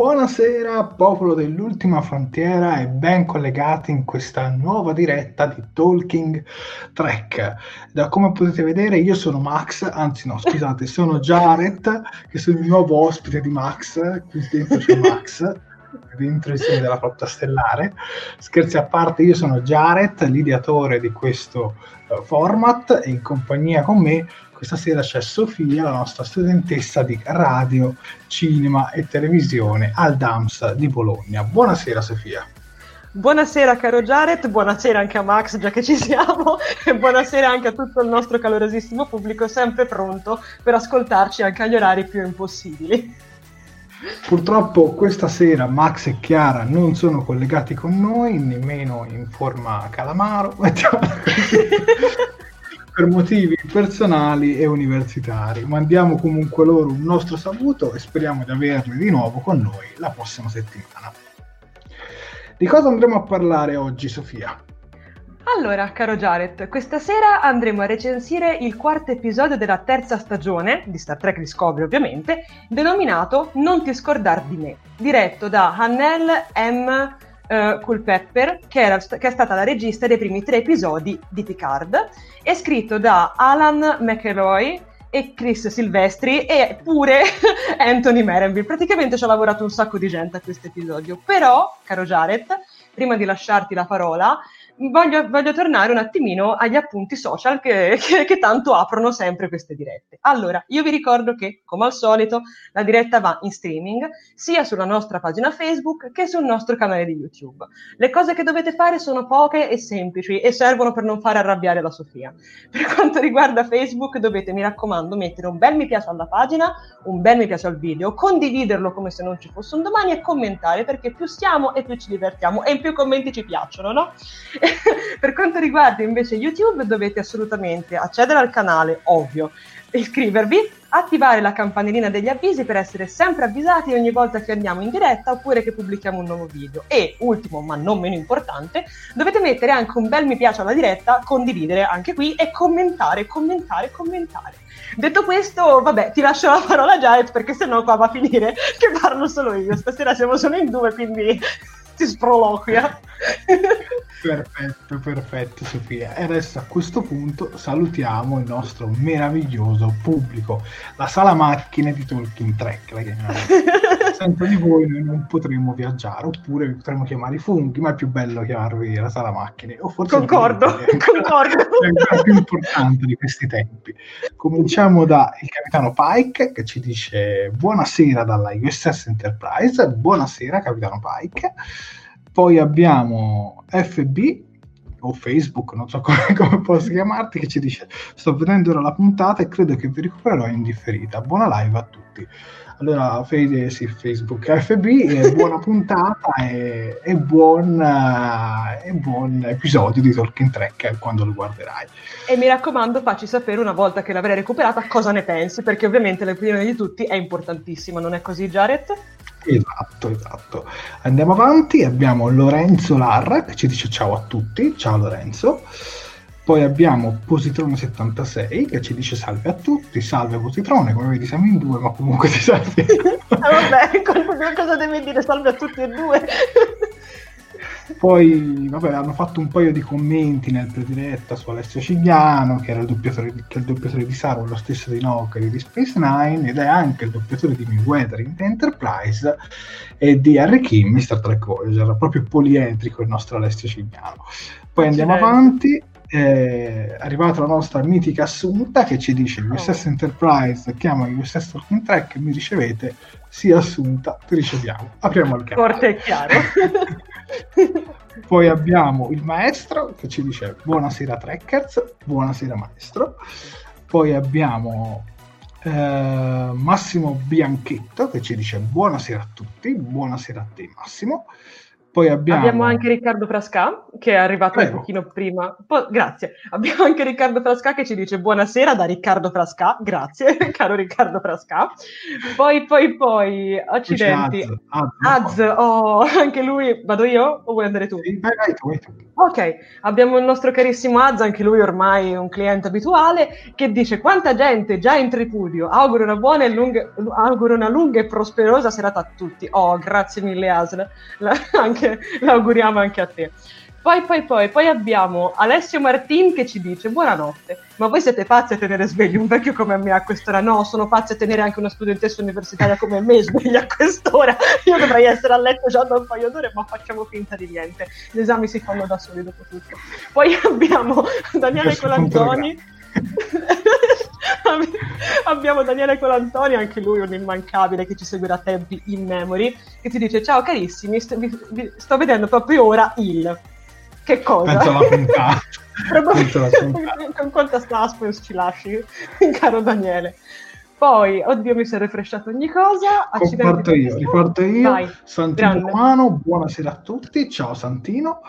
Buonasera popolo dell'ultima frontiera e ben collegati in questa nuova diretta di Talking Track. Da come potete vedere io sono Max, anzi no scusate, sono Jared, che sono il nuovo ospite di Max, qui dentro c'è Max, dentro il segno della flotta stellare. Scherzi a parte, io sono Jared, l'ideatore di questo uh, format e in compagnia con me questa sera c'è Sofia, la nostra studentessa di radio, cinema e televisione al DAMS di Bologna. Buonasera Sofia. Buonasera caro Jared, buonasera anche a Max già che ci siamo e buonasera anche a tutto il nostro calorosissimo pubblico sempre pronto per ascoltarci anche agli orari più impossibili. Purtroppo questa sera Max e Chiara non sono collegati con noi, nemmeno in forma calamaro, per motivi personali e universitari. Mandiamo comunque loro un nostro saluto e speriamo di averli di nuovo con noi la prossima settimana. Di cosa andremo a parlare oggi, Sofia? Allora, caro Jared, questa sera andremo a recensire il quarto episodio della terza stagione, di Star Trek Discovery ovviamente, denominato Non ti scordar di me, diretto da Hannel M uh, Culpepper, che, era, che, è stata la regista dei primi tre episodi di Picard, è scritto da Alan McElroy e Chris Silvestri e pure Anthony Merenville. Praticamente ci ha lavorato un sacco di gente a questo episodio. Però, caro Jared, prima di lasciarti la parola, voglio, voglio, tornare un attimino agli appunti social che, che, che, tanto aprono sempre queste dirette. Allora, io vi ricordo che, come al solito, la diretta va in streaming sia sulla nostra pagina Facebook che sul nostro canale di YouTube. Le cose che dovete fare sono poche e semplici e servono per non fare arrabbiare la Sofia. Per quanto riguarda Facebook, dovete, mi raccomando, mettere un bel mi piace alla pagina, un bel mi piace al video, condividerlo come se non ci fosse un domani e commentare perché più siamo e più ci divertiamo e in più commenti ci piacciono, no? per quanto riguarda invece YouTube dovete assolutamente accedere al canale, ovvio, iscrivervi, attivare la campanellina degli avvisi per essere sempre avvisati ogni volta che andiamo in diretta oppure che pubblichiamo un nuovo video. E ultimo, ma non meno importante, dovete mettere anche un bel mi piace alla diretta, condividere anche qui e commentare, commentare, commentare. Detto questo, vabbè, ti lascio la parola a Jared perché sennò qua va a finire che parlo solo io. Stasera siamo solo in due, quindi si sproloquia. Perfetto, perfetto Sofia. E adesso a questo punto salutiamo il nostro meraviglioso pubblico, la sala macchine di Talking Track, la chiamiamo. Senza di voi noi non potremmo viaggiare, oppure vi potremmo chiamare i funghi, ma è più bello chiamarvi la sala macchine. O forse concordo, concordo. È ancora più importante di questi tempi. Cominciamo da il capitano Pike che ci dice buonasera dalla USS Enterprise, buonasera capitano Pike. Poi abbiamo FB o Facebook, non so come, come, posso chiamarti, che ci dice sto vedendo ora la puntata e credo che vi recupererò in differita. Buona live a tutti. Allora, Fede, sì, Facebook, FB, buona puntata e, e, buon, uh, e, buon, episodio di Talking Track quando lo guarderai. E mi raccomando, facci sapere una volta che l'avrai recuperata cosa ne pensi, perché ovviamente l'opinione di tutti è importantissima, non è così Jared? Esatto, esatto. Andiamo avanti, abbiamo Lorenzo Larra che ci dice ciao a tutti, ciao Lorenzo. Poi abbiamo Positrone76 che ci dice salve a tutti, salve Positrone, come vedi siamo in due, ma comunque ti salve. ah, vabbè, cosa devi dire salve a tutti e due? Poi, vabbè, hanno fatto un paio di commenti nel prediretta su Alessio Cigliano, che era il doppiatore, che è il doppiatore di Saro, lo stesso di Nokia di Space Nine, ed è anche il doppiatore di Mayweather in The Enterprise e di Harry Kim in Star Trek Voyager, proprio poliedrico il nostro Alessio Cigliano. Poi andiamo avanti, è arrivata la nostra mitica Assunta che ci dice oh. USS Enterprise chiama USS Talking Track mi ricevete sì Assunta ti riceviamo. Apriamo il canale. Forte e chiaro. Poi abbiamo il maestro che ci dice buonasera Trekkers buonasera maestro poi abbiamo eh, Massimo Bianchetto che ci dice buonasera a tutti buonasera a te Massimo poi abbiamo... abbiamo anche Riccardo Frasca che è arrivato Prego. un pochino prima. Po- grazie. Abbiamo anche Riccardo Frasca che ci dice buonasera da Riccardo Frasca. Grazie, caro Riccardo Frasca. Poi, poi, poi, accidenti. Az, Az, oh, anche lui. Vado io o vuoi andare tu? Sì, vai, vai, vai, tu. Ok, abbiamo il nostro carissimo Az, anche lui ormai un cliente abituale, che dice quanta gente già in tripudio. Auguro una buona e lunga, auguro una lunga e prosperosa serata a tutti. Oh, grazie mille Az. La, anche, l'auguriamo anche a te. Poi, poi, poi, poi abbiamo Alessio Martin che ci dice buonanotte, ma voi siete pazzi a tenere svegli un vecchio come me a quest'ora? No, sono pazzi a tenere anche una studentessa universitaria come me sveglia a quest'ora. Io dovrei essere a letto già da un paio d'ore, ma facciamo finta di niente. Gli esami si fanno da soli dopo tutto. Poi abbiamo Daniele Colantoni. abbiamo Daniele Colantoni, anche lui un immancabile che ci seguirà a tempi in memory, che ti dice ciao carissimi, sto, vi, vi, sto vedendo proprio ora il... Che cosa? Penso alla puntata. Con quanta suspense ci lasci, caro Daniele. Poi, oddio, mi si è refresciato ogni cosa. Riparto io, riparto io. Vai, Santino Romano, buonasera a tutti. Ciao Santino.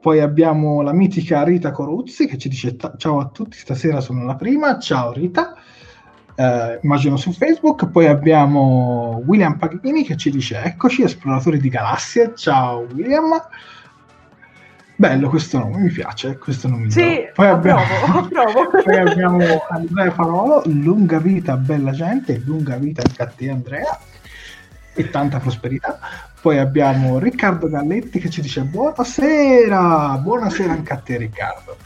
Poi abbiamo la mitica Rita Coruzzi che ci dice ciao a tutti, stasera sono la prima. Ciao Rita. Eh, immagino su Facebook. Poi abbiamo William Paghini che ci dice eccoci, esploratori di galassie. Ciao William. Bello questo nome, mi piace, questo nome. Sì, poi abbiamo, poi abbiamo Andrea Parolo, lunga vita bella gente, lunga vita anche a te Andrea e tanta prosperità. Poi abbiamo Riccardo Galletti che ci dice buonasera, buonasera anche a te Riccardo.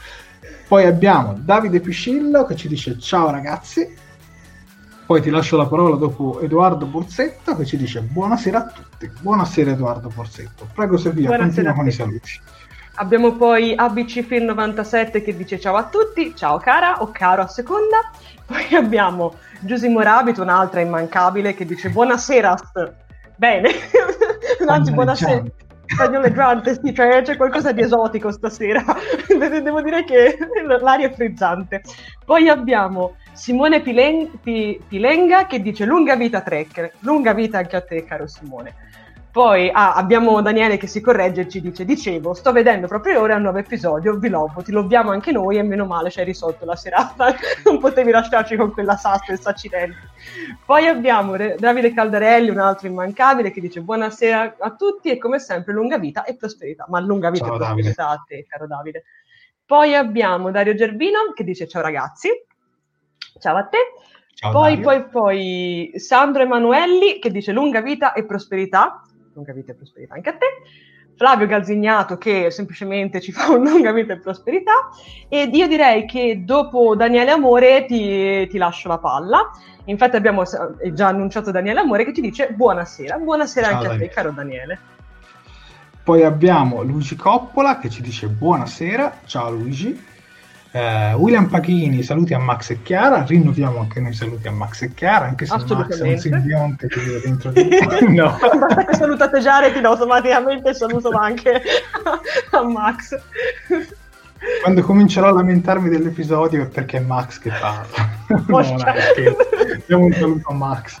Poi abbiamo Davide Piscillo che ci dice ciao ragazzi. Poi ti lascio la parola dopo Edoardo Borsetto che ci dice buonasera a tutti. Buonasera Edoardo Borsetto. Prego Sofia, buonasera continua con i saluti. Abbiamo poi ABC Film 97 che dice ciao a tutti, ciao cara o caro a seconda. Poi abbiamo Giusimo Rabito, un'altra immancabile, che dice buonasera. Bene, anzi buonasera. Spagnoleggiante, sì, cioè c'è qualcosa di esotico stasera. Devo dire che l'aria è frizzante. Poi abbiamo Simone Pilen- P- Pilenga che dice lunga vita Trek, lunga vita anche a te caro Simone. Poi ah, abbiamo Daniele che si corregge e ci dice: Dicevo, sto vedendo proprio ora un nuovo episodio. Vi lovo, ti loviamo anche noi. E meno male ci hai risolto la serata. non potevi lasciarci con quella suspense accidenti. Poi abbiamo Davide Caldarelli, un altro immancabile, che dice: Buonasera a tutti e come sempre lunga vita e prosperità. Ma lunga vita ciao, e prosperità Davide. a te, caro Davide. Poi abbiamo Dario Gervino che dice: Ciao ragazzi. Ciao a te. Ciao, poi, poi, poi Sandro Emanuelli che dice lunga vita e prosperità lunga vita e prosperità anche a te. Flavio Galzignato che semplicemente ci fa un lunga vita e prosperità ed io direi che dopo Daniele Amore ti, ti lascio la palla. Infatti abbiamo già annunciato Daniele Amore che ci dice buonasera, buonasera Ciao, anche Daniele. a te caro Daniele. Poi abbiamo Luigi Coppola che ci dice buonasera, ciao Luigi. Uh, William Pachini, saluti a Max e Chiara, rinnoviamo anche noi saluti a Max e Chiara, anche se Max è un simbionte che vive dentro di no. Basta che salutate Jared, automaticamente saluto anche a Max. Quando comincerò a lamentarmi dell'episodio è perché è Max che parla. no, Diamo un saluto a Max.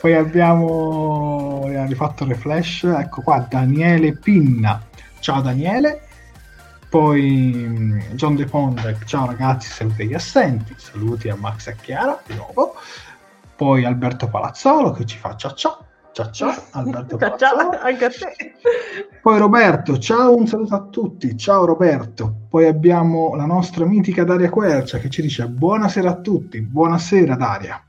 Poi abbiamo rifatto Reflash, ecco qua Daniele Pinna. Ciao Daniele, poi mm, John De Pondek, ciao ragazzi, saluti gli assenti, saluti a Max e Chiara di nuovo. Poi Alberto Palazzolo che ci fa ciao ciao. Ciao ciao Alberto ciao, ciao anche a te. Poi Roberto, ciao, un saluto a tutti. Ciao Roberto. Poi abbiamo la nostra mitica Daria Quercia che ci dice buonasera a tutti. Buonasera Daria.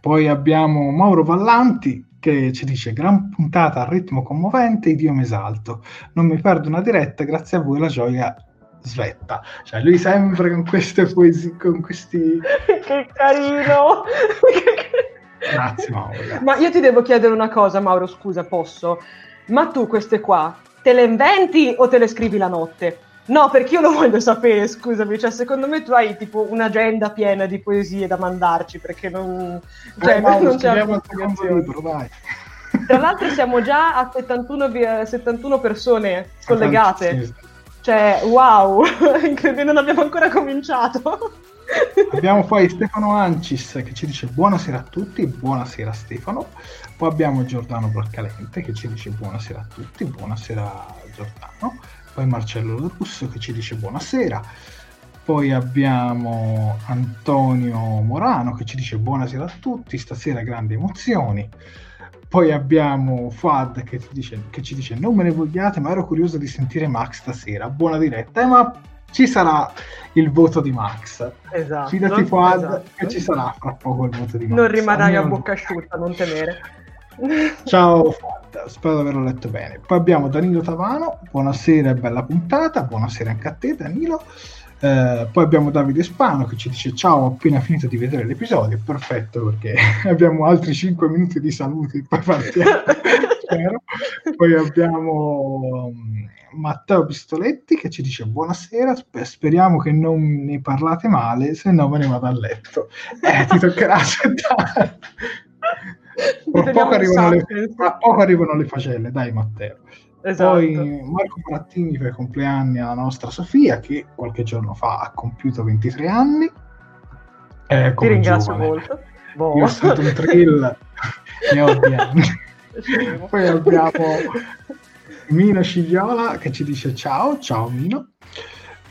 Poi abbiamo Mauro Vallanti che ci dice gran puntata a ritmo commovente, idioma esalto. Non mi perdo una diretta, grazie a voi la gioia svetta. Cioè lui sempre con queste poesie, con questi... che carino! Grazie Mauro. Ma io ti devo chiedere una cosa Mauro, scusa, posso? Ma tu queste qua te le inventi o te le scrivi la notte? No, perché io lo voglio sapere, scusami, cioè secondo me tu hai tipo un'agenda piena di poesie da mandarci, perché non... Cioè, eh, non c'è libro, dai. Tra l'altro siamo già a 71, 71 persone collegate. Cioè, wow, non abbiamo ancora cominciato. abbiamo poi Stefano Ancis che ci dice buonasera a tutti, buonasera Stefano. Poi abbiamo Giordano Bracalente che ci dice buonasera a tutti, buonasera Giordano poi Marcello Russo che ci dice buonasera, poi abbiamo Antonio Morano che ci dice buonasera a tutti, stasera grandi emozioni. Poi abbiamo Fad che, dice, che ci dice non me ne vogliate ma ero curioso di sentire Max stasera, buona diretta, eh, ma ci sarà il voto di Max. Esatto. Fidati Fad esatto. che ci sarà fra poco il voto di Max. Non rimarrai a bocca asciutta, non temere. Ciao spero di averlo letto bene. Poi abbiamo Danilo Tavano, buonasera e bella puntata, buonasera anche a te Danilo. Eh, poi abbiamo Davide Spano che ci dice ciao, ho appena finito di vedere l'episodio, perfetto perché abbiamo altri 5 minuti di saluti, poi partiamo. poi abbiamo mm, Matteo Pistoletti che ci dice buonasera, speriamo che non ne parlate male, se no me ne vado a letto. Eh, ti toccherà aspettare. Tra poco, tra poco, arrivano le, facelle, dai Matteo. Esatto. Poi Marco Marattini fa i compleanni alla nostra Sofia che qualche giorno fa ha compiuto 23 anni. Eh, Ti ringrazio giovane. molto. Boh. Io ho stato un thrill, ne ho di anni. Poi abbiamo Mino Cigliola che ci dice ciao, ciao Mino.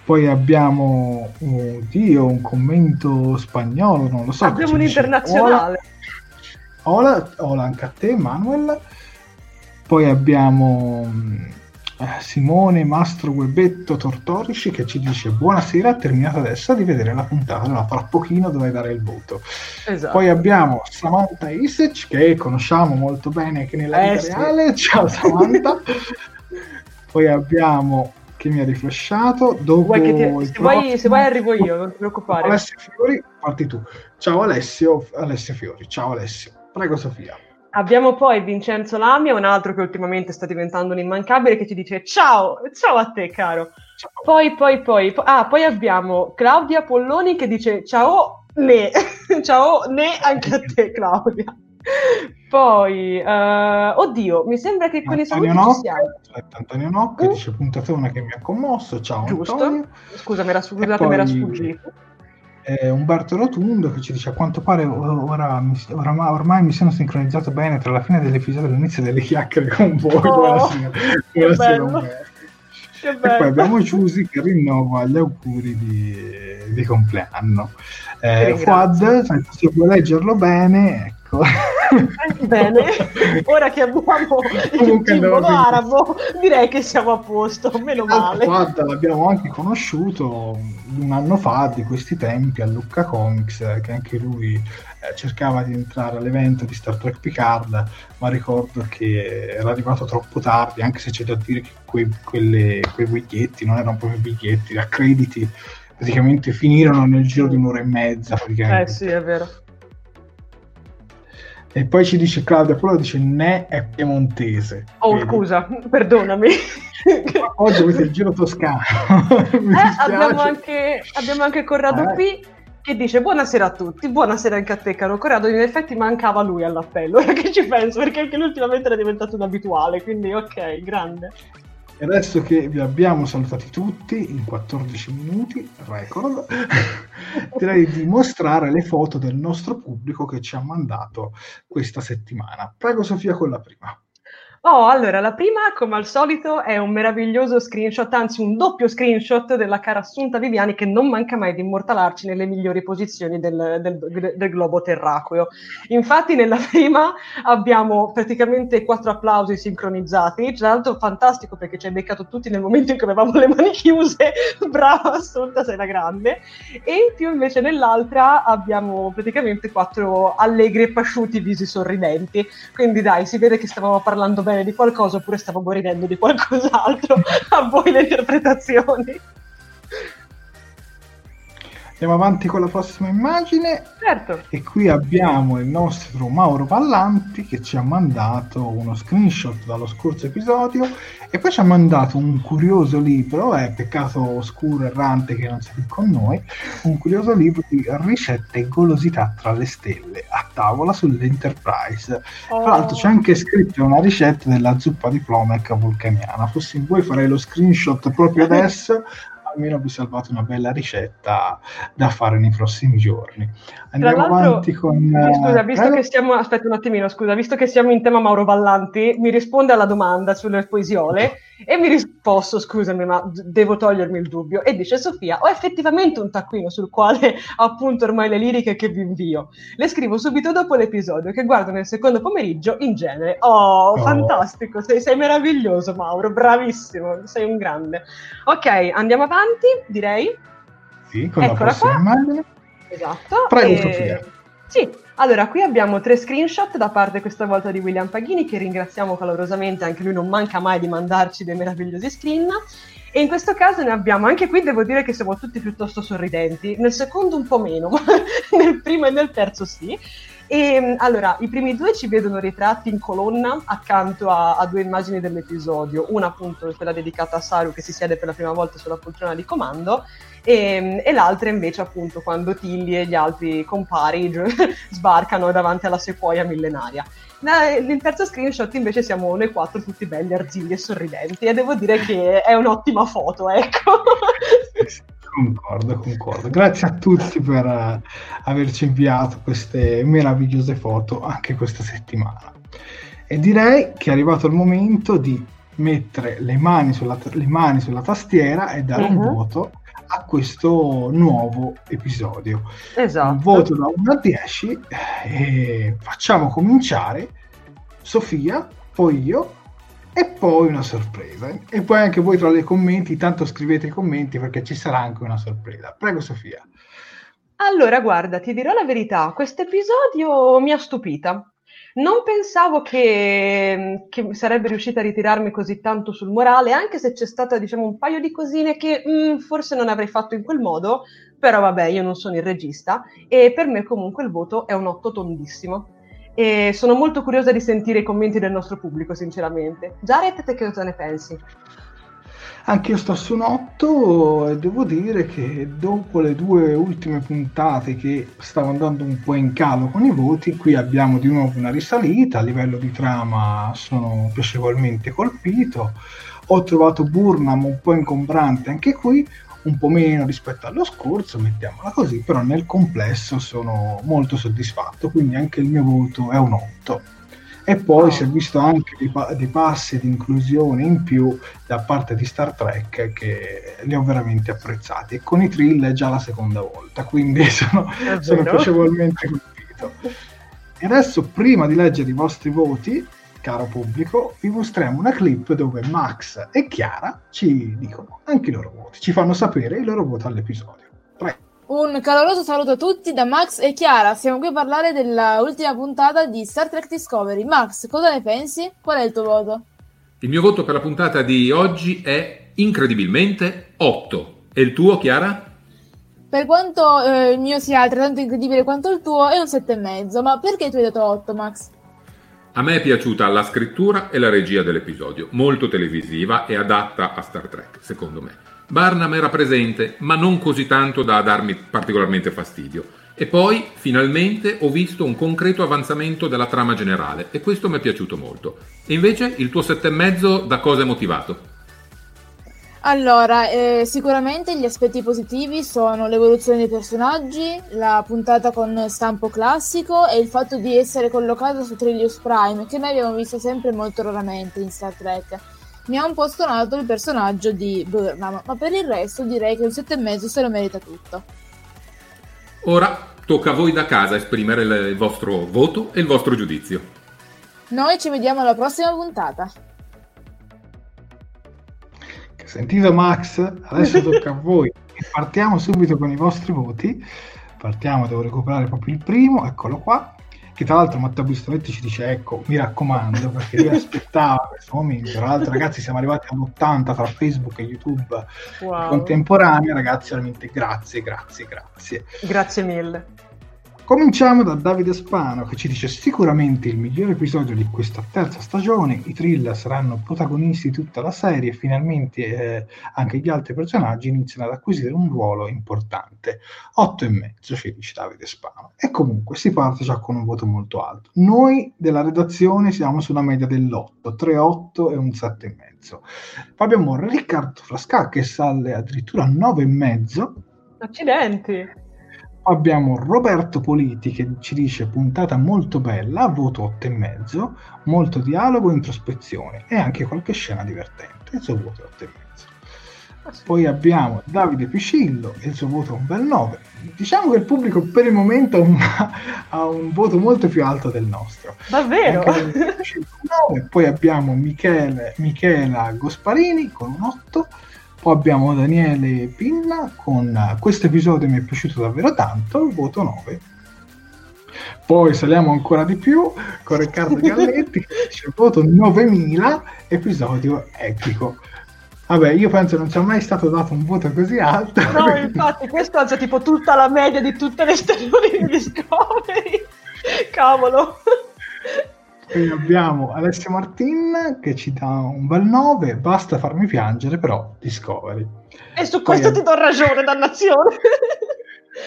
Poi abbiamo, oddio, un commento spagnolo, non lo so. Abbiamo un internazionale. Dice, Hola, hola anche a te Manuel. Poi abbiamo eh, Simone Mastro Webetto Tortorici che ci dice buonasera, terminato adesso di vedere la puntata, allora tra pochino dovrai dare il voto. Esatto. Poi abbiamo Samantha Isec che conosciamo molto bene anche nella eh, vita sì. reale. Ciao Samantha. Poi abbiamo che mi ha riflashato. Dopo ti... se, prossimo... vuoi, se, vuoi, arrivo io, non ti preoccupare. Alessio Fiori, parti tu. Ciao Alessio, Alessio Fiori. Ciao Alessio. Prego Sofia. Abbiamo poi Vincenzo Lamia, un altro che ultimamente sta diventando un immancabile, che ci dice ciao, ciao a te caro. Ciao. Poi, poi, poi, po- ah, poi abbiamo Claudia Polloni che dice ciao, ne, ciao, ne anche a te Claudia. Poi, uh, oddio, mi sembra che con i saluti Nocca, ci siamo. Aspetta, Antonio Nocca uh. dice puntatona che mi ha commosso, ciao Giusto. Antonio. Scusa, mi era, scusate, poi... mi era sfuggito eh, Umberto Rotundo che ci dice a quanto pare ora, mi, ormai, ormai, mi sono sincronizzato bene tra la fine dell'episodio e l'inizio delle chiacchiere con voi. Oh, buonasera, buonasera Umberto. E poi abbiamo Giusy che rinnova gli auguri di, di compleanno. Eh, Fuad se vuoi leggerlo bene ecco Bene, ora che abbiamo il simbolo arabo, direi che siamo a posto, meno male. Guarda, l'abbiamo anche conosciuto un anno fa di questi tempi a Lucca Comics, che anche lui eh, cercava di entrare all'evento di Star Trek Picard, ma ricordo che era arrivato troppo tardi, anche se c'è da dire che quei, quelle, quei biglietti non erano proprio biglietti, a crediti praticamente finirono nel giro di un'ora e mezza. Eh sì, è vero. E poi ci dice Claudia, quello dice ne è piemontese. Oh, vedi? scusa, perdonami. Oggi avete il giro toscano. eh, abbiamo, anche, abbiamo anche Corrado eh. qui che dice buonasera a tutti, buonasera anche a te caro Corrado, in effetti mancava lui all'appello, ora che ci penso, perché anche lui ultimamente era diventato un abituale, quindi ok, grande. E adesso che vi abbiamo salutati tutti in 14 minuti, record, direi di mostrare le foto del nostro pubblico che ci ha mandato questa settimana. Prego Sofia con la prima. Oh, allora, la prima, come al solito, è un meraviglioso screenshot, anzi un doppio screenshot della cara Assunta Viviani che non manca mai di immortalarci nelle migliori posizioni del, del, del globo terraqueo. Infatti, nella prima abbiamo praticamente quattro applausi sincronizzati, tra l'altro fantastico perché ci hai beccato tutti nel momento in cui avevamo le mani chiuse, brava Assunta, sei la grande. E in più invece nell'altra abbiamo praticamente quattro allegri e pasciuti visi sorridenti, quindi dai, si vede che stavamo parlando bene bene di qualcosa oppure stavamo ridendo di qualcos'altro. A voi le interpretazioni. Andiamo avanti con la prossima immagine. Certo. E qui abbiamo il nostro Mauro Pallanti che ci ha mandato uno screenshot dallo scorso episodio e poi ci ha mandato un curioso libro, è peccato oscuro errante che non sia qui con noi, un curioso libro di ricette e golosità tra le stelle a tavola sull'Enterprise. Oh. Tra l'altro c'è anche scritto una ricetta della zuppa di Plomec vulcaniana. Fossi in voi farei lo screenshot proprio adesso almeno vi salvate una bella ricetta da fare nei prossimi giorni. Andiamo avanti con... Scusa, visto eh? che siamo... Aspetta un attimino, scusa, visto che siamo in tema Mauro Vallanti, mi risponde alla domanda sulle poesiole. E mi risposto, scusami, ma devo togliermi il dubbio. E dice Sofia, ho effettivamente un taccuino sul quale appunto ormai le liriche che vi invio. Le scrivo subito dopo l'episodio, che guardo nel secondo pomeriggio in genere. Oh, oh. fantastico, sei, sei, meraviglioso Mauro, bravissimo, sei un grande. Ok, andiamo avanti, direi. Sì, con Eccola la prossima immagine. Esatto. Prego, e... Sofia. Sì, allora, qui abbiamo tre screenshot da parte questa volta di William Paghini, che ringraziamo calorosamente, anche lui non manca mai di mandarci dei meravigliosi screen. E in questo caso ne abbiamo, anche qui devo dire che siamo tutti piuttosto sorridenti, nel secondo un po' meno, ma nel primo e nel terzo sì. E allora, i primi due ci vedono ritratti in colonna accanto a, a, due immagini dell'episodio, una appunto quella dedicata a Saru che si siede per la prima volta sulla poltrona di comando e, ehm, e l'altra invece appunto quando Tilly e gli altri compari sbarcano davanti alla sequoia millenaria. Nel terzo screenshot invece siamo noi quattro tutti belli, arzilli e sorridenti e devo dire che è un'ottima foto, ecco. Concordo, concordo. Grazie a tutti per uh, averci inviato queste meravigliose foto anche questa settimana. E direi che è arrivato il momento di mettere le mani sulla, le mani sulla tastiera e dare uh-huh. un mhm. voto a questo nuovo episodio. Esatto. Un voto da 1 a 10 e facciamo cominciare Sofia, poi io e poi una sorpresa. E poi anche voi tra le commenti, tanto scrivete i commenti perché ci sarà anche una sorpresa. Prego Sofia. Allora, guarda, ti dirò la verità, questo episodio mi ha stupita. Non pensavo che, che, sarebbe riuscita a ritirarmi così tanto sul morale, anche se c'è stata diciamo un paio di cosine che mh, mm, forse non avrei fatto in quel modo, però vabbè, io non sono il regista e per me comunque il voto è un 8 tondissimo. E sono molto curiosa di sentire i commenti del nostro pubblico, sinceramente. Jared, te che cosa ne pensi? Anche io sto su un 8 e devo dire che dopo le due ultime puntate che stavo andando un po' in calo con i voti, qui abbiamo di nuovo una risalita, a livello di trama sono piacevolmente colpito, ho trovato Burnham un po' ingombrante anche qui, un po' meno rispetto allo scorso, mettiamola così, però nel complesso sono molto soddisfatto, quindi anche il mio voto è un 8 e poi oh. si è visto anche dei, dei, passi di inclusione in più da parte di Star Trek che li ho veramente apprezzati e con i Trill è già la seconda volta quindi sono, sono piacevolmente colpito e adesso prima di leggere i vostri voti caro pubblico vi mostriamo una clip dove Max e Chiara ci dicono anche i loro voti ci fanno sapere il loro voto all'episodio. Un caloroso saluto a tutti da Max e Chiara. Siamo qui a parlare dell'ultima puntata di Star Trek Discovery. Max, cosa ne pensi? Qual è il tuo voto? Il mio voto per la puntata di oggi è incredibilmente 8. E il tuo, Chiara? Per quanto eh, il mio sia altrettanto incredibile quanto il tuo, è un 7,5. Ma perché tu hai dato 8, Max? A me è piaciuta la scrittura e la regia dell'episodio, molto televisiva e adatta a Star Trek, secondo me. Barnum era presente, ma non così tanto da darmi particolarmente fastidio. E poi, finalmente, ho visto un concreto avanzamento della trama generale e questo mi è piaciuto molto. E invece, il tuo sette e mezzo da cosa è motivato? Allora, eh, sicuramente gli aspetti positivi sono l'evoluzione dei personaggi, la puntata con stampo classico e il fatto di essere collocata su Trillius Prime, che noi abbiamo visto sempre molto raramente in Star Trek mi ha un po' stonato il personaggio di Burnham, ma per il resto direi che un 7,5 se lo merita tutto. Ora tocca a voi da casa esprimere il vostro voto e il vostro giudizio. Noi ci vediamo alla prossima puntata. Sentito Max, adesso tocca a voi. Partiamo subito con i vostri voti. Partiamo, devo recuperare proprio il primo, eccolo qua che tra l'altro Matteo Bistoletti ci dice ecco mi raccomando perché lui aspettava questo momento. Tra l'altro ragazzi siamo arrivati all'80 tra Facebook e YouTube wow. contemporanea ragazzi veramente grazie grazie grazie. Grazie mille Cominciamo da Davide Spano che ci dice sicuramente il migliore episodio di questa terza stagione, i thriller saranno protagonisti di tutta la serie e finalmente eh, anche gli altri personaggi iniziano ad acquisire un ruolo importante. 8 e mezzo ci dice Davide Spano. E comunque si parte già con un voto molto alto. Noi della redazione siamo sulla media dell'8, 3,8 e un 7,5. Poi abbiamo Riccardo Frasca che sale addirittura a 9,5. Accidenti! Abbiamo Roberto Politi che ci dice puntata molto bella, voto 8,5, molto dialogo, introspezione e anche qualche scena divertente. Il suo voto è 8,5. Poi abbiamo Davide Picillo e il suo voto è un bel 9. Diciamo che il pubblico per il momento ha un, ha un voto molto più alto del nostro. Davvero? Poi abbiamo Michele, Michela Gosparini con un 8 poi abbiamo Daniele Pinna con questo episodio mi è piaciuto davvero tanto, voto 9. Poi saliamo ancora di più con Riccardo Galletti che dice voto 9000, episodio epico. Vabbè, io penso non sia mai stato dato un voto così alto. No, infatti, questo alza tipo tutta la media di tutte le stagioni di Discovery. Cavolo. Poi abbiamo Alessio Martin che ci dà un bel 9, basta farmi piangere però Discovery. E su questo Poi ti do ragione, dannazione.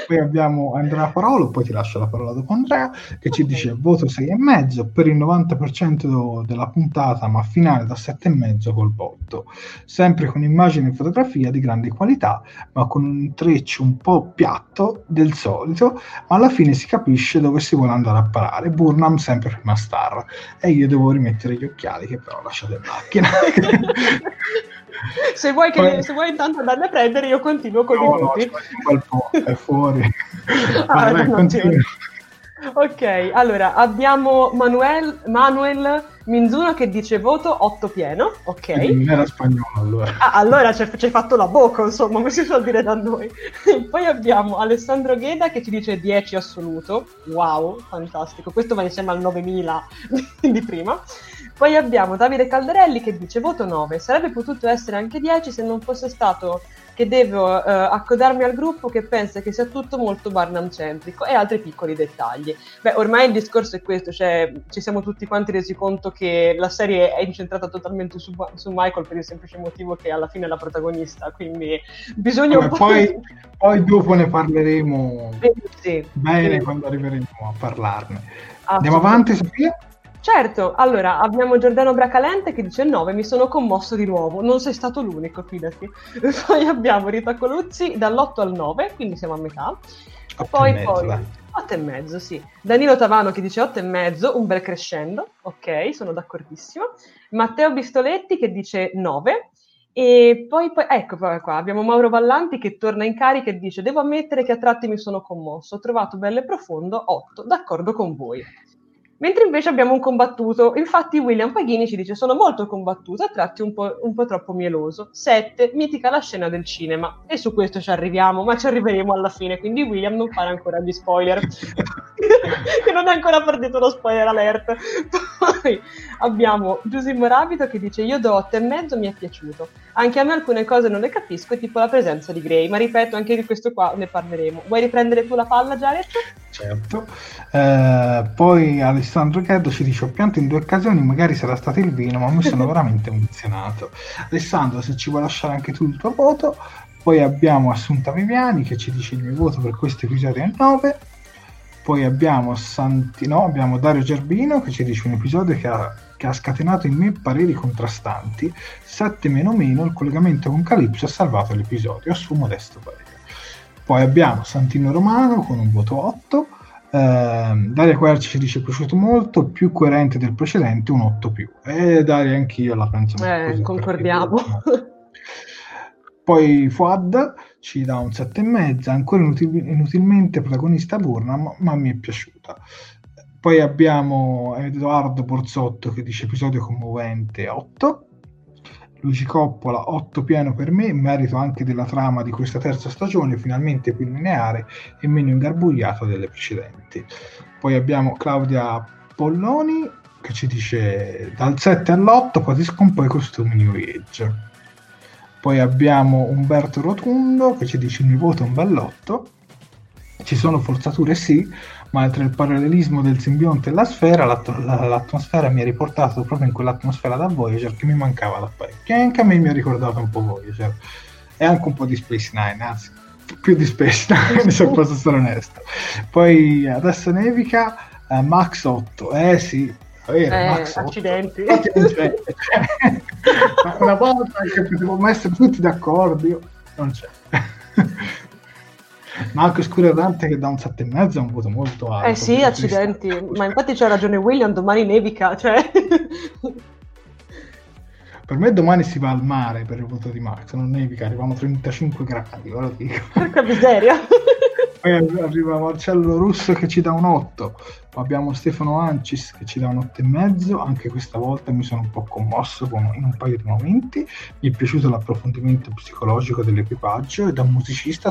Poi abbiamo Andrea Parolo, poi ti lascio la parola dopo Andrea, che ci dice voto 6,5 per il 90% della puntata, ma finale da 7,5 col botto. Sempre con immagini e fotografia di grande qualità, ma con un intreccio un po' piatto del solito, ma alla fine si capisce dove si vuole andare a parare. Burnham sempre prima star. E io devo rimettere gli occhiali che però ho lasciato in macchina. se, vuoi che, Poi... se vuoi intanto andarne a prendere, io continuo con no, i voti. No, è fuori. ah, Vai, ok, allora abbiamo Manuel, Manuel Minzuno che dice voto 8 pieno. Ok. Non era spagnolo allora. Ah, allora ci hai fatto la bocca, insomma, come si suol dire da noi. Poi abbiamo Alessandro Gheda che ci dice 10 assoluto. Wow, fantastico. Questo va insieme al 9000 di prima. Poi abbiamo Davide Calderelli che dice voto 9, sarebbe potuto essere anche 10 se non fosse stato che devo eh, accodarmi al gruppo che pensa che sia tutto molto Barnum centrico e altri piccoli dettagli. Beh, ormai il discorso è questo, cioè ci siamo tutti quanti resi conto che la serie è incentrata totalmente su, su Michael per il semplice motivo che alla fine è la protagonista, quindi bisogna Vabbè, un po'... Poi, poi dopo ne parleremo sì, sì, bene sì. quando arriveremo a parlarne. Andiamo avanti, Sofia? Certo, allora abbiamo Giordano Bracalente che dice 9, mi sono commosso di nuovo, non sei stato l'unico, fidati. Poi abbiamo Rita Coluzzi dall'8 al 9, quindi siamo a metà. Poi, mezzo, poi 8 e mezzo, sì. Danilo Tavano che dice 8 e mezzo, un bel crescendo, ok, sono d'accordissimo. Matteo Bistoletti che dice 9. E poi, poi ecco qua, abbiamo Mauro Vallanti che torna in carica e dice: Devo ammettere che a tratti mi sono commosso, ho trovato bello e profondo 8, d'accordo con voi. Mentre invece abbiamo un combattuto. Infatti William Paghini ci dice sono molto combattuto, a tratti un po', un po' troppo mieloso. 7. Mitica la scena del cinema. E su questo ci arriviamo, ma ci arriveremo alla fine, quindi William non fare ancora gli spoiler. che non è ancora partito lo spoiler alert. Poi abbiamo Giusimo Rabito che dice io do 8 e mezzo, mi è piaciuto. Anche a me alcune cose non le capisco, tipo la presenza di Gray, ma ripeto, anche di questo qua ne parleremo. Vuoi riprendere tu la palla, Jared? Certo. Eh, poi Alessandro Cheddo ci dice: Ho pianto in due occasioni, magari sarà stato il vino, ma mi sono veramente emozionato. Alessandro, se ci vuoi lasciare anche tu il tuo voto. Poi abbiamo Assunta Viviani che ci dice il mio voto per questo episodio è 9. Poi abbiamo Santino, abbiamo Dario Gerbino che ci dice un episodio che ha, che ha scatenato in me pareri contrastanti. 7 meno meno, il collegamento con Calypso ha salvato l'episodio, a suo modesto parere. Poi abbiamo Santino Romano con un voto 8. Eh, Daria Querci ci dice piaciuto molto, più coerente del precedente, un 8 più. E Daria anch'io la penso eh, così. Concordiamo. Poi Fuad ci dà un 7,5, ancora inutil- inutilmente protagonista Burnham, ma mi è piaciuta. Poi abbiamo Edoardo Borzotto che dice episodio commovente 8. Luigi Coppola 8 pieno per me, merito anche della trama di questa terza stagione, finalmente più lineare e meno ingarbugliata delle precedenti. Poi abbiamo Claudia Polloni che ci dice dal 7 all'8 patisco un po' i costumi New Age. Poi abbiamo Umberto Rotundo che ci dice il mio voto è un bell'otto. Ci sono forzature sì, ma tra il parallelismo del simbionte e la sfera, l'att- l'atmosfera mi ha riportato proprio in quell'atmosfera da Voyager che mi mancava da parecchio. E anche a me mi ha ricordato un po' Voyager. E anche un po' di Space Nine, anzi, più di Space Nine, se posso essere onesto. Poi adesso nevica, eh, Max 8. Eh sì, Vero, eh, Max, accidenti. una volta che potevamo essere tutti d'accordo, io non c'è. Marco Scurerante che dà un 7,5 è un voto molto alto. Eh sì, accidenti, ma infatti c'ha ragione William, domani nevica, cioè... per me domani si va al mare per il voto di Max, non nevica, arriviamo a 35 gradi, ve lo dico. Porca miseria! Poi arriva Marcello Russo che ci dà un 8, abbiamo Stefano Ancis che ci dà un 8,5, anche questa volta mi sono un po' commosso con, in un paio di momenti, mi è piaciuto l'approfondimento psicologico dell'equipaggio e da musicista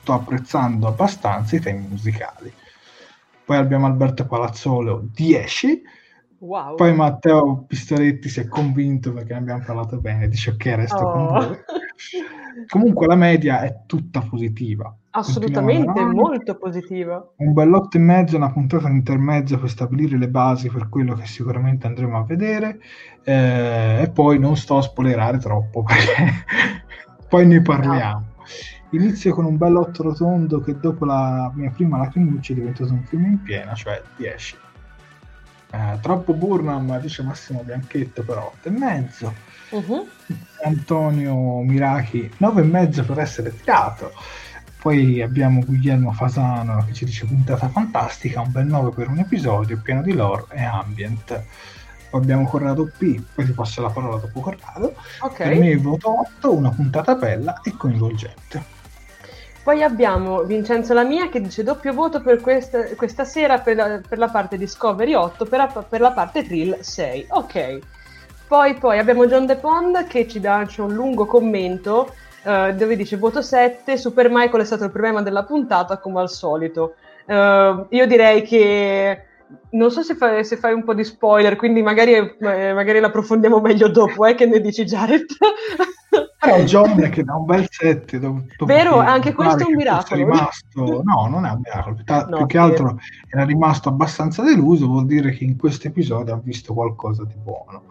sto apprezzando abbastanza i temi musicali. Poi abbiamo Alberto Palazzolo 10, wow. poi Matteo Pistoletti si è convinto perché ne abbiamo parlato bene, dice ok resto oh. con voi. Comunque la media è tutta positiva. Assolutamente, molto positiva. Un bell'otto e mezzo, una puntata intermezza per stabilire le basi per quello che sicuramente andremo a vedere. Eh, e poi non sto a spoilerare troppo perché poi ne parliamo. Inizio con un bell'otto rotondo che dopo la mia prima lacrimuccia è diventato un film in piena, cioè 10. Eh, troppo Burnham, dice Massimo Bianchetto per 8 e mezzo. Uh-huh. Antonio Mirachi 9 e mezzo per essere tirato. Poi abbiamo Guglielmo Fasano che ci dice puntata fantastica, un bel 9 per un episodio, pieno di lore e ambient. Poi abbiamo Corrado P, poi ti passo la parola dopo Corrado. Okay. Per me voto 8, una puntata bella e coinvolgente. Poi abbiamo Vincenzo Lamia che dice doppio voto per questa, questa sera per la, per la, parte Discovery 8, per la, per la parte Thrill 6. Ok. Poi, poi abbiamo John De Pond che ci dà un lungo commento uh, dove dice voto 7, Super Michael è stato il problema della puntata come al solito. Uh, io direi che non so se fai, se fai, un po' di spoiler, quindi magari, eh, magari l'approfondiamo meglio dopo, eh, che ne dici Jared? Però John che da un bel 7 dopo, vero? anche questo è un miracolo. rimasto, no non è un miracolo. No, più che altro era rimasto abbastanza deluso vuol dire che in questo episodio ha visto qualcosa di buono.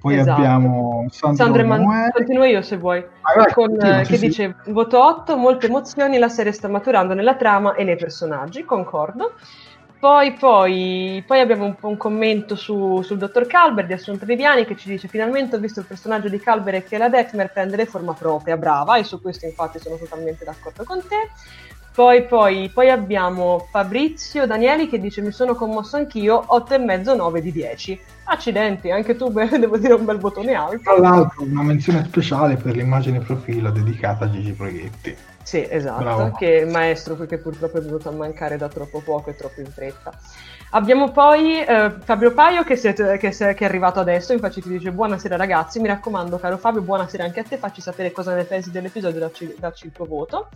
Poi esatto. abbiamo Sandro, Sandro Man- continuo io se vuoi. Ah, vai, con, continua, eh, che sì, dice voto 8 molte emozioni la serie sta maturando nella trama e nei personaggi concordo poi, poi, poi, abbiamo un, un commento su, sul dottor Calber di Assunta Viviani che ci dice finalmente ho visto il personaggio di Calber e che la Detmer prendere forma propria, brava, e su questo infatti sono totalmente d'accordo con te. Poi, poi, poi abbiamo Fabrizio Danieli che dice mi sono commosso anch'io, 8,5, 9 di 10. Accidenti, anche tu devo dire un bel bottone alto. Tra l'altro una menzione speciale per l'immagine profilo dedicata a Gigi Proietti. Sì, esatto, Bravo. che è il maestro che purtroppo è venuto a mancare da troppo poco e troppo in fretta. Abbiamo poi eh, Fabio Paio che, siete, che, che, è arrivato adesso, infatti ti dice buonasera ragazzi, mi raccomando caro Fabio, buonasera anche a te, facci sapere cosa ne pensi dell'episodio, dacci, dacci il tuo voto.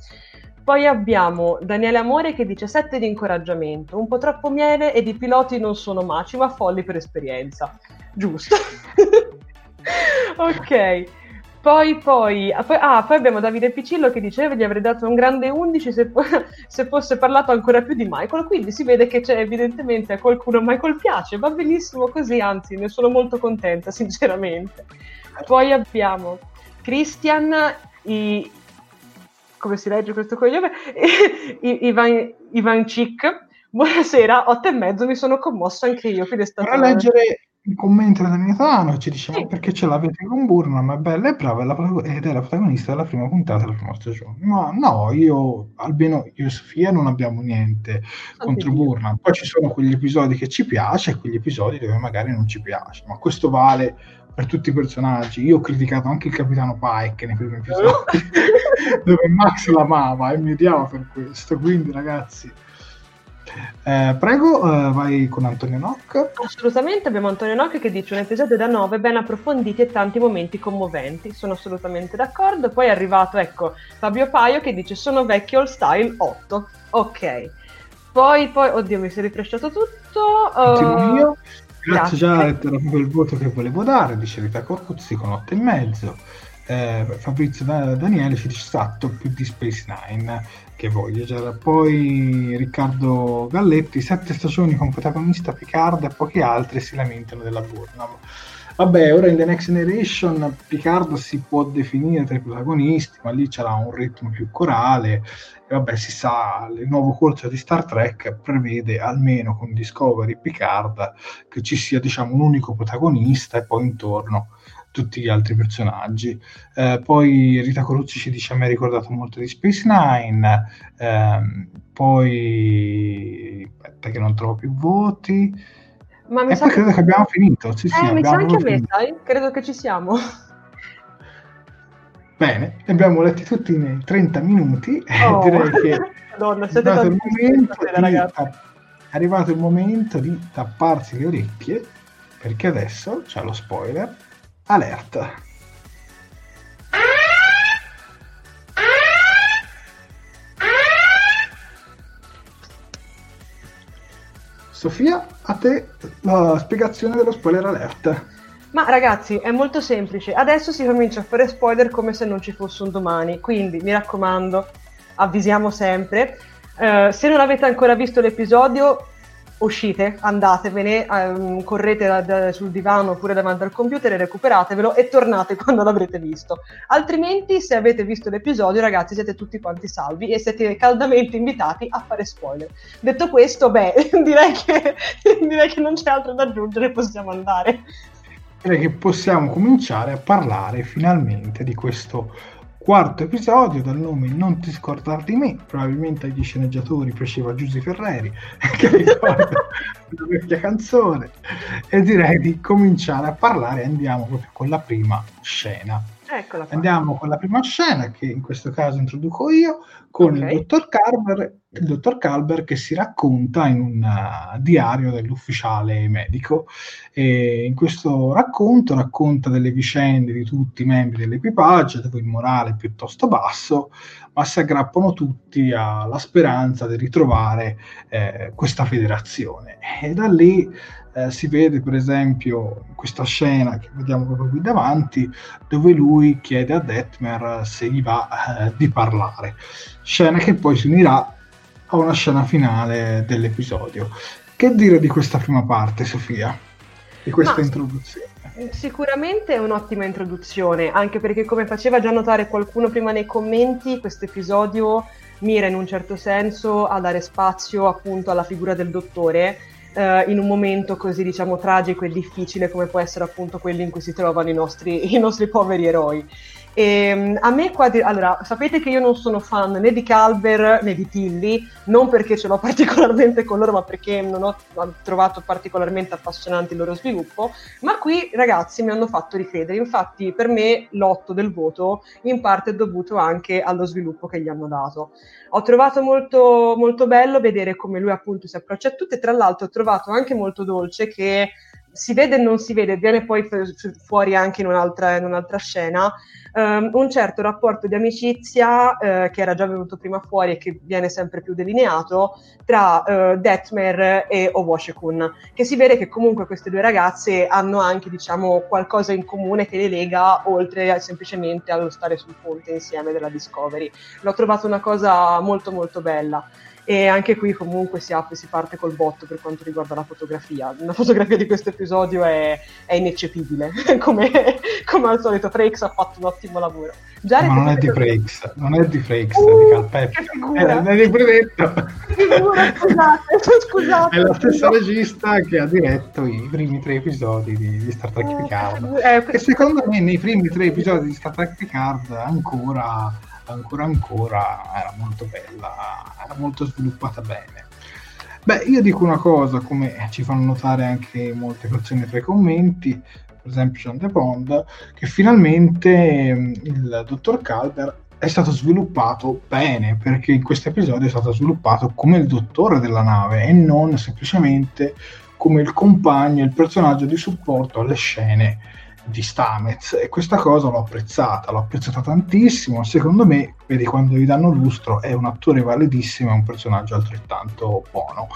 Poi abbiamo Daniele Amore che dice 7 di incoraggiamento, un po' troppo miele ed i piloti non sono maci ma folli per esperienza. Giusto. ok. Poi, poi, ah, poi, ah, poi abbiamo Davide Piccillo che diceva gli avrei dato un grande 11 se, se, fosse parlato ancora più di Michael, quindi si vede che c'è evidentemente a qualcuno Michael piace, va benissimo così, anzi ne sono molto contenta sinceramente. Poi abbiamo Christian, i, come si legge questo cognome? Ivan, Ivan Cic. Buonasera, otto e mezzo, mi sono commossa anche io. Vorrei leggere il commento da Danietano ci dice: sì. Perché ce l'avete con Burnham? È bella e brava ed è la protagonista della prima puntata della prima stagione. Ma no, io almeno io e Sofia non abbiamo niente contro Burnham. Poi ci sono quegli episodi che ci piace e quegli episodi dove magari non ci piace. Ma questo vale per tutti i personaggi. Io ho criticato anche il capitano Pike nei primi episodi, dove Max l'amava e mi odiava per questo. Quindi, ragazzi eh, prego, eh, vai con Antonio Nock. Assolutamente, abbiamo Antonio Nock che dice un episodio da 9 ben approfonditi e tanti momenti commoventi. Sono assolutamente d'accordo. Poi è arrivato, ecco, Fabio Paio che dice sono vecchio all style 8. Ok. Poi, poi, oddio, mi si è rifresciato tutto. Uh... io. Grazie, già era proprio il voto che volevo dare, dice Rita Corcuzzi con 8 e mezzo. Eh, Fabrizio Daniele ci dice esatto più di Space Nine che voglio. Poi Riccardo Galletti, sette stagioni con protagonista Picard e pochi altri si lamentano della Burnham. Vabbè, ora in The Next Generation Picard si può definire tra i protagonisti, ma lì c'era un ritmo più corale. E vabbè, si sa, il nuovo corso di Star Trek prevede almeno con Discovery Picard che ci sia, diciamo, un unico protagonista e poi intorno tutti gli altri personaggi. Eh, poi Rita Coruzzi ci dice: Mi ha ricordato molto di Space Nine. Eh, poi aspetta, che non trovo più voti. Ma mi e poi che... credo che abbiamo finito. Sì, eh, sì, mi sa anche a me, sai? Credo che ci siamo. Bene, li abbiamo letti tutti nei 30 minuti. Oh. Direi che Madonna, è, arrivato il momento stasera, di, è arrivato il momento di tapparsi le orecchie perché adesso c'è lo spoiler Alerta. Sofia, a te la spiegazione dello spoiler alert. Ma ragazzi, è molto semplice. Adesso si comincia a fare spoiler come se non ci fosse un domani. Quindi mi raccomando, avvisiamo sempre. Uh, se non avete ancora visto l'episodio, uscite, andatevene, um, correte da, da, sul divano oppure davanti al computer recuperatevelo e tornate quando l'avrete visto. Altrimenti, se avete visto l'episodio, ragazzi, siete tutti quanti salvi e siete caldamente invitati a fare spoiler. Detto questo, beh, direi che, direi che non c'è altro da aggiungere, possiamo andare. Direi che possiamo cominciare a parlare finalmente di questo quarto episodio dal nome Non ti scordar di me, probabilmente agli sceneggiatori piaceva Giusy Ferreri, che ricorda una vecchia canzone, e direi di cominciare a parlare, andiamo proprio con la prima scena. Eccola Andiamo con la prima scena, che in questo caso introduco io, con okay. il dottor Carver, il dottor Calber che si racconta in un uh, diario dell'ufficiale medico. E in questo racconto racconta delle vicende di tutti i membri dell'equipaggio, dove il morale è piuttosto basso, ma si aggrappano tutti alla speranza di ritrovare eh, questa federazione. E da lì eh, si vede per esempio questa scena che vediamo proprio qui davanti, dove lui chiede a Detmer se gli va eh, di parlare. Scena che poi si unirà a una scena finale dell'episodio. Che dire di questa prima parte, Sofia? Di questa Ma, introduzione? Sicuramente è un'ottima introduzione, anche perché come faceva già notare qualcuno prima nei commenti, questo episodio mira in un certo senso a dare spazio appunto alla figura del dottore eh, in un momento così diciamo tragico e difficile come può essere appunto quello in cui si trovano i nostri, i nostri poveri eroi. E, um, a me qua, allora, sapete che io non sono fan né di Calver né di Tilly, non perché ce l'ho particolarmente con loro, ma perché non ho trovato particolarmente appassionante il loro sviluppo, ma qui ragazzi mi hanno fatto ricredere, infatti per me l'otto del voto in parte è dovuto anche allo sviluppo che gli hanno dato. Ho trovato molto, molto bello vedere come lui appunto si approccia a tutte, tra l'altro ho trovato anche molto dolce che si vede e non si vede, viene poi fuori anche in un'altra, in un'altra scena, um, un certo rapporto di amicizia uh, che era già venuto prima fuori e che viene sempre più delineato tra uh, Detmer e Owoshekun, che si vede che comunque queste due ragazze hanno anche diciamo qualcosa in comune che le lega oltre a, semplicemente allo stare sul ponte insieme della Discovery. L'ho trovato una cosa molto molto bella e anche qui comunque si apre, si parte col botto per quanto riguarda la fotografia. La fotografia di questo episodio è, è ineccepibile, come, come, al solito Frakes ha fatto un ottimo lavoro. Jared Ma non è di Frakes, non è di Frakes, uh, è di Calpeppi. Eh, è di predetto. scusate, scusate. È la stessa regista che ha diretto i primi tre episodi di, di Star Trek Picard. Eh, e secondo me nei primi tre episodi di Star Trek Picard ancora ancora ancora era molto bella, era molto sviluppata bene. Beh, io dico una cosa, come ci fanno notare anche molte persone tra i commenti, per esempio John De Bond, che finalmente mm, il dottor Calder è stato sviluppato bene, perché in questo episodio è stato sviluppato come il dottore della nave e non semplicemente come il compagno, il personaggio di supporto alle scene di Stamez e questa cosa l'ho apprezzata, l'ho apprezzata tantissimo. Secondo me, vedi, quando gli danno lustro è un attore validissimo, è un personaggio altrettanto buono.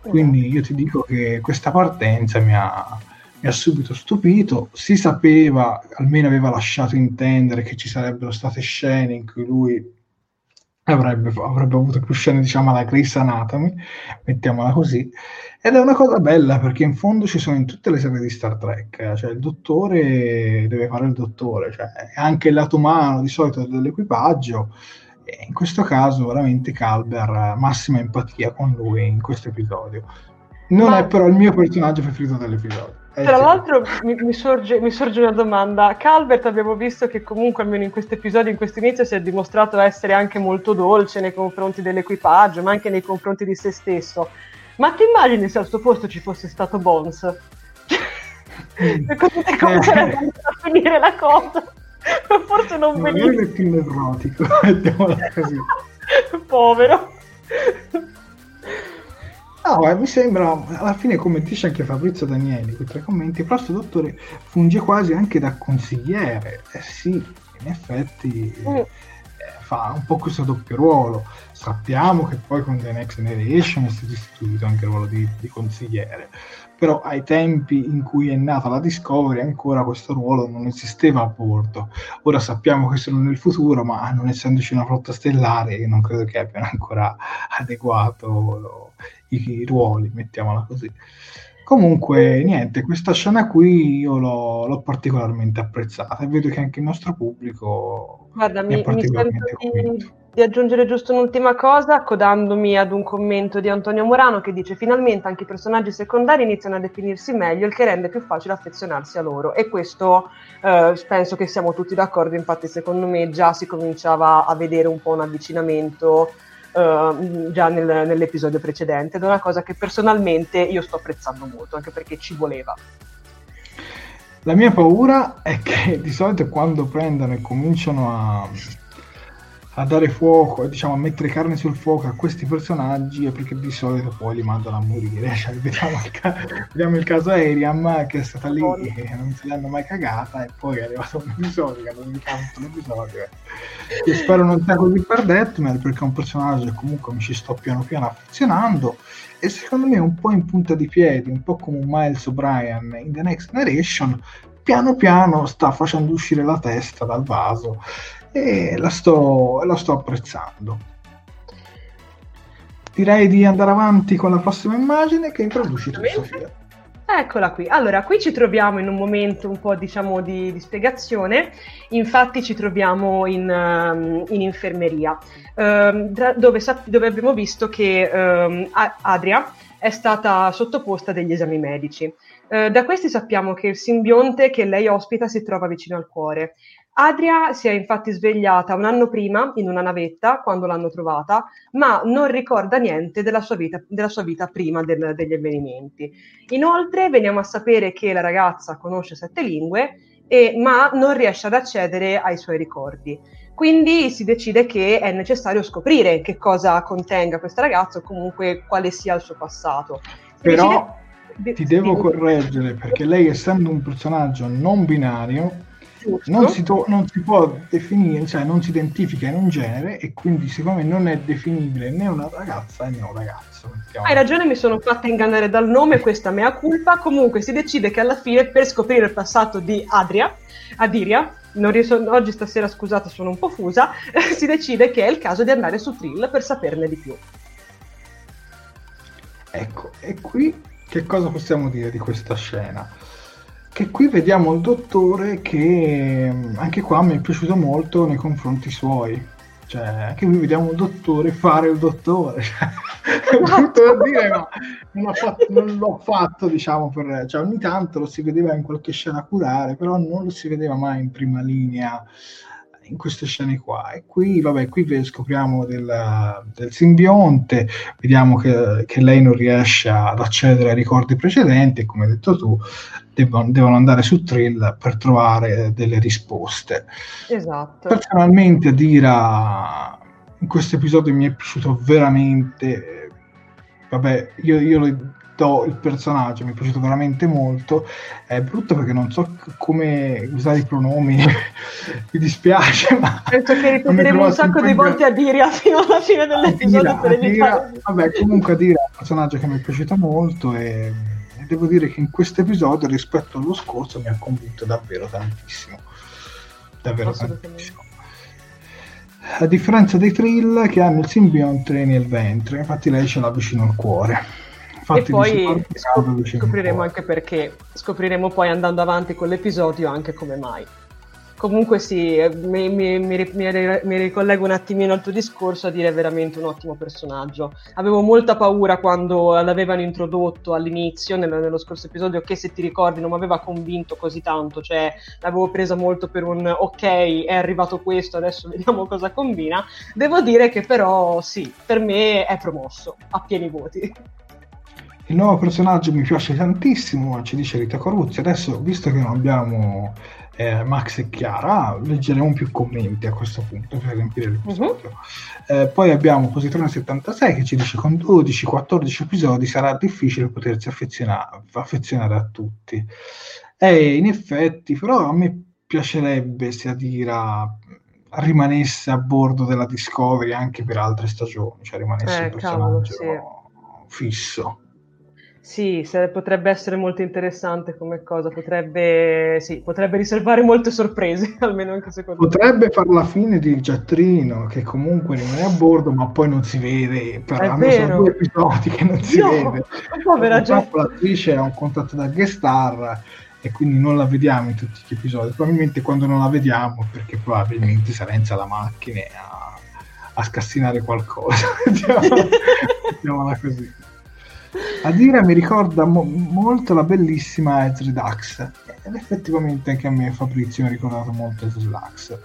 Quindi io ti dico che questa partenza mi ha, mi ha subito stupito. Si sapeva, almeno aveva lasciato intendere che ci sarebbero state scene in cui lui avrebbe, avrebbe avuto più scene, diciamo, alla Grey's Anatomy, mettiamola così. Ed è una cosa bella perché in fondo ci sono in tutte le serie di Star Trek, eh, cioè il dottore deve fare il dottore, cioè anche il lato umano di solito dell'equipaggio. E in questo caso veramente Calber, massima empatia con lui in questo episodio. Non Ma... è però il mio personaggio preferito dell'episodio. Eh, Tra l'altro mi, mi, sorge, mi, sorge, una domanda. Calvert abbiamo visto che comunque almeno in questo episodio, in questo inizio, si è dimostrato essere anche molto dolce nei confronti dell'equipaggio, ma anche nei confronti di se stesso. Ma ti immagini se al suo posto ci fosse stato Bones? Mm. come eh. sarebbe andata a finire la cosa? Forse non no, benissimo. Non è più neurotico, mettiamola così. Povero. No, mi sembra, alla fine come dice anche Fabrizio Danieli, con tre commenti, il vostro dottore funge quasi anche da consigliere. Eh sì, in effetti mm. eh, fa un po' questo doppio ruolo. Sappiamo che poi con The Next Generation è stato istituito anche il ruolo di, di consigliere, però ai tempi in cui è nata la Discovery ancora questo ruolo non esisteva a bordo. Ora sappiamo che sono nel futuro, ma non essendoci una flotta stellare, non credo che abbiano ancora adeguato i, ruoli, mettiamola così. Comunque, niente, questa scena qui io l'ho, l'ho, particolarmente apprezzata e vedo che anche il nostro pubblico Guarda, mi, mi sento di, di, aggiungere giusto un'ultima cosa, codandomi ad un commento di Antonio Morano che dice finalmente anche i personaggi secondari iniziano a definirsi meglio, il che rende più facile affezionarsi a loro. E questo eh, penso che siamo tutti d'accordo, infatti secondo me già si cominciava a vedere un po' un avvicinamento uh, già nel, nell'episodio precedente ed è una cosa che personalmente io sto apprezzando molto, anche perché ci voleva. La mia paura è che di solito quando prendono e cominciano a a dare fuoco, diciamo a mettere carne sul fuoco a questi personaggi è perché di solito poi li mandano a morire. Cioè, vediamo, il ca- vediamo, il caso Ariam che è stata lì e non se l'hanno mai cagata e poi è arrivato un episodio che hanno dedicato un episodio. Io spero non sia così per Deathmer perché è un personaggio che comunque mi ci sto piano piano affezionando e secondo me un po' in punta di piedi, un po' come un Miles O'Brien in The Next Generation, piano piano sta facendo uscire la testa dal vaso e la sto, la sto apprezzando. Direi di andare avanti con la prossima immagine che introduci tu, Sofia. Eccola qui. Allora, qui ci troviamo in un momento un po' diciamo di, di spiegazione. Infatti ci troviamo in, um, in infermeria, um, dove, dove, abbiamo visto che um, Adria è stata sottoposta a degli esami medici. Uh, da questi sappiamo che il simbionte che lei ospita si trova vicino al cuore. Adria si è infatti svegliata un anno prima in una navetta quando l'hanno trovata, ma non ricorda niente della sua vita, della sua vita prima del, degli avvenimenti. Inoltre veniamo a sapere che la ragazza conosce sette lingue, e, ma non riesce ad accedere ai suoi ricordi. Quindi si decide che è necessario scoprire che cosa contenga questa ragazza o comunque quale sia il suo passato. Si Però decide... ti devo correggere perché lei essendo un personaggio non binario non si, to- non si, può definire, cioè non si identifica in un genere e quindi secondo me non è definibile né una ragazza né un ragazzo. Hai ragione, mi sono fatta ingannare dal nome, questa mea culpa. Comunque si decide che alla fine per scoprire il passato di Adria, Adiria, riesco, oggi stasera scusate sono un po' fusa, si decide che è il caso di andare su Trill per saperne di più. Ecco, e qui che cosa possiamo dire di questa scena? Che qui vediamo il dottore che anche qua mi è piaciuto molto nei confronti suoi. Cioè, anche qui vediamo il dottore fare il dottore. Cioè, è brutto da dire, ma non, fatto, non, l'ho fatto, diciamo, per... Cioè, ogni tanto lo si vedeva in qualche scena curare, però non lo si vedeva mai in prima linea in queste scene qua. E qui, vabbè, qui scopriamo del, del simbionte, vediamo che, che, lei non riesce ad accedere ai ricordi precedenti come hai detto tu, devono, devono andare su Trill per trovare delle risposte. Esatto. Personalmente a Dira in questo episodio mi è piaciuto veramente, vabbè, io, io lo do il personaggio, mi è piaciuto veramente molto. È brutto perché non so come usare i pronomi, mi dispiace, ma... Penso che ripeteremo un sacco di volte a Diria fino alla fine dell'episodio Adira, per evitare... Vabbè, comunque Adira è un personaggio che mi è piaciuto molto e devo dire che in questo episodio rispetto allo scorso mi ha convinto davvero tantissimo. Davvero tantissimo. A differenza dei Trill che hanno il simbionte nel ventre, infatti lei ce l'ha vicino al cuore. Infatti, e poi scop- scopriremo anche perché, scopriremo poi andando avanti con l'episodio anche come mai. Comunque sì, mi, mi, mi, mi, ricollego un attimino al tuo discorso a dire veramente un ottimo personaggio. Avevo molta paura quando l'avevano introdotto all'inizio, nello, nello scorso episodio, che se ti ricordi non mi aveva convinto così tanto, cioè l'avevo presa molto per un ok, è arrivato questo, adesso vediamo cosa combina. Devo dire che però sì, per me è promosso, a pieni voti. Il nuovo personaggio mi piace tantissimo, ci dice Rita Coruzzi. Adesso, visto che non abbiamo eh, Max e Chiara, leggeremo più commenti a questo punto per riempire l'episodio. Uh-huh. Eh, poi abbiamo Positrone76 che ci dice con 12-14 episodi sarà difficile potersi affezionare, affezionare a tutti. E in effetti, però a me piacerebbe se Adira rimanesse a bordo della Discovery anche per altre stagioni, cioè rimanesse eh, un personaggio cavolo, sì. fisso. Sì, se, potrebbe essere molto interessante come cosa, potrebbe, sì, potrebbe riservare molte sorprese, almeno anche secondo potrebbe me. Potrebbe fare la fine di Giattrino, che comunque rimane a bordo, ma poi non si vede, per almeno sono due episodi che non si no, vede. Povera gente. L'attrice ha un contatto da guest star e quindi non la vediamo in tutti gli episodi. Probabilmente quando non la vediamo, perché probabilmente sarà in sala macchine a, a scassinare qualcosa. Mettiamola così. Adira mi ricorda mo- molto la bellissima Ezra Dax ed effettivamente anche a me Fabrizio mi ha ricordato molto Ezra Dax.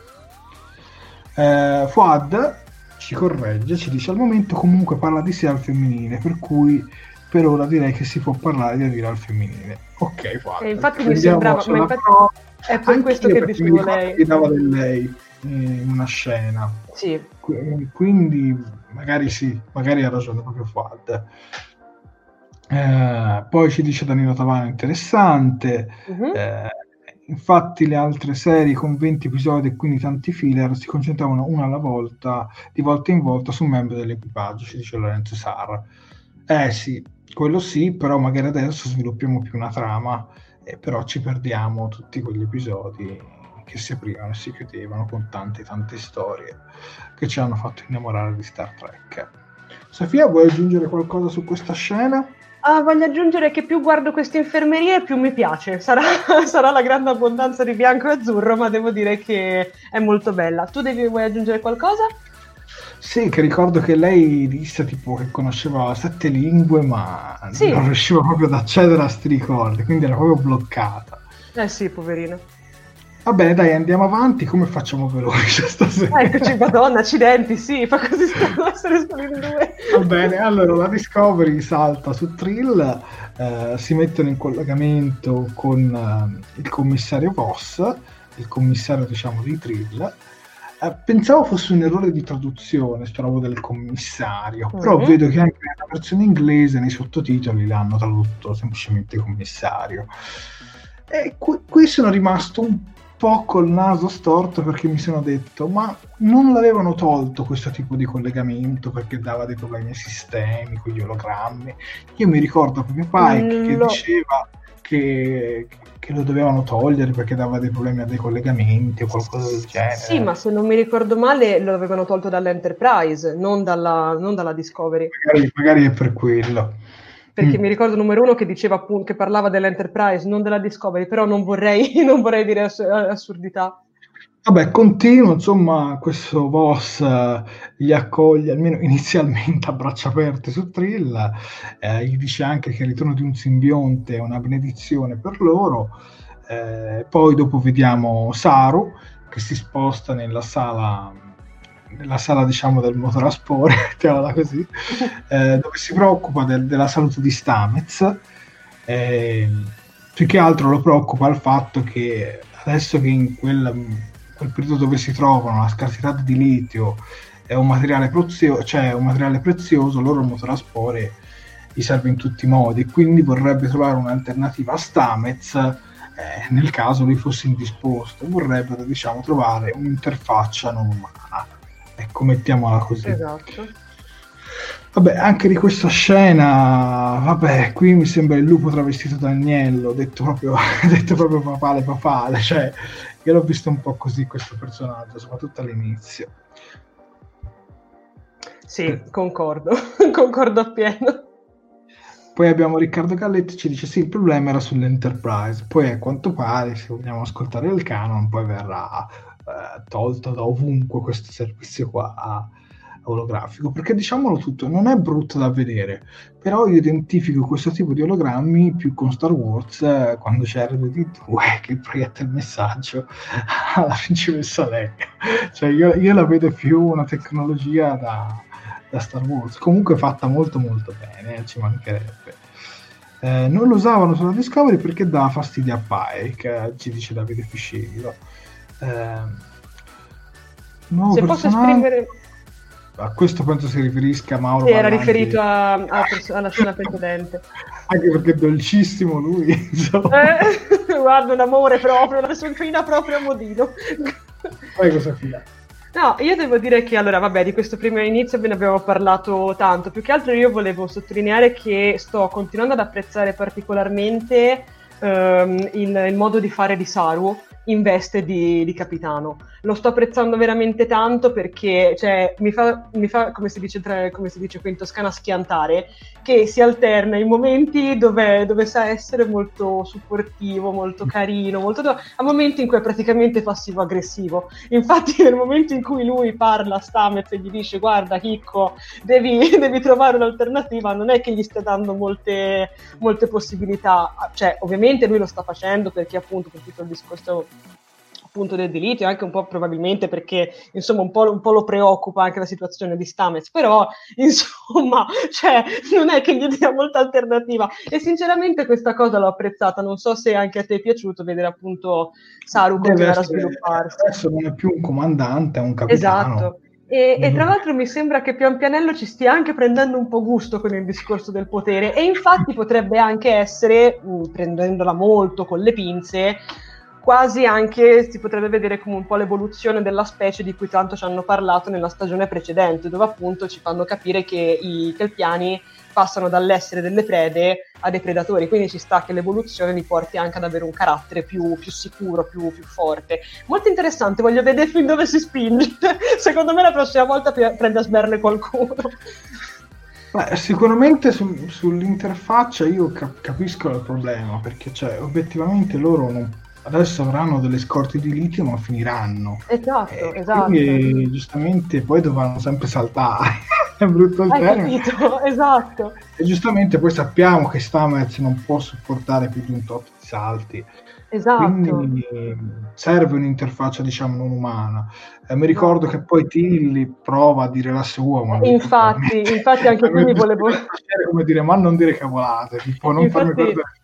Eh, Fuad ci corregge, ci dice al momento comunque parla di sé al femminile, per cui per ora direi che si può parlare di Adira al femminile. Ok, Fuad. E infatti mi sembrava, ma infatti è per questo che dicevo lei. Dava del lei in una scena. Sì. Quindi magari sì, magari ha ragione proprio Fuad. Eh, poi ci dice Danilo Tavano interessante. Uh-huh. Eh, infatti le altre serie con 20 episodi e quindi tanti filler si concentravano una alla volta, di volta in volta, su un membro dell'equipaggio, ci dice Lorenzo Sarra. Eh sì, quello sì, però magari adesso sviluppiamo più una trama, eh, però ci perdiamo tutti quegli episodi che si aprivano e si chiudevano con tante tante storie che ci hanno fatto innamorare di Star Trek. Sofia, vuoi aggiungere qualcosa su questa scena? Ah, voglio aggiungere che più guardo queste infermerie più mi piace. Sarà, sarà, la grande abbondanza di bianco e azzurro, ma devo dire che è molto bella. Tu devi, vuoi aggiungere qualcosa? Sì, che ricordo che lei disse tipo che conosceva sette lingue, ma sì. non riusciva proprio ad accedere a sti ricordi, quindi era proprio bloccata. Eh sì, poverina. Va bene, dai, andiamo avanti. Come facciamo veloce stasera? Eccoci, madonna, accidenti, sì, fa così strano essere solo in due. Va bene, allora la Discovery salta su Trill, eh, si mettono in collegamento con eh, il commissario Voss, il commissario diciamo di Trill. Eh, pensavo fosse un errore di traduzione, sto robo del commissario, mm-hmm. però vedo che anche nella versione inglese nei sottotitoli l'hanno tradotto semplicemente commissario. E qui, qui sono rimasto un po' col naso storto perché mi sono detto ma non l'avevano tolto questo tipo di collegamento perché dava dei problemi ai sistemi con gli ologrammi? Io mi ricordo proprio Pike mm, che lo... diceva che, che, lo dovevano togliere perché dava dei problemi a dei collegamenti o qualcosa del genere. Sì ma se non mi ricordo male lo avevano tolto dall'Enterprise non dalla, non dalla Discovery. Magari, magari è per quello perché mm. mi ricordo numero uno che diceva appunto che parlava dell'Enterprise, non della Discovery, però non vorrei, non vorrei dire ass- assurdità. Vabbè, continuo, insomma, questo boss uh, li accoglie almeno inizialmente a braccia aperte su Trill, eh, gli dice anche che il ritorno di un simbionte è una benedizione per loro, eh, poi dopo vediamo Saru che si sposta nella sala nella sala diciamo del motoraspore, mettiamola così, eh, dove si preoccupa del, della salute di Stamez. Eh, più che altro lo preoccupa il fatto che adesso che in quel, quel periodo dove si trovano la scarsità di litio è un materiale, prezio- cioè un materiale prezioso, loro il motoraspore gli serve in tutti i modi e quindi vorrebbe trovare un'alternativa a Stamez eh, nel caso lui fosse indisposto, vorrebbe diciamo, trovare un'interfaccia non umana. Ecco, mettiamola così. Esatto. Vabbè, anche di questa scena, vabbè, qui mi sembra il lupo travestito da agnello, detto proprio, detto proprio papale papale, cioè io l'ho visto un po' così questo personaggio, soprattutto all'inizio. Sì, concordo, concordo appieno. Poi abbiamo Riccardo Galletti che ci dice sì, il problema era sull'Enterprise, poi a quanto pare, se vogliamo ascoltare il canon, poi verrà eh, tolto da ovunque questo servizio qua olografico perché diciamolo tutto non è brutto da vedere però io identifico questo tipo di ologrammi più con Star Wars eh, quando c'è R2D2 che proietta il messaggio alla principessa Leia. Cioè io, io, la vedo più una tecnologia da, da, Star Wars comunque fatta molto molto bene eh, ci mancherebbe. Eh, non lo usavano sulla Discovery perché dà fastidio a Pike ci dice Davide Fiscello eh, Se posso esprimere... A questo penso si riferisca Mauro. Sì, era riferito a, a pers- alla scena precedente. Anche perché è dolcissimo lui. Eh, guarda, un amore proprio, una sonrina proprio a modino. Prego Sofia. No, io devo dire che allora, vabbè, di questo primo inizio ve ne abbiamo parlato tanto. Più che altro io volevo sottolineare che sto continuando ad apprezzare particolarmente ehm, il, il, modo di fare di Saru in veste di, di, capitano. Lo sto apprezzando veramente tanto perché cioè, mi, fa, mi fa, come si dice, come si dice qui in Toscana, schiantare, che si alterna in momenti dove, dove sa essere molto supportivo, molto carino, molto do- a momenti in cui è praticamente passivo-aggressivo. Infatti nel momento in cui lui parla a Stamez e gli dice guarda Chicco, devi, devi trovare un'alternativa, non è che gli stia dando molte, molte possibilità. Cioè, ovviamente lui lo sta facendo perché appunto per tutto il discorso appunto del delitto e anche un po' probabilmente perché insomma un po', un po', lo preoccupa anche la situazione di Stamez però insomma cioè, non è che gli dia molta alternativa. E sinceramente questa cosa l'ho apprezzata. Non so se anche a te è piaciuto vedere appunto Saru continuare a svilupparsi. adesso non è più un comandante è un capitano. Esatto. E, e, tra l'altro mi sembra che pian pianello ci stia anche prendendo un po' gusto con il discorso del potere. E infatti potrebbe anche essere, mh, prendendola molto con le pinze, quasi anche si potrebbe vedere come un po' l'evoluzione della specie di cui tanto ci hanno parlato nella stagione precedente, dove appunto ci fanno capire che i kelpiani passano dall'essere delle prede a dei predatori, quindi ci sta che l'evoluzione li porti anche ad avere un carattere più, più sicuro, più, più, forte. Molto interessante, voglio vedere fin dove si spinge. Secondo me la prossima volta prende a sberle qualcuno. Beh, sicuramente su, sull'interfaccia io cap- capisco il problema, perché cioè, obiettivamente loro non adesso avranno delle scorte di litio ma finiranno esatto, eh, esatto. quindi giustamente poi dovranno sempre saltare è brutto il Hai termine. capito? Esatto. E giustamente poi sappiamo che Stamets non può supportare più di un tot di salti, Esatto. quindi serve un'interfaccia diciamo non umana. Eh, mi ricordo che poi Tilly prova a dire la sua, ma Infatti, infatti anche qui mi volevo... come dire, ma non dire cavolate, tipo non farmi Infatti- perdere tempo.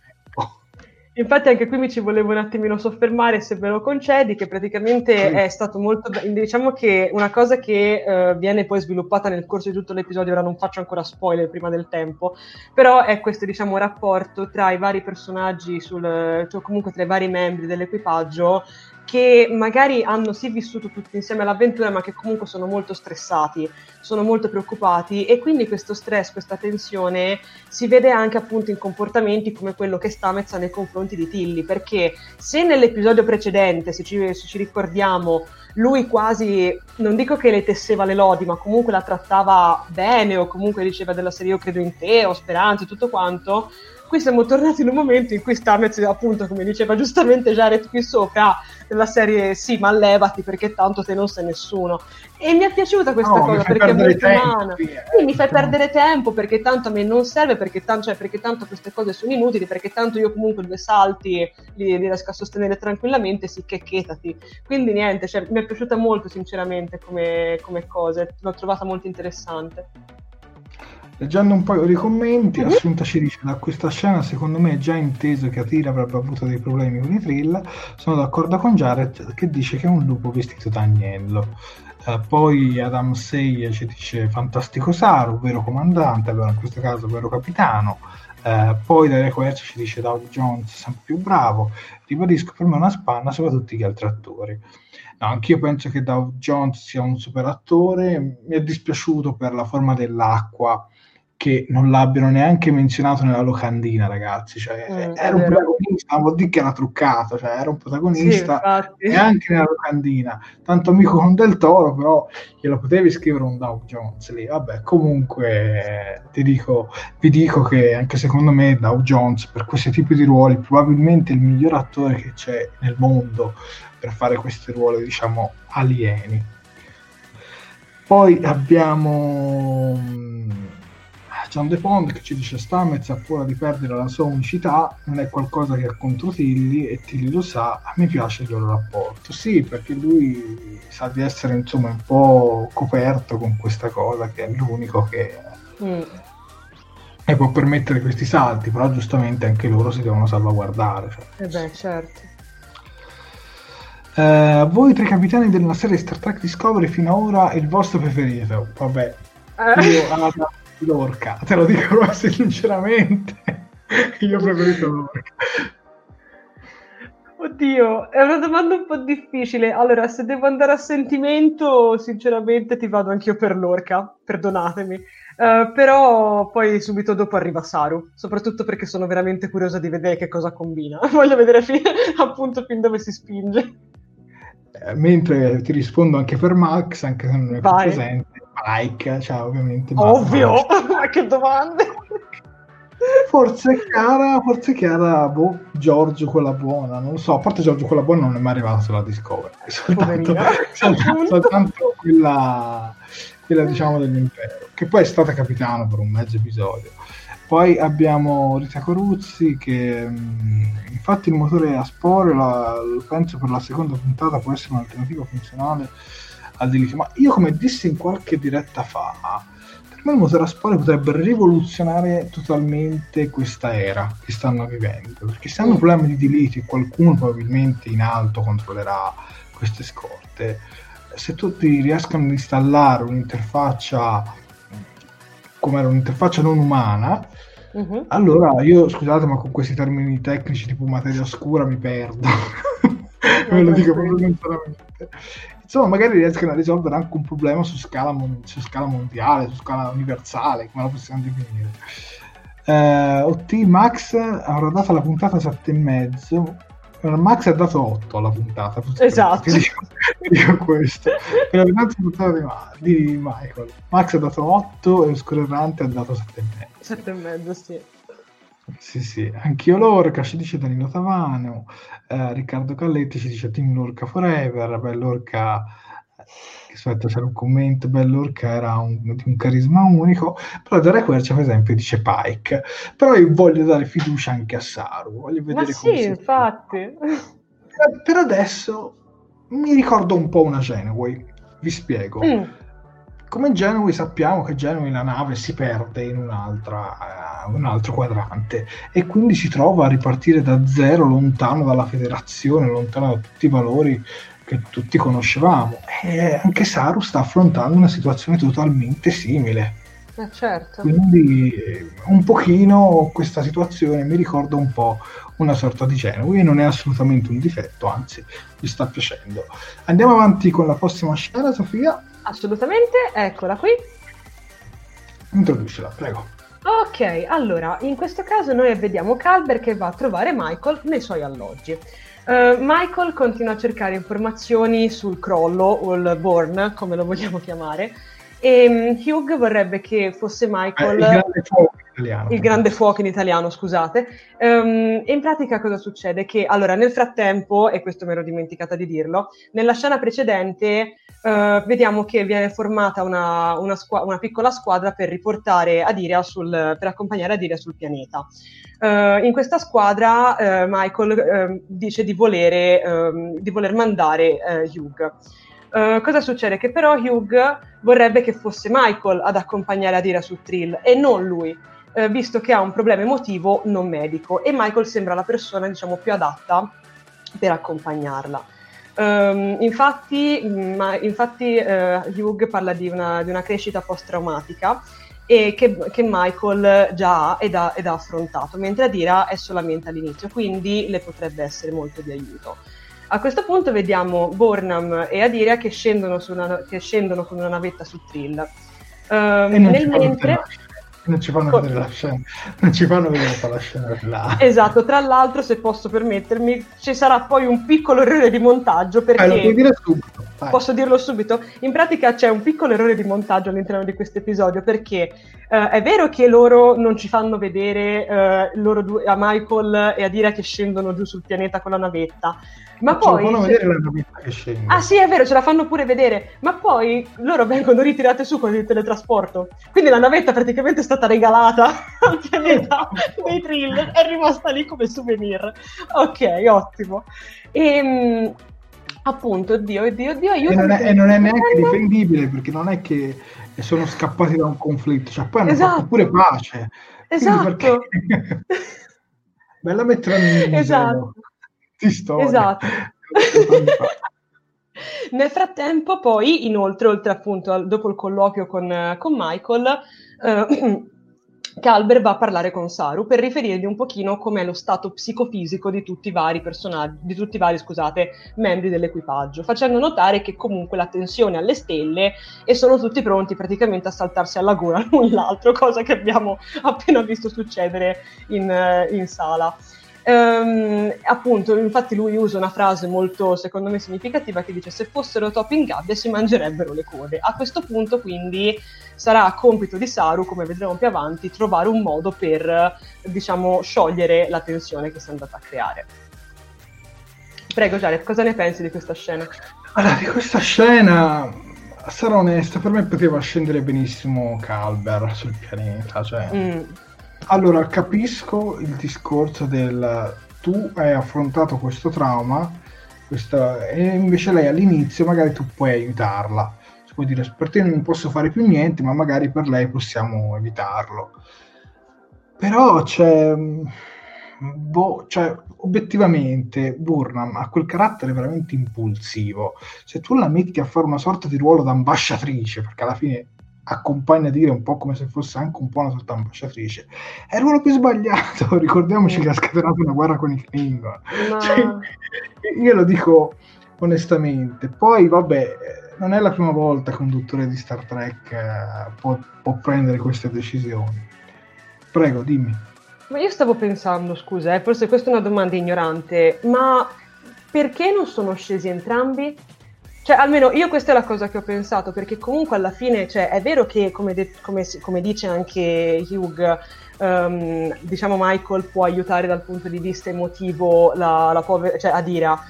Infatti anche qui mi ci volevo un attimino soffermare, se me lo concedi, che praticamente è stato molto... be- Diciamo che una cosa che eh, viene poi sviluppata nel corso di tutto l'episodio, ora non faccio ancora spoiler prima del tempo, però è questo diciamo rapporto tra i vari personaggi, sul, cioè comunque tra i vari membri dell'equipaggio che magari hanno sì vissuto tutti insieme l'avventura, ma che comunque sono molto stressati, sono molto preoccupati e quindi questo stress, questa tensione si vede anche appunto in comportamenti come quello che Stamez ha nei confronti di Tilly, perché se nell'episodio precedente, se ci, se ci ricordiamo, lui quasi, non dico che le tesseva le lodi, ma comunque la trattava bene o comunque diceva della serie io credo in te, ho speranze, tutto quanto, qui siamo tornati in un momento in cui Stamez, appunto, come diceva giustamente Jared qui sopra, della serie sì, ma levati perché tanto te non sei nessuno. E mi è piaciuta questa No, cosa perché è molto tempo, umana. sì, eh. Sì, mi fai perdere tempo perché tanto a me non serve, perché, tan- cioè, perché tanto queste cose sono inutili, perché tanto io comunque due salti li, li riesco a sostenere tranquillamente, sì che chetati. Quindi niente, cioè, mi è piaciuta molto sinceramente come, come cosa, l'ho trovata molto interessante. Leggendo un paio di commenti, Mhm. Assunta ci dice da questa scena secondo me è già inteso che Atira avrebbe avuto dei problemi con i Trill. Sono d'accordo con Jared che dice che è un lupo vestito da agnello. Eh, poi Adam Sey ci dice fantastico Saru, vero comandante, però in questo caso vero capitano. Eh, poi Daria Quercia ci dice Dow Jones sempre più bravo. Ribadisco per me una spanna sopra tutti gli altri attori. No, anch'io penso che Dow Jones sia un super attore. Mi è dispiaciuto per la forma dell'acqua che non l'abbiano neanche menzionato nella locandina, ragazzi. Cioè, Mm, era un protagonista, vuol dire che era truccato, cioè era un Sì, protagonista infatti. neanche nella locandina. Tanto amico con Del Toro, però glielo potevi scrivere un Dow Jones lì. Vabbè, comunque ti dico, vi dico che anche secondo me Dow Jones per questi tipi di ruoli probabilmente il miglior attore che c'è nel mondo per fare questi ruoli, diciamo, alieni. Poi abbiamo John De Pond che ci dice Stamez ha paura di perdere la sua unicità, non è qualcosa che ha contro Tilly e Tilly lo sa, a me piace il loro rapporto. Sì, perché lui sa di essere insomma un po' coperto con questa cosa che è l'unico che Mm. e può permettere questi salti, però giustamente anche loro si devono salvaguardare. cioè. Eh beh, certo. Eh, voi tre capitani della serie Star Trek Discovery fino ad ora il vostro preferito? Vabbè, Eh, io Ada Lorca, te lo dico sinceramente. Io ho preferito Lorca. Oddio, è una domanda un po' difficile. Allora, se devo andare a sentimento, sinceramente ti vado anch'io per l'orca, perdonatemi. Eh, però poi subito dopo arriva Saru, soprattutto perché sono veramente curiosa di vedere che cosa combina. Voglio vedere fi- appunto fin dove si spinge. Eh, mentre ti rispondo anche per Max, anche se non è presente. Mike, ciao ovviamente. Ovvio! Ma che domande! Forse Chiara, forse Chiara, boh, Giorgio quella buona, non lo so, a parte Giorgio quella buona non è mai arrivata sulla Discovery, soltanto, soltanto, soltanto quella, quella diciamo dell'impero, che poi è stata capitano per un mezzo episodio. Poi abbiamo Rita Coruzzi che mh, infatti il motore a spore, la- penso per la seconda puntata può essere un'alternativa funzionale al delitto, ma io come dissi in qualche diretta fa, per me il motore a spore potrebbe rivoluzionare totalmente questa era che stanno vivendo, perché se hanno problemi di delete e qualcuno probabilmente in alto controllerà queste scorte, se tutti riescono ad installare un'interfaccia come era un'interfaccia non umana, Mhm. allora io scusate ma con questi termini tecnici tipo materia oscura mi perdo. Ve lo dico proprio sinceramente. Insomma, magari riescono a risolvere anche un problema su scala, mon- su scala mondiale, su scala universale, come la possiamo definire. Eh, OT Max avrà dato alla puntata 7,5. Eh, Max ha dato 8 alla puntata. Esatto. Dico, dico questo. Per la puntata puntata di, Ma- di Michael. Max ha dato 8 e Errante ha dato 7,5. Sette e mezzo, sì. Sì, sì, anch'io Lorca, ci dice Danilo Tavano, eh, Riccardo Calletti ci dice Team Lorca Forever, beh, Lorca Aspetta, c'era un commento bello che era un, di un carisma unico, però da Requercia per esempio dice Pike, però io voglio dare fiducia anche a Saru, voglio vedere Ma sì, infatti. Per, per adesso mi ricordo un po' una Genway, vi spiego. Mm. Come Genway sappiamo che Genway la nave si perde in un'altra, uh, un altro quadrante e quindi si trova a ripartire da zero lontano dalla federazione, lontano da tutti i valori che tutti conoscevamo. E anche Saru sta affrontando una situazione totalmente simile. Eh certo. Quindi un pochino questa situazione mi ricorda un po' una sorta di Genui e non è assolutamente un difetto, anzi mi sta piacendo. Andiamo avanti con la prossima scena, Sofia. Assolutamente, eccola qui. Introducila, prego. Ok, allora, in questo caso noi vediamo Calber che va a trovare Michael nei suoi alloggi. Uh, Michael continua a cercare informazioni sul crollo o il Born, come lo vogliamo chiamare, e um, Hugh vorrebbe che fosse Michael... Eh, il grande fuoco in italiano. Il grande fuoco in italiano, scusate. Um, e in pratica cosa succede? Che allora nel frattempo, e questo mi ero dimenticata di dirlo, nella scena precedente uh, vediamo che viene formata una, una, squ- una, piccola squadra per riportare Adiria sul, per accompagnare Adiria sul pianeta. Uh, in questa squadra uh, Michael dice di, volere, ehm, di voler mandare Hugh. Uh, cosa succede? Che però Hugh vorrebbe che fosse Michael ad accompagnare Adira su Trill e non lui, uh, visto che ha un problema emotivo non medico e Michael sembra la persona diciamo, più adatta per accompagnarla. Um, infatti, ma, infatti uh, Hugh parla di una, di una, crescita post-traumatica e che, che Michael già ha ed, ha ed ha affrontato, mentre Adira è solamente all'inizio, quindi le potrebbe essere molto di aiuto. A questo punto vediamo Bornham e Adiria che scendono, una, che scendono con una navetta su Trill. Um, nel mentre non ci fanno vedere la scena non ci fanno vedere la scena là esatto tra l'altro se posso permettermi ci sarà poi un piccolo errore di montaggio perché eh, lo puoi dire subito Vai. posso dirlo subito in pratica c'è un piccolo errore di montaggio all'interno di questo episodio perché eh, è vero che loro non ci fanno vedere eh, loro due, a Michael e a Dira che scendono giù sul pianeta con la navetta ma poi... fanno vedere la navetta che scende. Ah sì, è vero, ce la fanno pure vedere. Ma poi loro vengono ritirate su con il teletrasporto. Quindi la navetta praticamente è stata regalata al pianeta dei thriller. È rimasta lì come souvenir. Ok, ottimo. E, ehm, appunto, oddio, oddio, oddio, aiuto. E non è, e non è neanche difendibile perché non è che sono scappati da un conflitto, cioè poi hanno esatto. fatto pure pace. Esatto. Perché... Bella mettere Esatto di storia. Esatto. Nel frattempo, poi, inoltre, oltre appunto al, dopo il colloquio con, con Michael, eh, Calber va a parlare con Saru per riferirgli un pochino com'è lo stato psicofisico di tutti i vari personaggi, di tutti i vari, scusate, membri dell'equipaggio, facendo notare che comunque la tensione alle stelle e sono tutti pronti praticamente a saltarsi alla gola l'un l'altro, cosa che abbiamo appena visto succedere in, in sala. Um, appunto, infatti lui usa una frase molto, secondo me, significativa che dice se fossero topi in gabbia si mangerebbero le code. A questo punto, quindi, sarà compito di Saru, come vedremo più avanti, trovare un modo per, diciamo, sciogliere la tensione che si è andata a creare. Prego, Jared, cosa ne pensi di questa scena? Allora, di questa scena, sarò onesto, per me poteva scendere benissimo Calber sul pianeta, cioè... Mm allora, capisco il discorso del tu hai affrontato questo trauma questa, e invece lei all'inizio magari tu puoi aiutarla. Cioè, puoi dire, per te non posso fare più niente, ma magari per lei possiamo evitarlo. Però c'è... Boh, cioè, obiettivamente Burnham ha quel carattere veramente impulsivo. Se tu la metti a fare una sorta di ruolo d'ambasciatrice, perché alla fine accompagna a dire un po' come se fosse anche un po' una sorta ambasciatrice è il ruolo più sbagliato ricordiamoci mm. che ha scatenato una guerra con i Klingon Ma... cioè, io lo dico onestamente poi vabbè non è la prima volta che un dottore di Star Trek eh, può, può, prendere queste decisioni. Prego dimmi. Ma io stavo pensando scusa eh, forse questa è una domanda ignorante ma perché non sono scesi entrambi? Cioè, almeno io questa è la cosa che ho pensato, perché comunque alla fine, cioè, è vero che, come, de- come, come dice anche Hugh, um, diciamo Michael può aiutare dal punto di vista emotivo la, la povera, cioè Adira,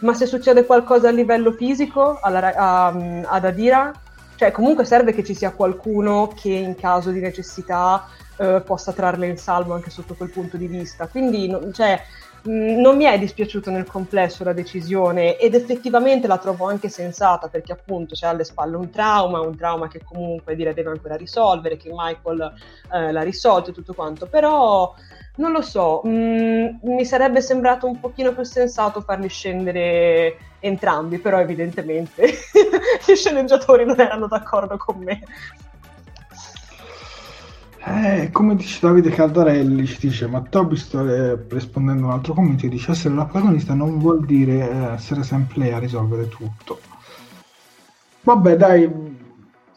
ma se succede qualcosa a livello fisico alla, a, ad Adira, cioè comunque serve che ci sia qualcuno che in caso di necessità eh, possa trarle in salvo anche sotto quel punto di vista. Quindi no, cioè, mh, non mi è dispiaciuto nel complesso la decisione ed effettivamente la trovo anche sensata perché appunto c'è alle spalle un trauma, un trauma che comunque dire deve ancora risolvere, che Michael eh, l'ha risolto e tutto quanto, però non lo so, mh, mi sarebbe sembrato un pochino più sensato farli scendere entrambi, però evidentemente gli sceneggiatori non erano d'accordo con me. Eh, come dice Davide Caldarelli, ci dice Matteo sto eh, rispondendo a un altro commento, dice essere la protagonista non vuol dire eh, essere sempre lei a risolvere tutto. Vabbè dai,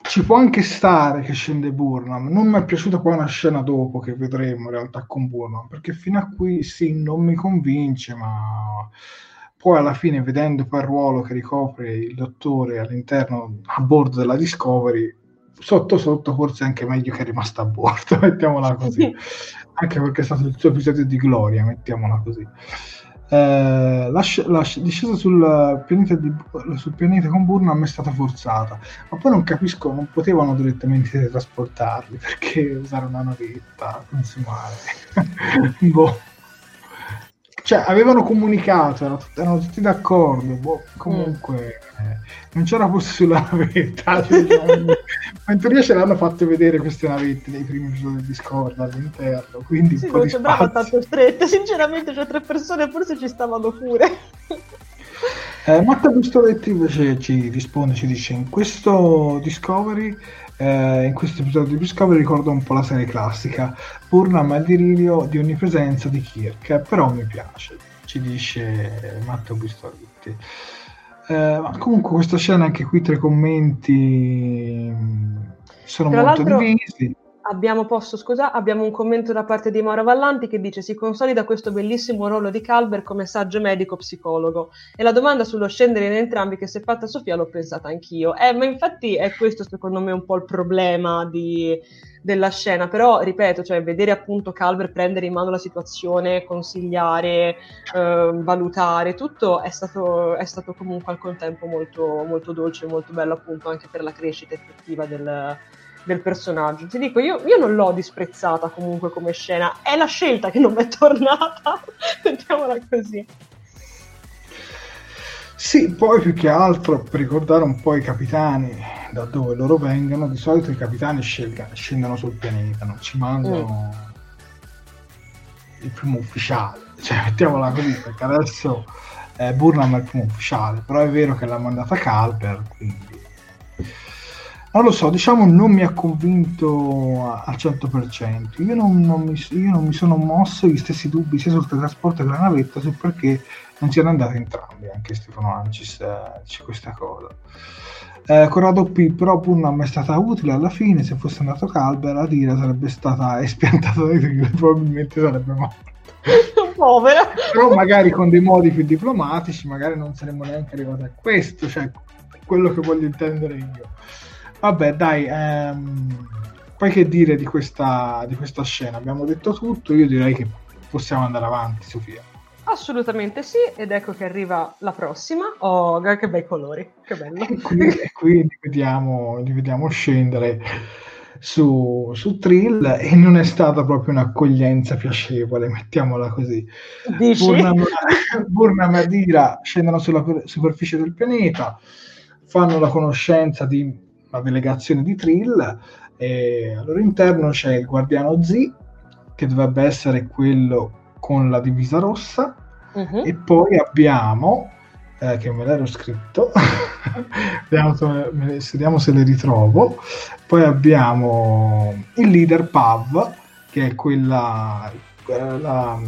ci può anche stare che scende Burnham. Non mi è piaciuta poi una scena dopo che vedremo in realtà con Burnham, perché fino a qui sì, non mi convince, ma poi alla fine vedendo poi il ruolo che ricopre il dottore all'interno a bordo della Discovery sotto sotto forse è anche meglio che è rimasta a bordo mettiamola così. Anche perché è stato il suo episodio di gloria mettiamola così eh, la, la, discesa sul pianeta, di, sul pianeta con Burnham è stata forzata ma poi non capisco non potevano direttamente trasportarli perché usare una navetta consumare boh cioè avevano comunicato, erano, erano tutti d'accordo, boh, comunque mm. eh, non c'era posto sulla navetta, diciamo, ma in teoria ce l'hanno fatto vedere queste navette nei primi episodi di Discord all'interno, quindi sì, un po' non di sembrava spazio. tanto strette, sinceramente cioè tre persone forse ci stavano pure. Eh, Matta Bustoretti invece ci risponde, ci dice in questo Discovery eh, in questo episodio di Discovery ricorda un po' la serie classica, Burnham il delirio di onnipresenza di Kirk, però mi piace, ci dice Matteo Bustoretti. Eh, comunque questa scena anche qui tre commenti mm, sono Tra molto divisi. Abbiamo, posso, scusa, abbiamo un commento da parte di Mauro Vallanti che dice si consolida questo bellissimo ruolo di Calber come saggio medico psicologo e la domanda sullo scendere in entrambi che si è fatta Sofia l'ho pensata anch'io eh, ma infatti è questo secondo me un po' il problema di- della scena. Però ripeto cioè vedere appunto Calver prendere in mano la situazione consigliare eh, valutare tutto è stato, è stato comunque al contempo molto, molto dolce molto bello appunto anche per la crescita effettiva del del personaggio. Ti dico, io, io non l'ho disprezzata comunque come scena, è la scelta che non mi è tornata, mettiamola così. Sì, poi più che altro per ricordare un po' i capitani da dove loro vengono, di solito i capitani scelga- scendono sul pianeta, non ci mandano il primo ufficiale, cioè mettiamola così, perché adesso eh, Burnham è il primo ufficiale, però è vero che l'ha mandata Calper, quindi non lo so, diciamo non mi ha convinto al 100%. Io non, non mi, io non mi sono mosso gli stessi dubbi sia sul teletrasporto che la navetta, sul perché non siano andati entrambi. Anche Stefano Ancis eh, dice questa cosa. Eh, Corrado P, però Burnham è stata utile alla fine. Se fosse andato Calber, la tira sarebbe stata espiantata dai Thriller, probabilmente sarebbe morta. Povera. Però magari con dei modi più diplomatici, magari non saremmo neanche arrivati a questo, cioè quello che voglio intendere io. Vabbè, dai, ehm, poi che dire di questa, di questa scena? Abbiamo detto tutto, io direi che possiamo andare avanti, Sofia. Assolutamente sì, ed ecco che arriva la prossima. Oh, che bei colori, che bello. E qui, e qui li, vediamo, li vediamo scendere su, su Trill e non è stata proprio un'accoglienza piacevole, mettiamola così. Dici? Burnham e Adira scendono sulla per- superficie del pianeta, fanno la conoscenza di una delegazione di Trill e al loro interno c'è il guardiano Z, che dovrebbe essere quello con la divisa rossa, Mhm. e poi abbiamo, eh, che me l'ero scritto, vediamo, se, me le- vediamo se le ritrovo, poi abbiamo il leader Pav, che è quella, quella-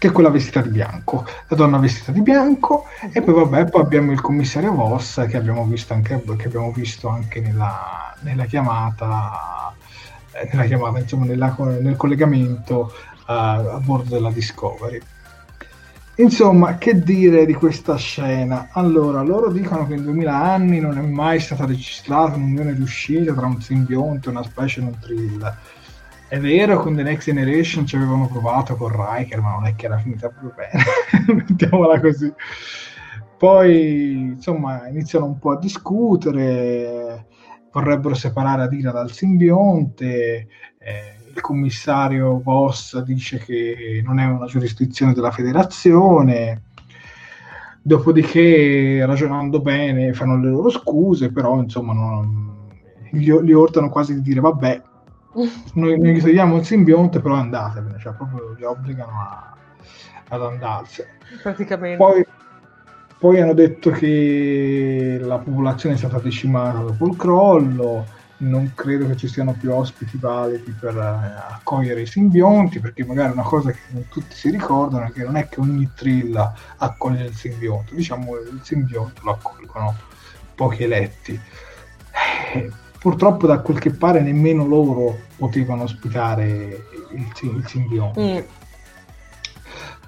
che è quella vestita di bianco, la donna vestita di bianco, e poi vabbè, poi abbiamo il commissario Voss che abbiamo visto anche, che abbiamo visto anche nella, nella chiamata, eh, nella chiamata, insomma, nella- nel collegamento eh, a bordo della Discovery. Insomma, che dire di questa scena? Allora, loro dicono che in 2000 anni non è mai stata registrata un'unione riuscita tra un simbionte e una specie non trill. È vero, con The Next Generation ci avevano provato con Riker, ma non è che era finita proprio bene, mettiamola così. Poi, insomma, iniziano un po' a discutere, vorrebbero separare Adira dal simbionte, eh, il commissario Voss dice che non è una giurisdizione della federazione, dopodiché ragionando bene fanno le loro scuse, però insomma non, gli, gli ortano quasi di dire vabbè, noi, noi togliamo il simbionte, però andatevene, cioè proprio li obbligano a, ad andarsene. Praticamente. Poi, poi hanno detto che la popolazione è stata decimata dopo il crollo, non credo che ci siano più ospiti validi per eh, accogliere i simbionti, perché magari una cosa che non tutti si ricordano è che non è che ogni trilla accoglie il simbionte, diciamo il simbionte lo accolgono pochi eletti. Eh, purtroppo da quel che pare nemmeno loro potevano ospitare il, il simbionte. Mm.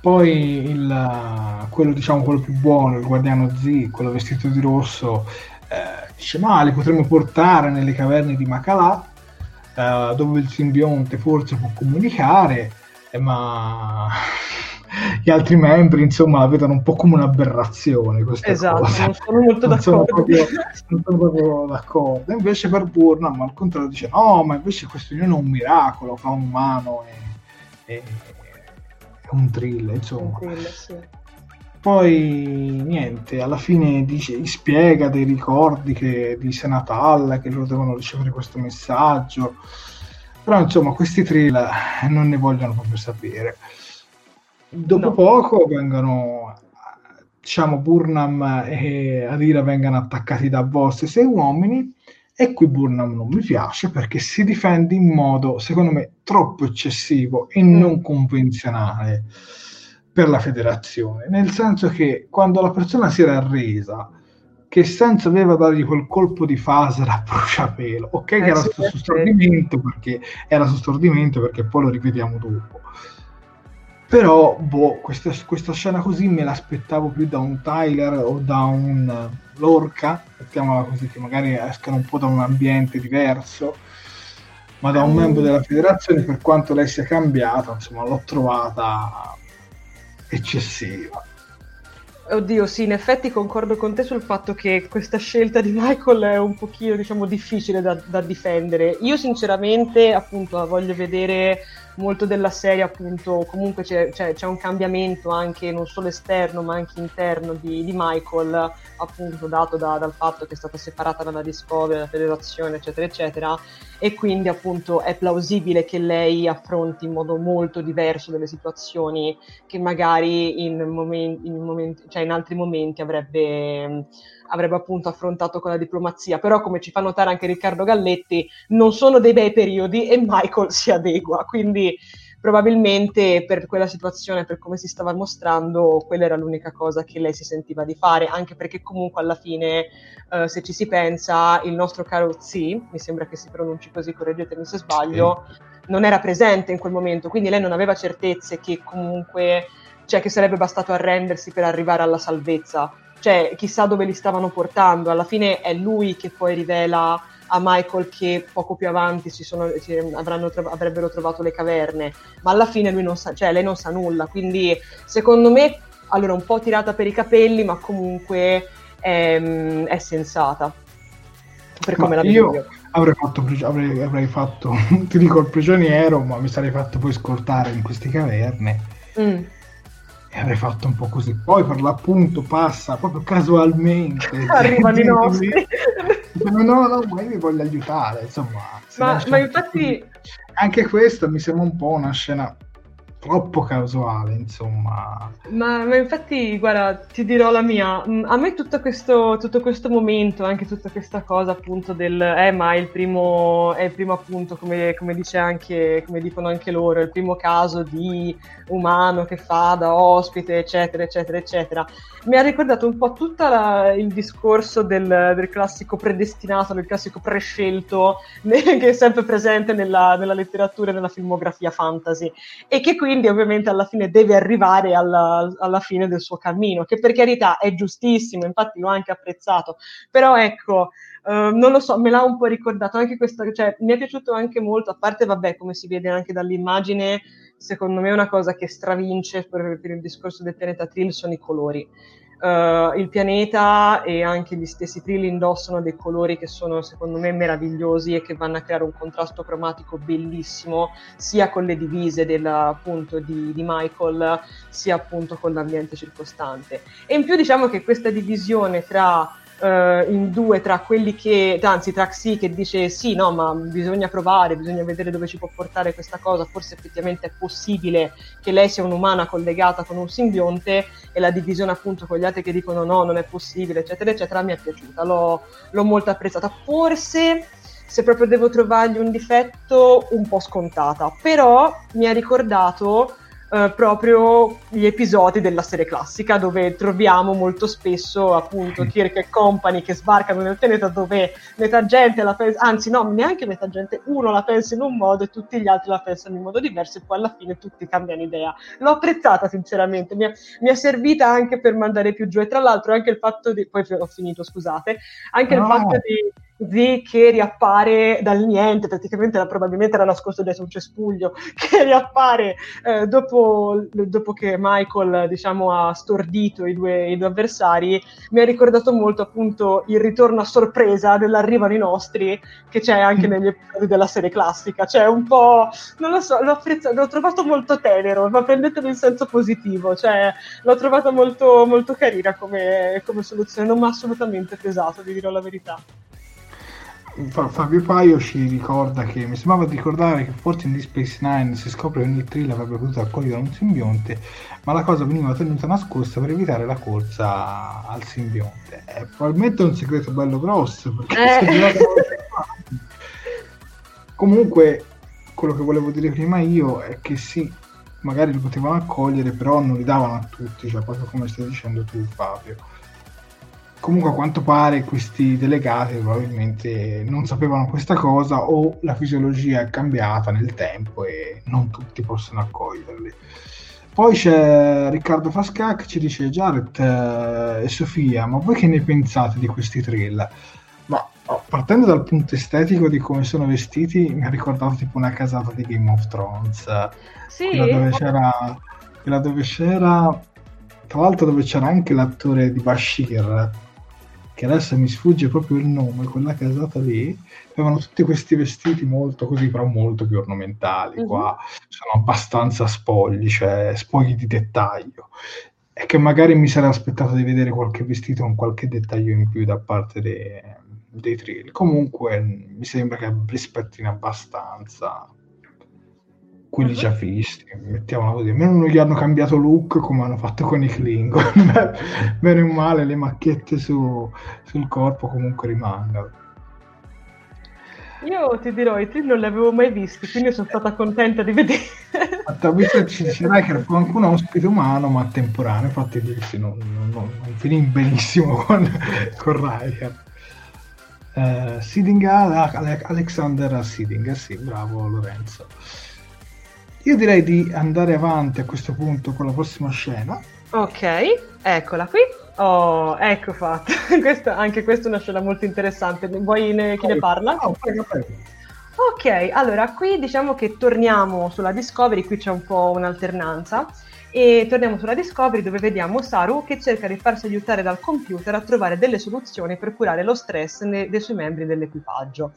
Poi il, quello, diciamo, quello più buono, il guardiano Z, quello vestito di rosso, eh, dice ma li potremmo portare nelle caverne di Macalà, eh, dove il simbionte forse può comunicare, eh, ma gli altri membri insomma la vedono un po' come un'aberrazione questa esatto, cosa. non sono molto non d'accordo. sono, proprio, non sono proprio d'accordo. Invece per Burnham al contrario dice no ma invece questo unione è un miracolo fra un umano e, e, e un thriller insomma. Un thriller, sì. poi niente alla fine dice, spiega dei ricordi che, di Senatal che loro devono ricevere questo messaggio. Però insomma questi thriller non ne vogliono proprio sapere dopo No. poco vengono diciamo Burnham e Adira vengono attaccati da boss e sei uomini e qui Burnham non mi piace perché si difende in modo secondo me troppo eccessivo e Mm. non convenzionale per la federazione nel senso che quando la persona si era arresa che senso aveva dargli quel colpo di phaser a bruciapelo ok che Eh, era sì, su sì. stordimento perché era su stordimento perché poi lo rivediamo dopo però, boh, questa, questa scena così me l'aspettavo più da un Tyler o da un eh, Lorca, mettiamola così, che magari escono un po' da un ambiente diverso, ma da un membro della federazione, per quanto lei sia cambiata, insomma, l'ho trovata eccessiva. Oddio, sì, in effetti concordo con te sul fatto che questa scelta di Michael è un pochino, diciamo, difficile da, da difendere. Io sinceramente, appunto, voglio vedere molto della serie, appunto, comunque c'è, c'è- c'è un cambiamento anche non solo esterno ma anche interno di, di Michael, appunto, dato da- dal fatto che è stata separata dalla Discovery, dalla federazione, eccetera, eccetera, e quindi appunto è plausibile che lei affronti in modo molto diverso delle situazioni che magari in, momen- in momenti- cioè in altri momenti avrebbe, avrebbe appunto affrontato con la diplomazia. Però, come ci fa notare anche Riccardo Galletti, non sono dei bei periodi e Michael si adegua. Quindi probabilmente per quella situazione, per come si stava mostrando, quella era l'unica cosa che lei si sentiva di fare, anche perché comunque alla fine, eh, se ci si pensa, il nostro caro Z, mi sembra che si pronunci così, correggetemi se sbaglio, non era presente in quel momento, quindi lei non aveva certezze che comunque, cioè che sarebbe bastato arrendersi per arrivare alla salvezza. Cioè, chissà dove li stavano portando. Alla fine è lui che poi rivela a Michael che poco più avanti ci sono, avranno tro- avrebbero trovato le caverne, ma alla fine lui non sa, cioè lei non sa nulla. Quindi, secondo me, allora un po' tirata per i capelli, ma comunque è, è sensata. Per come Ma la io io. avrei fatto, avrei, avrei fatto, ti dico il prigioniero, ma mi sarei fatto poi scortare in queste caverne. Mm. E avrei fatto un po' così. Poi per l'appunto passa proprio casualmente. Arrivano i nostri. No, no, no, ma io vi voglio aiutare, insomma. Ma, ma infatti, Anche questo mi sembra un po' una scena troppo casuale, insomma. Ma, ma infatti, guarda, ti dirò la mia. Mm, A me tutto questo, tutto questo momento, anche tutta questa cosa appunto del eh, ma è il primo, è il primo appunto, come, come dice anche, come dicono anche loro, è il primo caso di umano che fa da ospite, eccetera, eccetera, eccetera. Mi ha ricordato un po' tutto il discorso del, del classico predestinato, del classico prescelto, che è sempre presente nella, nella letteratura e nella filmografia fantasy e che qui quindi ovviamente alla fine deve arrivare alla, alla, fine del suo cammino, che per carità è giustissimo, infatti l'ho anche apprezzato, però ecco, uh, non lo so, me l'ha un po' ricordato anche questo, cioè mi è piaciuto anche molto, a parte vabbè, come si vede anche dall'immagine, secondo me una cosa che stravince per, per il discorso del pianeta Trill sono i colori. Uh, il pianeta e anche gli stessi Trill indossano dei colori che sono secondo me meravigliosi e che vanno a creare un contrasto cromatico bellissimo sia con le divise del, appunto, di, di, Michael sia appunto con l'ambiente circostante. E in più diciamo che questa divisione tra uh, in due tra quelli che, anzi tra Xi che dice sì, no, ma bisogna provare, bisogna vedere dove ci può portare questa cosa, forse effettivamente è possibile che lei sia un'umana collegata con un simbionte e la divisione appunto con gli altri che dicono no, non è possibile, eccetera, eccetera, mi è piaciuta, l'ho, l'ho molto apprezzata. Forse se proprio devo trovargli un difetto, un po' scontata, però mi ha ricordato eh, proprio gli episodi della serie classica dove troviamo molto spesso appunto Kirk e company che sbarcano nel pianeta dove metà gente la pensa, anzi no, neanche metà gente, uno la pensa in un modo e tutti gli altri la pensano in modo diverso e poi alla fine tutti cambiano idea. L'ho apprezzata sinceramente, mi è, mi è servita anche per mandare più giù e tra l'altro anche il fatto di, poi ho finito scusate, anche no. il fatto di Z che riappare dal niente, praticamente era, probabilmente era nascosto dietro un cespuglio, che riappare eh, dopo, dopo, che Michael diciamo, ha stordito i due, i due, avversari, mi ha ricordato molto appunto il ritorno a sorpresa dell'arrivo ai nostri, che c'è anche negli episodi della serie classica, cioè un po', non lo so, l'ho, apprezzato, l'ho trovato molto tenero, ma prendetelo in senso positivo, cioè l'ho trovata molto, molto carina come, come soluzione, non mi ha assolutamente pesato, vi dirò la verità. Fabio Paio ci ricorda che mi sembrava di ricordare che forse in Deep Space Nine si scopre che Nick Trill avrebbe potuto accogliere un simbionte, ma la cosa veniva tenuta nascosta per evitare la corsa al simbionte. Eh, probabilmente è un segreto bello grosso, perché eh. Comunque, quello che volevo dire prima io è che sì, magari li potevano accogliere, però non li davano a tutti, cioè proprio come stai dicendo tu Fabio comunque a quanto pare questi delegati probabilmente non sapevano questa cosa o la fisiologia è cambiata nel tempo e non tutti possono accoglierli. Poi c'è Riccardo Fasca che ci dice Jared eh, e Sofia, ma voi che ne pensate di questi thrill? Ma oh, partendo dal punto estetico di come sono vestiti, mi ha ricordato tipo una casata di Game of Thrones. Sì. Quella dove c'era, quella dove c'era tra l'altro dove c'era anche l'attore di Bashir che adesso mi sfugge proprio il nome, quella casata lì, avevano tutti questi vestiti molto così, però molto più ornamentali. Uh-huh. Qua sono abbastanza spogli, cioè spogli di dettaglio. E che magari mi sarei aspettato di vedere qualche vestito con qualche dettaglio in più da parte dei, dei trill. Comunque mi sembra che rispettino abbastanza quelli già visti, mettiamola così. Almeno non gli hanno cambiato look come hanno fatto con i Klingon. Bene o male, le macchiette su, sul corpo comunque rimangono. Io ti dirò, i film non li avevo mai visti, quindi sono stata contenta di vedere. Visto ci dicerai che fu anche un ospite umano, ma temporaneo, infatti dirsi non, non, non, non finì benissimo con, con Riker. Uh, Siding, Alexander Siding, sì, bravo Lorenzo. Io direi di andare avanti a questo punto con la prossima scena. Ok, eccola qui. Oh, ecco fatto. questa, anche questa è una scena molto interessante. Vuoi ne, chi ne parla? Oh, prego, prego. Ok, allora qui diciamo che torniamo sulla Discovery, qui c'è un po' un'alternanza e torniamo sulla Discovery dove vediamo Saru che cerca di farsi aiutare dal computer a trovare delle soluzioni per curare lo stress ne- dei suoi membri dell'equipaggio.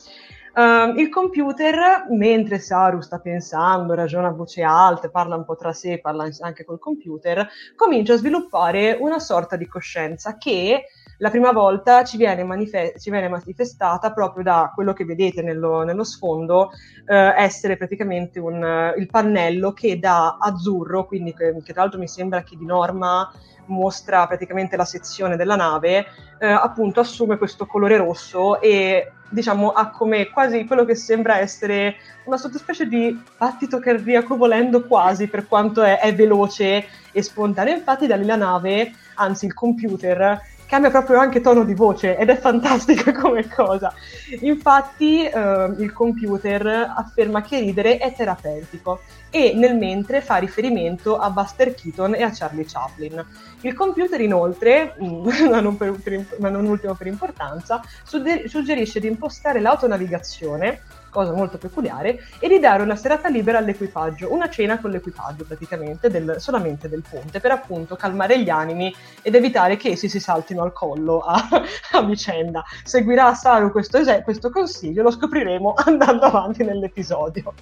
Uh, il computer, mentre Saru sta pensando, ragiona a voce alta, parla un po' tra sé, parla anche col computer, comincia a sviluppare una sorta di coscienza che la prima volta ci viene, manife- ci viene manifestata proprio da quello che vedete nello, nello sfondo, eh, essere praticamente un, il pannello che da azzurro, quindi che, che tra l'altro mi sembra che di norma mostra praticamente la sezione della nave, eh, appunto assume questo colore rosso e diciamo ha come quasi quello che sembra essere una sottospecie di battito cardiaco volendo quasi per quanto è, è veloce e spontaneo. Infatti da lì la nave, anzi il computer, cambia proprio anche tono di voce ed è fantastica come cosa. Infatti eh, il computer afferma che ridere è terapeutico e nel mentre fa riferimento a Buster Keaton e a Charlie Chaplin. Il computer inoltre, ma non, per, per, ma non ultimo per importanza, suggerisce di impostare l'autonavigazione cosa molto peculiare, e di dare una serata libera all'equipaggio, una cena con l'equipaggio praticamente, del, solamente del ponte, per appunto calmare gli animi ed evitare che essi si saltino al collo a, a vicenda. Seguirà Saru questo, questo consiglio, lo scopriremo andando avanti nell'episodio.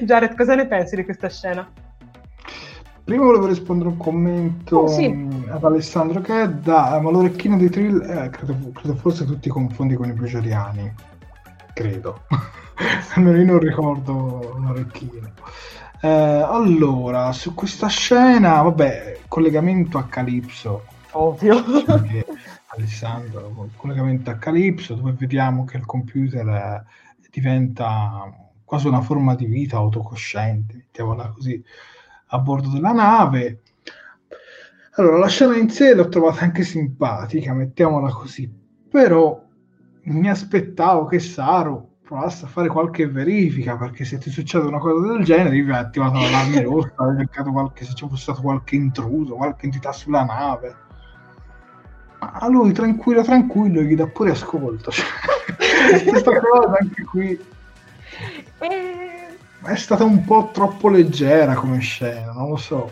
Jared, cosa ne pensi di questa scena? Prima volevo rispondere a un commento oh, sì. ad Alessandro che è da ma l'orecchino di Trill, eh, credo, credo, forse tutti confondi con i brujeriani, credo. almeno io non ricordo un orecchino. Eh, allora, su questa scena, vabbè, collegamento a Calypso. Ovvio. Cioè, Alessandro, collegamento a Calypso, dove vediamo che il computer eh, diventa quasi una forma di vita autocosciente, mettiamola così, a bordo della nave. Allora, la scena in sé l'ho trovata anche simpatica, mettiamola così, però mi aspettavo che Saru provasse a fare qualche verifica perché se ti succede una cosa del genere devi attivato l'allarme rossa avevi cercato qualche, se ci fosse stato qualche intruso qualche entità sulla nave. Ma lui tranquillo tranquillo gli dà pure ascolto cioè, questa cosa anche qui. Eh. è stata un po' troppo leggera come scena non lo so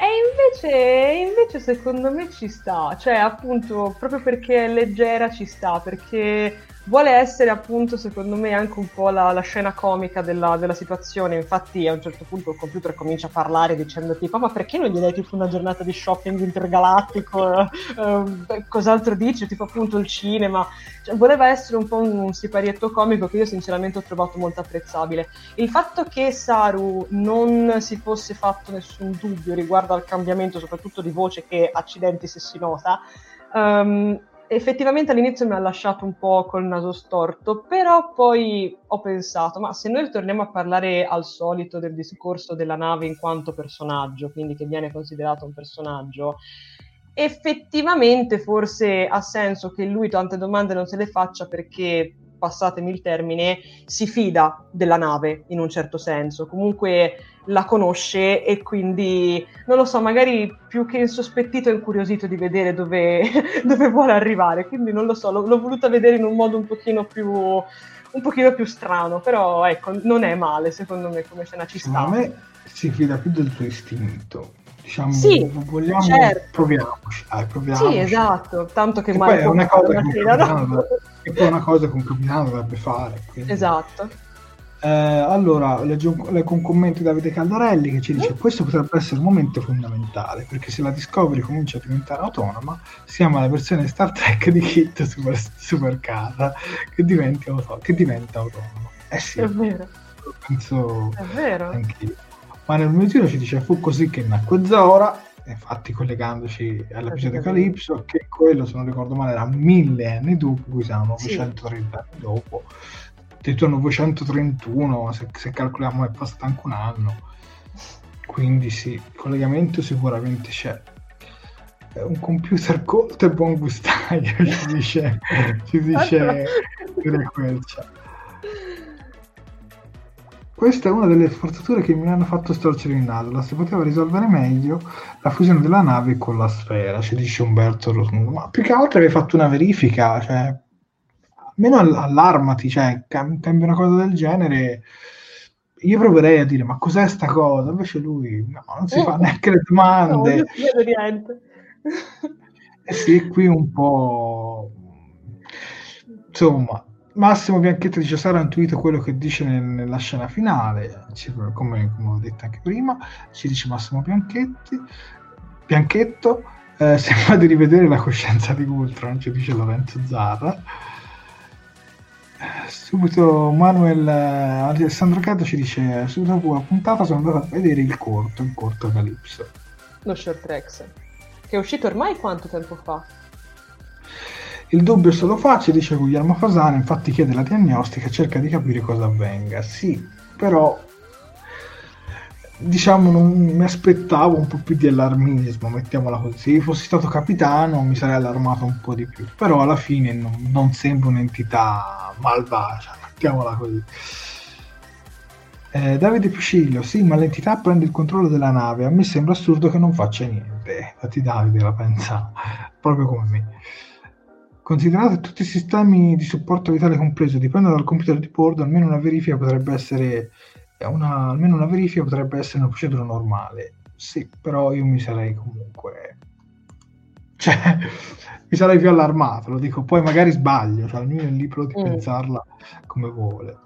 e invece, invece secondo me ci sta, cioè appunto proprio perché è leggera ci sta, perché vuole essere appunto secondo me anche un po' la, la scena comica della, della, situazione. Infatti a un certo punto il computer comincia a parlare dicendo tipo ma perché non gli dai tipo una giornata di shopping intergalattico? Eh, cos'altro dice tipo appunto il cinema. Cioè, voleva essere un po' un, un siparietto comico che io sinceramente ho trovato molto apprezzabile. Il fatto che Saru non si fosse fatto nessun dubbio riguardo al cambiamento soprattutto di voce che accidenti se si nota um, effettivamente all'inizio mi ha lasciato un po' col naso storto, però poi ho pensato, ma se noi torniamo a parlare al solito del discorso della nave in quanto personaggio, quindi che viene considerato un personaggio, effettivamente forse ha senso che lui tante domande non se le faccia perché passatemi il termine, si fida della nave in un certo senso. Comunque la conosce e quindi, non lo so, magari più che insospettito è incuriosito di vedere dove, dove vuole arrivare, quindi non lo so, l'ho, l'ho, voluta vedere in un modo un pochino più, un pochino più strano, però ecco, non è male secondo me come scena ci sta. Secondo me si fida più del suo istinto. Diciamo, sì, vogliamo, certo. proviamoci, dai, proviamoci. Sì, esatto, tanto che, che mai è una cosa che no? È una cosa che un capitano dovrebbe fare. Quindi. Esatto. Eh, allora, leggo, leggo, un commento di Davide Caldarelli che ci dice: Questo potrebbe essere un momento fondamentale perché se la Discovery comincia a diventare autonoma, siamo alla versione Star Trek di Kit Super, super Casa che, diventi, che diventa autonoma. Eh sì, è vero. Penso è vero. anch'io. Ma nel mio giro ci dice: Fu così che nacque Zora. Infatti, collegandoci all'episodio Calypso, che quello, se non ricordo male, era mille anni dopo, qui siamo 930 sì. anni dopo. Addirittura 931 se, se calcoliamo è passato anche un anno. Quindi sì, il collegamento sicuramente c'è. È un computer colto e buon gustaio ci dice ci dice Quercia questa è una delle forzature che mi hanno fatto storcere il naso. La si poteva risolvere meglio la fusione della nave con la sfera, ci dice Umberto Rosmundo. Ma più che altro avevi fatto una verifica, cioè almeno allarmati, cioè cambia una cosa del genere. Io proverei a dire ma cos'è sta cosa? Invece lui no, non si fa neanche le domande. No, non niente. eh sì, qui un po'... Insomma, Massimo Bianchetto dice sarà intuito quello che dice nel, nella scena finale, come, come, ho detto anche prima, ci dice Massimo Bianchetti, Bianchetto, eh, sembra di rivedere la coscienza di Ultron, ci dice Lorenzo Zarra subito Manuel eh, Alessandro Caddo ci dice subito dopo la puntata sono andato a vedere il corto il corto Calypso lo short tracks che è uscito ormai quanto tempo fa? Il dubbio è solo facile dice Guglielmo Fasano infatti chiede la diagnostica e cerca di capire cosa avvenga sì però diciamo, non mi aspettavo un po' più di allarmismo, mettiamola così. Se fossi stato capitano mi sarei allarmato un po' di più, però alla fine non, non sembra un'entità malvagia, mettiamola così. Eh, Davide Pisciglio, sì, ma l'entità prende il controllo della nave. A me sembra assurdo che non faccia niente. Infatti, Davide la pensa proprio come me. Considerato che tutti i sistemi di supporto vitale completo dipendono dal computer di bordo, almeno una verifica potrebbe essere una, almeno una verifica potrebbe essere una procedura normale. Sì, però io mi sarei comunque cioè mi sarei più allarmato, lo dico, poi magari sbaglio, cioè almeno è libero di mm. pensarla come vuole.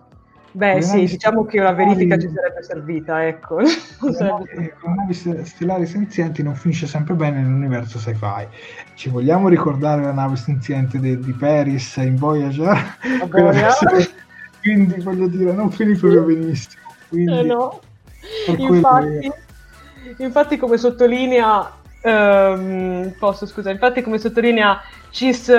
Beh, sì, diciamo che una verifica ci sarebbe servita, ecco. Con navi stellari senzienti non finisce sempre bene nell'universo sci-fi. Ci vogliamo ricordare la nave senziente di, di Paris in Voyager? Quindi voglio dire, non finì proprio benissimo. Quindi, eh no. Infatti, infatti, come sottolinea, um, posso scusa, infatti come sottolinea CIS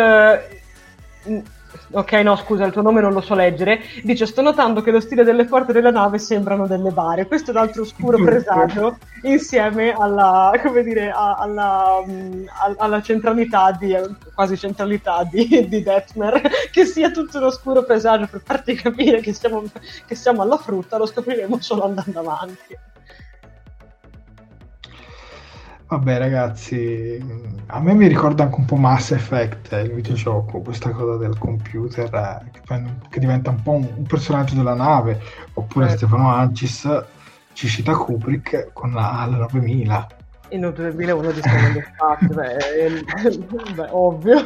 ok no scusa il tuo nome non lo so leggere, dice sto notando che lo stile delle porte della nave sembrano delle bare, questo è un altro oscuro presagio insieme alla, come dire, alla, mm, alla centralità di, quasi centralità di, di Detmer, che sia tutto un oscuro presagio per farti capire che siamo, che siamo alla frutta, lo scopriremo solo andando avanti. Vabbè ragazzi, a me mi ricorda anche un po' Mass Effect, il videogioco, questa cosa del computer eh, che, diventa un po' un, un, personaggio della nave, oppure eh. Stefano Ancis ci cita Kubrick con la, la 9000. In 2001 di Spazio, beh, beh, ovvio.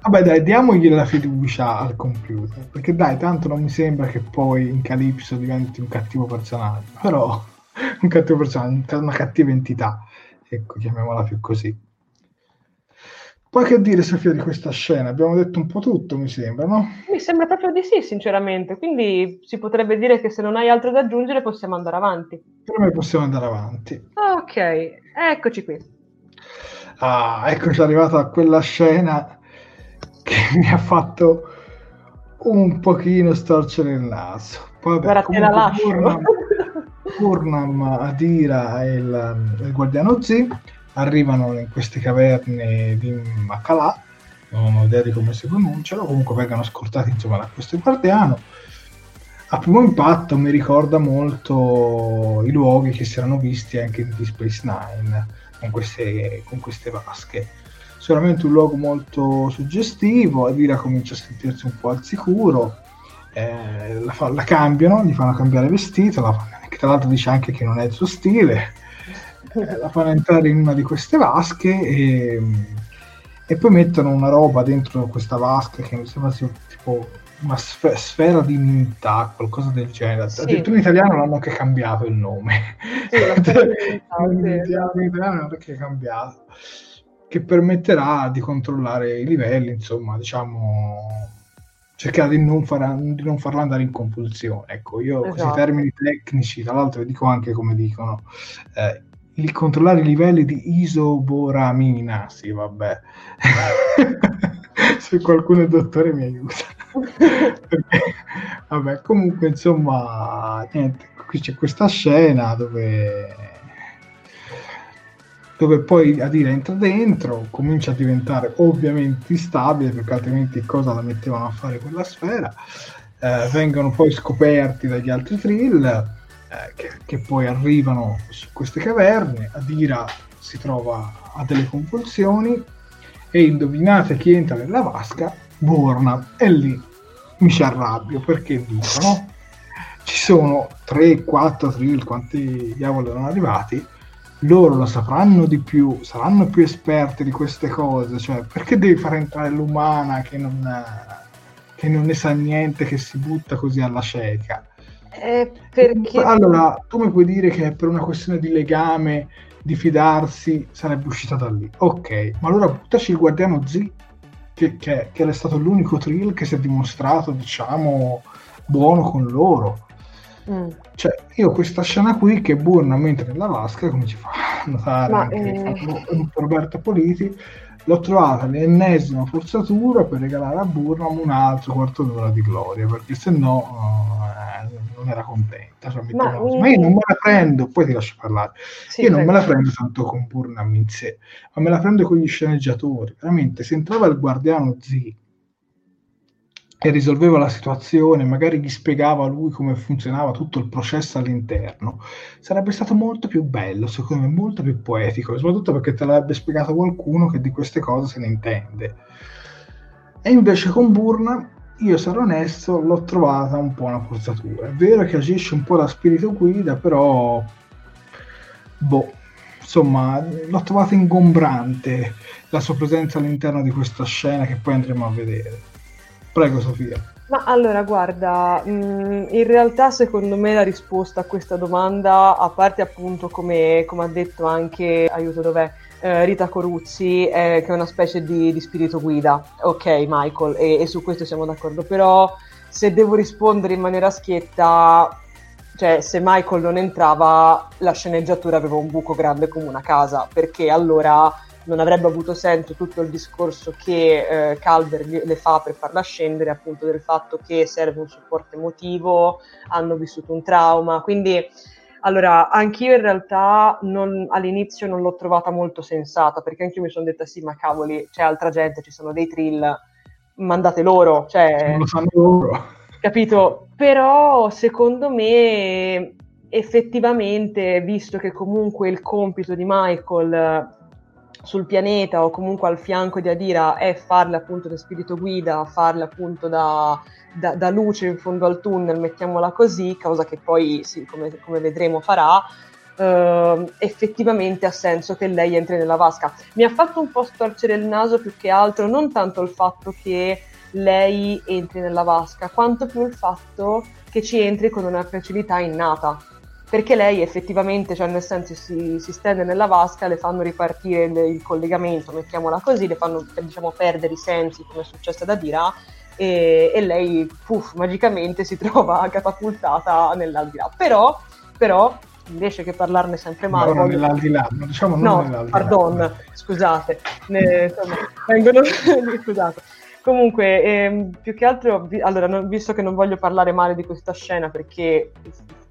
Vabbè dai, diamogli la fiducia al computer, perché dai, tanto non mi sembra che poi in Calypso diventi un cattivo personaggio, però un cattivo personaggio, una cattiva entità, ecco, chiamiamola più così. Poi che dire, Sofia, di questa scena? Abbiamo detto un po' tutto, mi sembra, no? Mi sembra proprio di sì, sinceramente. Quindi si potrebbe dire che se non hai altro da aggiungere possiamo andare avanti. Per me possiamo andare avanti. Ok, eccoci qui. Ah, eccoci arrivato a quella scena che mi ha fatto un pochino storcere il naso. Poi, vabbè, Guarda, te la lascio. Torna... Burnham, Adira e il, il guardiano Z arrivano in queste caverne di Macalà, non ho idea di come si pronunciano, comunque vengono scortati insomma, da questo guardiano. A primo impatto mi ricorda molto i luoghi che si erano visti anche in Space Nine con queste, con queste vasche. Sicuramente un luogo molto suggestivo, Adira comincia a sentirsi un po' al sicuro, eh, la, fa, la, cambiano, gli fanno cambiare vestito, la fanno tra l'altro dice anche che non è il suo stile, eh, la fanno entrare in una di queste vasche e, e, poi mettono una roba dentro questa vasca che mi sembra sia tipo una sf- sfera di immunità, qualcosa del genere. Sì. Addirittura in italiano l'hanno anche cambiato il nome. Sì, in italiano l'hanno anche cambiato. Che permetterà di controllare i livelli, insomma, diciamo cercare di non, far, di non, farla andare in compulsione. Ecco, io esatto. questi termini tecnici, tra l'altro, dico anche come dicono, eh, il controllare i livelli di isoboramina, sì, vabbè. Se qualcuno è dottore mi aiuta. Perché, vabbè, comunque, insomma, niente, qui c'è questa scena dove dove poi Adira entra dentro, comincia a diventare ovviamente instabile perché altrimenti cosa la mettevano a fare quella sfera, eh, vengono poi scoperti dagli altri thrill eh, che, che, poi arrivano su queste caverne, Adira si trova a delle convulsioni e indovinate chi entra nella vasca? Borna e lì mi ci arrabbio perché dicono ci sono 3-4 thrill, quanti diavoli erano arrivati loro lo sapranno di più, saranno più esperti di queste cose, cioè perché devi far entrare l'umana che non, che non ne sa niente, che si butta così alla cieca? Eh, perché... Allora, tu mi puoi dire che per una questione di legame, di fidarsi, sarebbe uscita da lì. Ok, ma allora buttaci il guardiano Z, che, che, che è stato l'unico trill che si è dimostrato, diciamo, buono con loro Mm. Cioè, io questa scena qui che Burna mentre nella vasca, come ci fa notare Ma, anche eh... Roberto Politi, l'ho trovata l'ennesima forzatura per regalare a Burnham un altro quarto d'ora di gloria, perché se no eh, non era contenta. Cioè, ma, ma, io non me la prendo, poi ti lascio parlare. Sì, io non me la prendo tanto con Burnham in sé, ma me la prendo con gli sceneggiatori. Veramente, se entrava il guardiano Z e risolveva la situazione, magari gli spiegava a lui come funzionava tutto il processo all'interno, sarebbe stato molto più bello, secondo me, molto più poetico, soprattutto perché te l'avrebbe spiegato qualcuno che di queste cose se ne intende. E invece con Burna, io sarò onesto, l'ho trovata un po' una forzatura. È vero che agisce un po' da spirito guida, però boh, insomma, l'ho trovata ingombrante la sua presenza all'interno di questa scena che poi andremo a vedere. Prego Sofia. Ma allora, guarda, mm, in realtà secondo me la risposta a questa domanda, a parte appunto come, come ha detto anche, aiuto dov'è, eh, Rita Coruzzi, eh, che è una specie di, di, spirito guida. Ok, Michael, e, e su questo siamo d'accordo, però se devo rispondere in maniera schietta, cioè se Michael non entrava, la sceneggiatura aveva un buco grande come una casa, perché allora non avrebbe avuto senso tutto il discorso che eh, Calder le fa per farla scendere, appunto del fatto che serve un supporto emotivo, hanno vissuto un trauma, quindi allora anch'io in realtà non, all'inizio non l'ho trovata molto sensata, perché anch'io mi sono detta sì, ma cavoli, c'è altra gente, ci sono dei trill, mandate loro, cioè... Non lo sanno loro. Capito? Però secondo me effettivamente, visto che comunque il compito di Michael sul pianeta o comunque al fianco di Adira è farle appunto da spirito guida, farle appunto da, da, da luce in fondo al tunnel, mettiamola così, cosa che poi sì, come, come vedremo farà, Uh, effettivamente ha senso che lei entri nella vasca. Mi ha fatto un po' storcere il naso più che altro, non tanto il fatto che lei entri nella vasca, quanto più il fatto che ci entri con una facilità innata perché lei effettivamente, cioè nel senso si, si stende nella vasca, le fanno ripartire il, il, collegamento, mettiamola così, le fanno diciamo perdere i sensi come è successo ad Adira e, e lei puff, magicamente si trova catapultata nell'aldilà. Però, però invece che parlarne sempre male. No, voglio... nell'aldilà, diciamo non no, pardon, scusate, ne, insomma, vengono, scusate. Comunque, ehm, più che altro, vi, allora, non, visto che non voglio parlare male di questa scena perché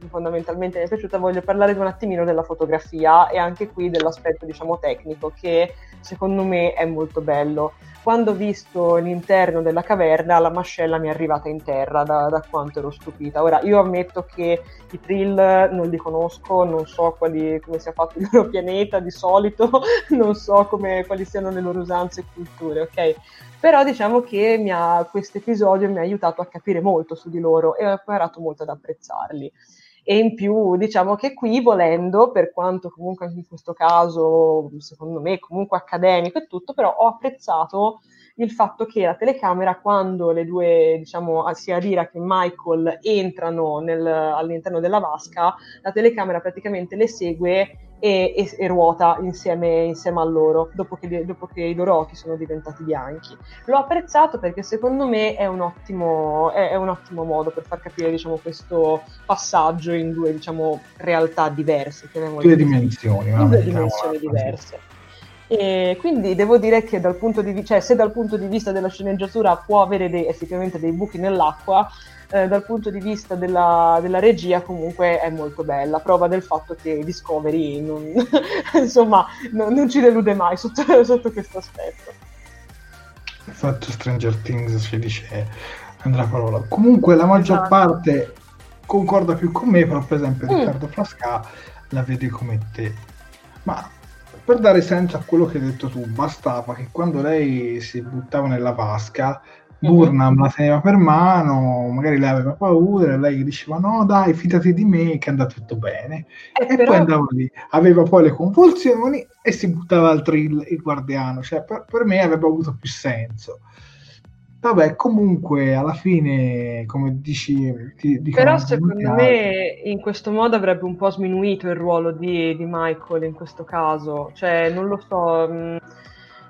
fondamentalmente mi è piaciuta, voglio parlare un attimino della fotografia e anche qui dell'aspetto, diciamo, tecnico che secondo me è molto bello. Quando ho visto l'interno della caverna, la mascella mi è arrivata in terra da, da quanto ero stupita. Ora, io ammetto che i Trill non li conosco, non so quali, come sia fatto il loro pianeta di solito, non so come, quali siano le loro usanze e culture, ok? Però diciamo che questo episodio mi ha aiutato a capire molto su di loro e ho imparato molto ad apprezzarli e in più diciamo che qui volendo, per quanto comunque anche in questo caso secondo me comunque accademico e tutto, però ho apprezzato il fatto che la telecamera quando le due, diciamo, sia Rira che Michael entrano nel, all'interno della vasca, la telecamera praticamente le segue e, e, e ruota insieme, insieme, a loro dopo che, dopo che, i loro occhi sono diventati bianchi. L'ho apprezzato perché secondo me è un ottimo, è, è un ottimo modo per far capire diciamo, questo passaggio in due diciamo, realtà diverse. Due dimensioni. In due dimensioni diverse. E quindi devo dire che dal punto di cioè, se dal punto di vista della sceneggiatura può avere dei, effettivamente dei buchi nell'acqua, eh, dal punto di vista della, della, regia comunque è molto bella, prova del fatto che Discovery non, insomma, no, non ci delude mai sotto, sotto questo aspetto. Il fatto Stranger Things ci dice Andrea Parola. Comunque la maggior esatto. parte concorda più con me, però per esempio mm. Riccardo Frasca la vede come te. Ma per dare senso a quello che hai detto tu, bastava che quando lei si buttava nella vasca Burnham la teneva per mano, magari lei aveva paura, lei gli diceva no dai fidati di me che andrà tutto bene eh, e però... poi andava lì, aveva poi le convulsioni e si buttava al trill il guardiano, cioè per, per me avrebbe avuto più senso. Vabbè, comunque alla fine, come dici, ti, però secondo me in questo modo avrebbe un po' sminuito il ruolo di, di Michael in questo caso, cioè non lo so. Mh, mm,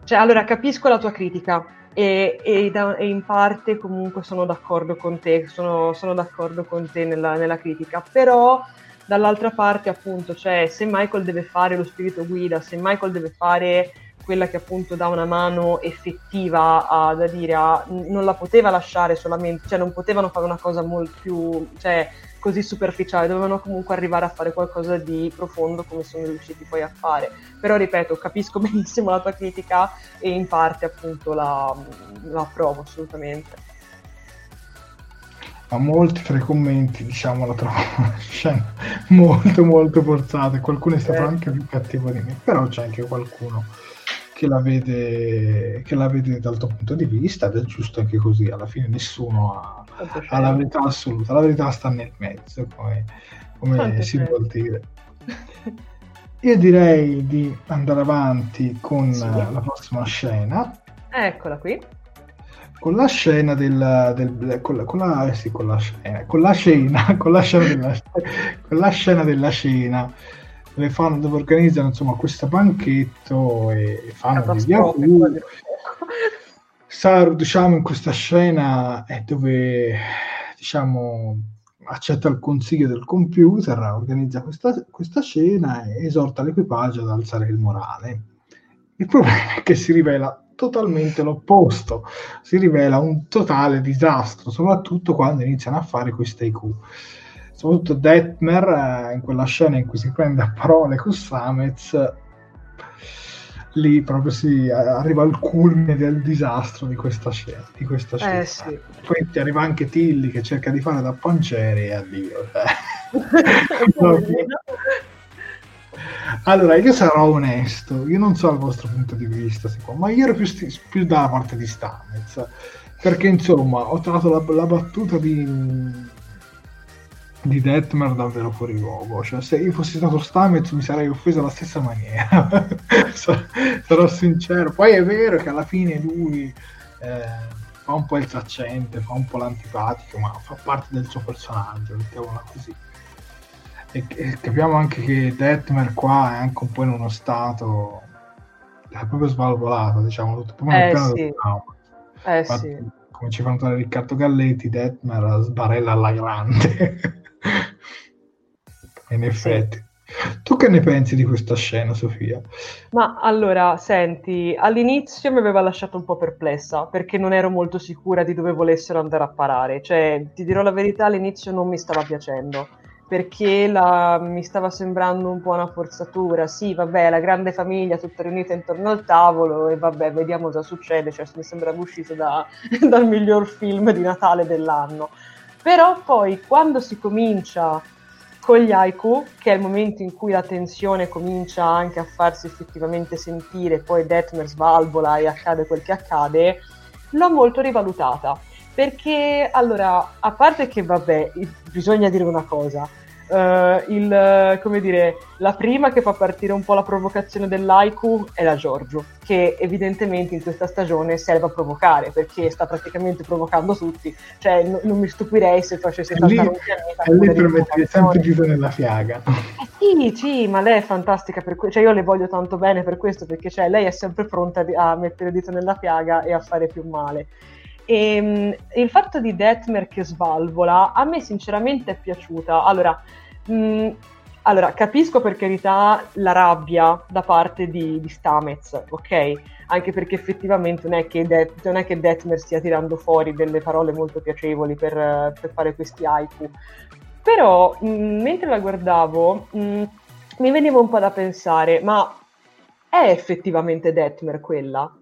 cioè, allora capisco la tua critica, e, e, da, e, in parte comunque sono d'accordo con te, sono, sono d'accordo con te nella, nella, critica, però dall'altra parte appunto, cioè se Michael deve fare lo spirito guida, se Michael deve fare quella che appunto dà una mano effettiva a, da dire a, non la poteva lasciare solamente, cioè non potevano fare una cosa molto più, cioè così superficiale, dovevano comunque arrivare a fare qualcosa di profondo come sono riusciti poi a fare. Però ripeto, capisco benissimo la tua critica e in parte appunto la, la approvo assolutamente ma molti fra i commenti diciamo la trovano scena molto molto forzata qualcuno è stato eh. anche più cattivo di me però c'è anche qualcuno che la, vede, che la vede dal tuo punto di vista ed è giusto anche così. Alla fine nessuno ha, ha la verità assoluta. La verità sta nel mezzo come, come si vuol dire. Io direi di andare avanti con sì. la prossima scena. Eccola qui. Con la scena del, del con, la, con, la, eh sì, con la scena con la scena con la scena della, con la scena della scena dove, fanno, dove organizzano insomma questo banchetto e fanno degli auguri. Saru diciamo in questa scena è dove diciamo accetta il consiglio del computer organizza questa, questa scena e esorta l'equipaggio ad alzare il morale. Il problema è che si rivela totalmente l'opposto, si rivela un totale disastro, soprattutto quando iniziano a fare queste IQ. Soprattutto Detmer, eh, in quella scena in cui si prende a parole con Samez, lì proprio si arriva al culmine del disastro di questa scena. Di questa eh, scena. Eh, sì. Poi ti arriva anche Tilly che cerca di fare da panciere e addio. Allora, io sarò onesto, io non so il vostro punto di vista, ma io ero più, sti- più dalla parte di Stamez, perché insomma ho trovato la, la battuta di, di Detmer davvero fuori luogo, cioè se io fossi stato Stamez mi sarei offeso alla stessa maniera, sarò sincero, poi è vero che alla fine lui... Eh, fa un po' il saccente, fa un po' l'antipatico, ma fa parte del suo personaggio, mettiamola così. E, e capiamo anche che Detmer qua è anche un po' in uno stato è proprio svalvolato, diciamo, tutto proprio eh, piano sì. del trauma. Eh, Infatti, sì. Come ci fa notare Riccardo Galletti, Detmer sbarella alla grande. in effetti. Tu che ne pensi di questa scena, Sofia? Ma allora, senti, all'inizio mi aveva lasciato un po' perplessa perché non ero molto sicura di dove volessero andare a parare. Cioè, ti dirò la verità, all'inizio non mi stava piacendo perché la, mi stava sembrando un po' una forzatura. Sì, vabbè, la grande famiglia tutta riunita intorno al tavolo e vabbè, vediamo cosa succede. Cioè, mi sembrava uscito da, dal miglior film di Natale dell'anno. Però poi, quando si comincia con gli haiku, che è il momento in cui la tensione comincia anche a farsi effettivamente sentire, poi Detmer svalvola e accade quel che accade, l'ho molto rivalutata. Perché, allora, a parte che, vabbè, bisogna dire una cosa, Uh, il, come dire, la prima che fa partire un po' la provocazione dell'Aiku è la Giorgio, che evidentemente in questa stagione serve a provocare, perché sta praticamente provocando tutti. Cioè, n- non mi stupirei se facesse saltare un pianeta. E lei per mettere sempre dito nella fiaga. Eh sì, sì, ma lei è fantastica per questo. Cioè, io le voglio tanto bene per questo, perché cioè, lei è sempre pronta a mettere il dito nella piaga e a fare più male. E, um, il fatto di Detmer che svalvola a me sinceramente è piaciuta. Allora, mh, mm, allora capisco per carità la rabbia da parte di, di Stamez, ok? Anche perché effettivamente non è che, De- non è che Detmer stia tirando fuori delle parole molto piacevoli per, per fare questi haiku. Però mh, mm, mentre la guardavo mh, mm, mi veniva un po' da pensare, ma è effettivamente Detmer quella?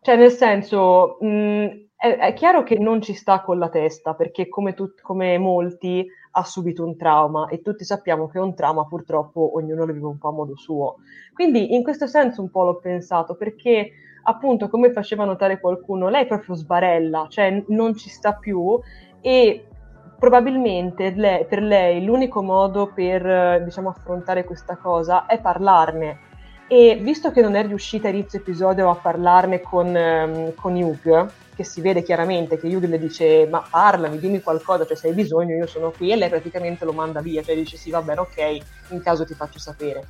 Cioè, nel senso, mh, è, è, chiaro che non ci sta con la testa, perché come, tu, come molti ha subito un trauma e tutti sappiamo che un trauma purtroppo ognuno lo vive un po' a modo suo. Quindi in questo senso un po' l'ho pensato, perché appunto come faceva notare qualcuno, lei proprio sbarella, cioè non ci sta più e probabilmente lei, per lei l'unico modo per diciamo, affrontare questa cosa è parlarne. E visto che non è riuscita a inizio episodio a parlarne con, um, con Hugh, che si vede chiaramente che Yugi le dice ma parlami, dimmi qualcosa, cioè se hai bisogno io sono qui e lei praticamente lo manda via, cioè dice sì va bene ok, in caso ti faccio sapere.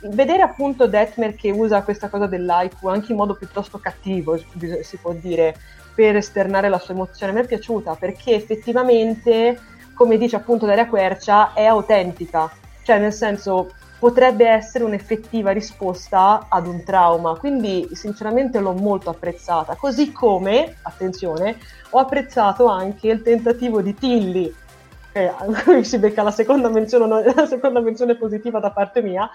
Vedere appunto Detmer che usa questa cosa dell'aiku anche in modo piuttosto cattivo, si può dire, per esternare la sua emozione, mi è piaciuta perché effettivamente, come dice appunto Daria Quercia, è autentica, cioè nel senso potrebbe essere un'effettiva risposta ad un trauma. Quindi sinceramente l'ho molto apprezzata. Così come, attenzione, ho apprezzato anche il tentativo di Tilly eh, si becca la seconda, menzione, la seconda menzione positiva da parte mia,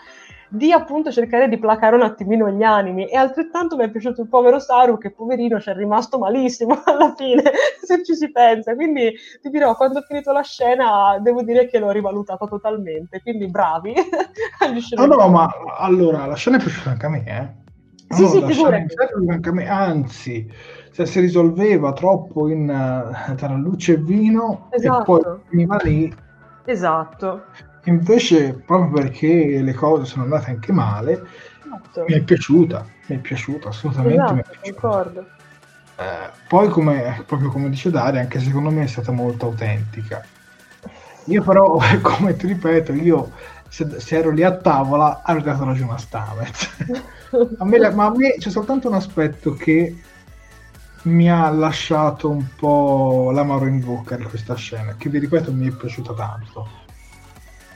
di appunto cercare di placare un attimino gli animi. E altrettanto mi è piaciuto il povero Saru che poverino ci è rimasto malissimo alla fine se ci si pensa. Quindi ti dirò quando ho finito la scena devo dire che l'ho rivalutata totalmente. Quindi bravi. Ah no ma allora la scena è piaciuta anche a me eh. Sì, no, sì, figurati. Anche a me, anzi, se si risolveva troppo in, uh, tra luce e vino esatto. e poi finiva lì. Esatto. Invece, proprio perché le cose sono andate anche male, esatto. mi è piaciuta, mi è piaciuta, assolutamente esatto, mi è esatto, piaciuta. Eh, poi, come, proprio come dice Daria, anche secondo me è stata molto autentica. Io però, come ti ripeto, io se, se ero lì a tavola avrei dato ragione a Stamets. a me, ma a me c'è soltanto un aspetto che mi ha lasciato un po' l'amaro in bocca di questa scena, che vi ripeto mi è piaciuta tanto,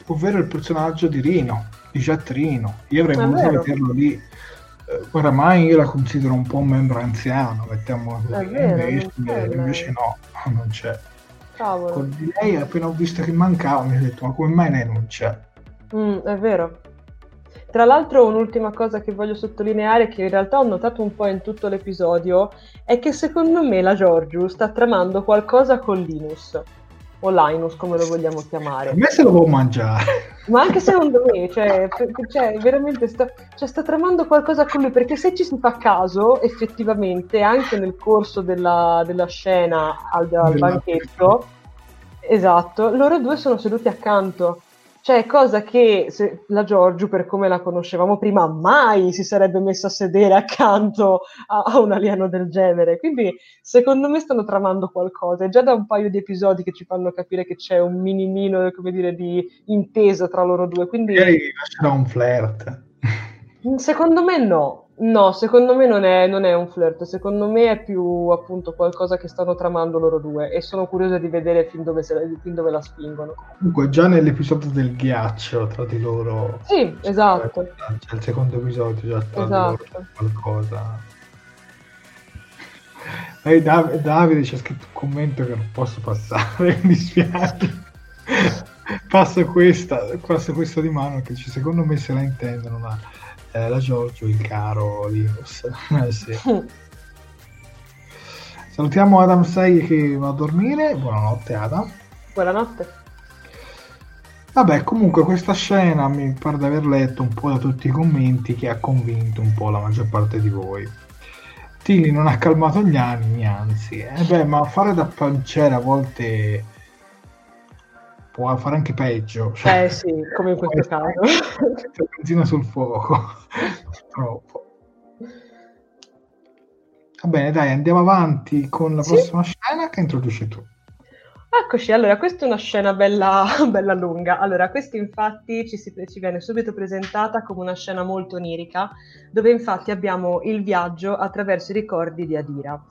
ovvero il personaggio di Rino, di Jet Rino. Io avrei voluto vederlo lì. Eh, oramai io la considero un po' un membro anziano, mettiamo così. Vero, invece, invece no, non c'è. Cavolo. Con di lei, appena ho visto che mancava, mi ho detto, ma come mai lei non c'è? Mm, è vero. Tra l'altro un'ultima cosa che voglio sottolineare, che in realtà ho notato un po' in tutto l'episodio, è che secondo me la Giorgio sta tramando qualcosa con Linus, o Linus come lo vogliamo chiamare. A me se lo può mangiare. Ma anche secondo me, cioè, cioè veramente sta, cioè, sta, tramando qualcosa con lui, perché se ci si fa caso, effettivamente, anche nel corso della, della scena al, al banchetto, esatto, loro due sono seduti accanto cioè, cosa che se, la Giorgio, per come la conoscevamo prima, mai si sarebbe messa a sedere accanto a, a, un alieno del genere. Quindi, secondo me, stanno tramando qualcosa. È già da un paio di episodi che ci fanno capire che c'è un minimino, come dire, di intesa tra loro due. Quindi... Magari nascerà un flirt. Secondo me no, No, secondo me non è, non è, un flirt, secondo me è più appunto qualcosa che stanno tramando loro due e sono curiosa di vedere fin dove, se, fin dove la spingono. Comunque già nell'episodio del ghiaccio tra di loro... Sì, esatto. C'è il secondo episodio già tra esatto. loro qualcosa. Dav- Davide ci ha scritto un commento che non posso passare, mi dispiace. passo questa, passo questa di mano che secondo me se la intendono, ma eh, la Giorgio, il caro Linus. eh, sì. Salutiamo Adam 6 che va a dormire. Buonanotte Adam. Buonanotte. Vabbè, comunque questa scena mi pare di aver letto un po' da tutti i commenti che ha convinto un po' la maggior parte di voi. Tilly non ha calmato gli animi, anzi, eh beh, ma fare da panciera a volte può fare anche peggio. Cioè, eh sì, come in questo caso. benzina sul fuoco, troppo. Va bene, dai, andiamo avanti con la sì? prossima scena che introduci tu. Eccoci, allora questa è una scena bella, bella lunga. Allora, questa infatti ci, si, ci, viene subito presentata come una scena molto onirica, dove infatti abbiamo il viaggio attraverso i ricordi di Adira.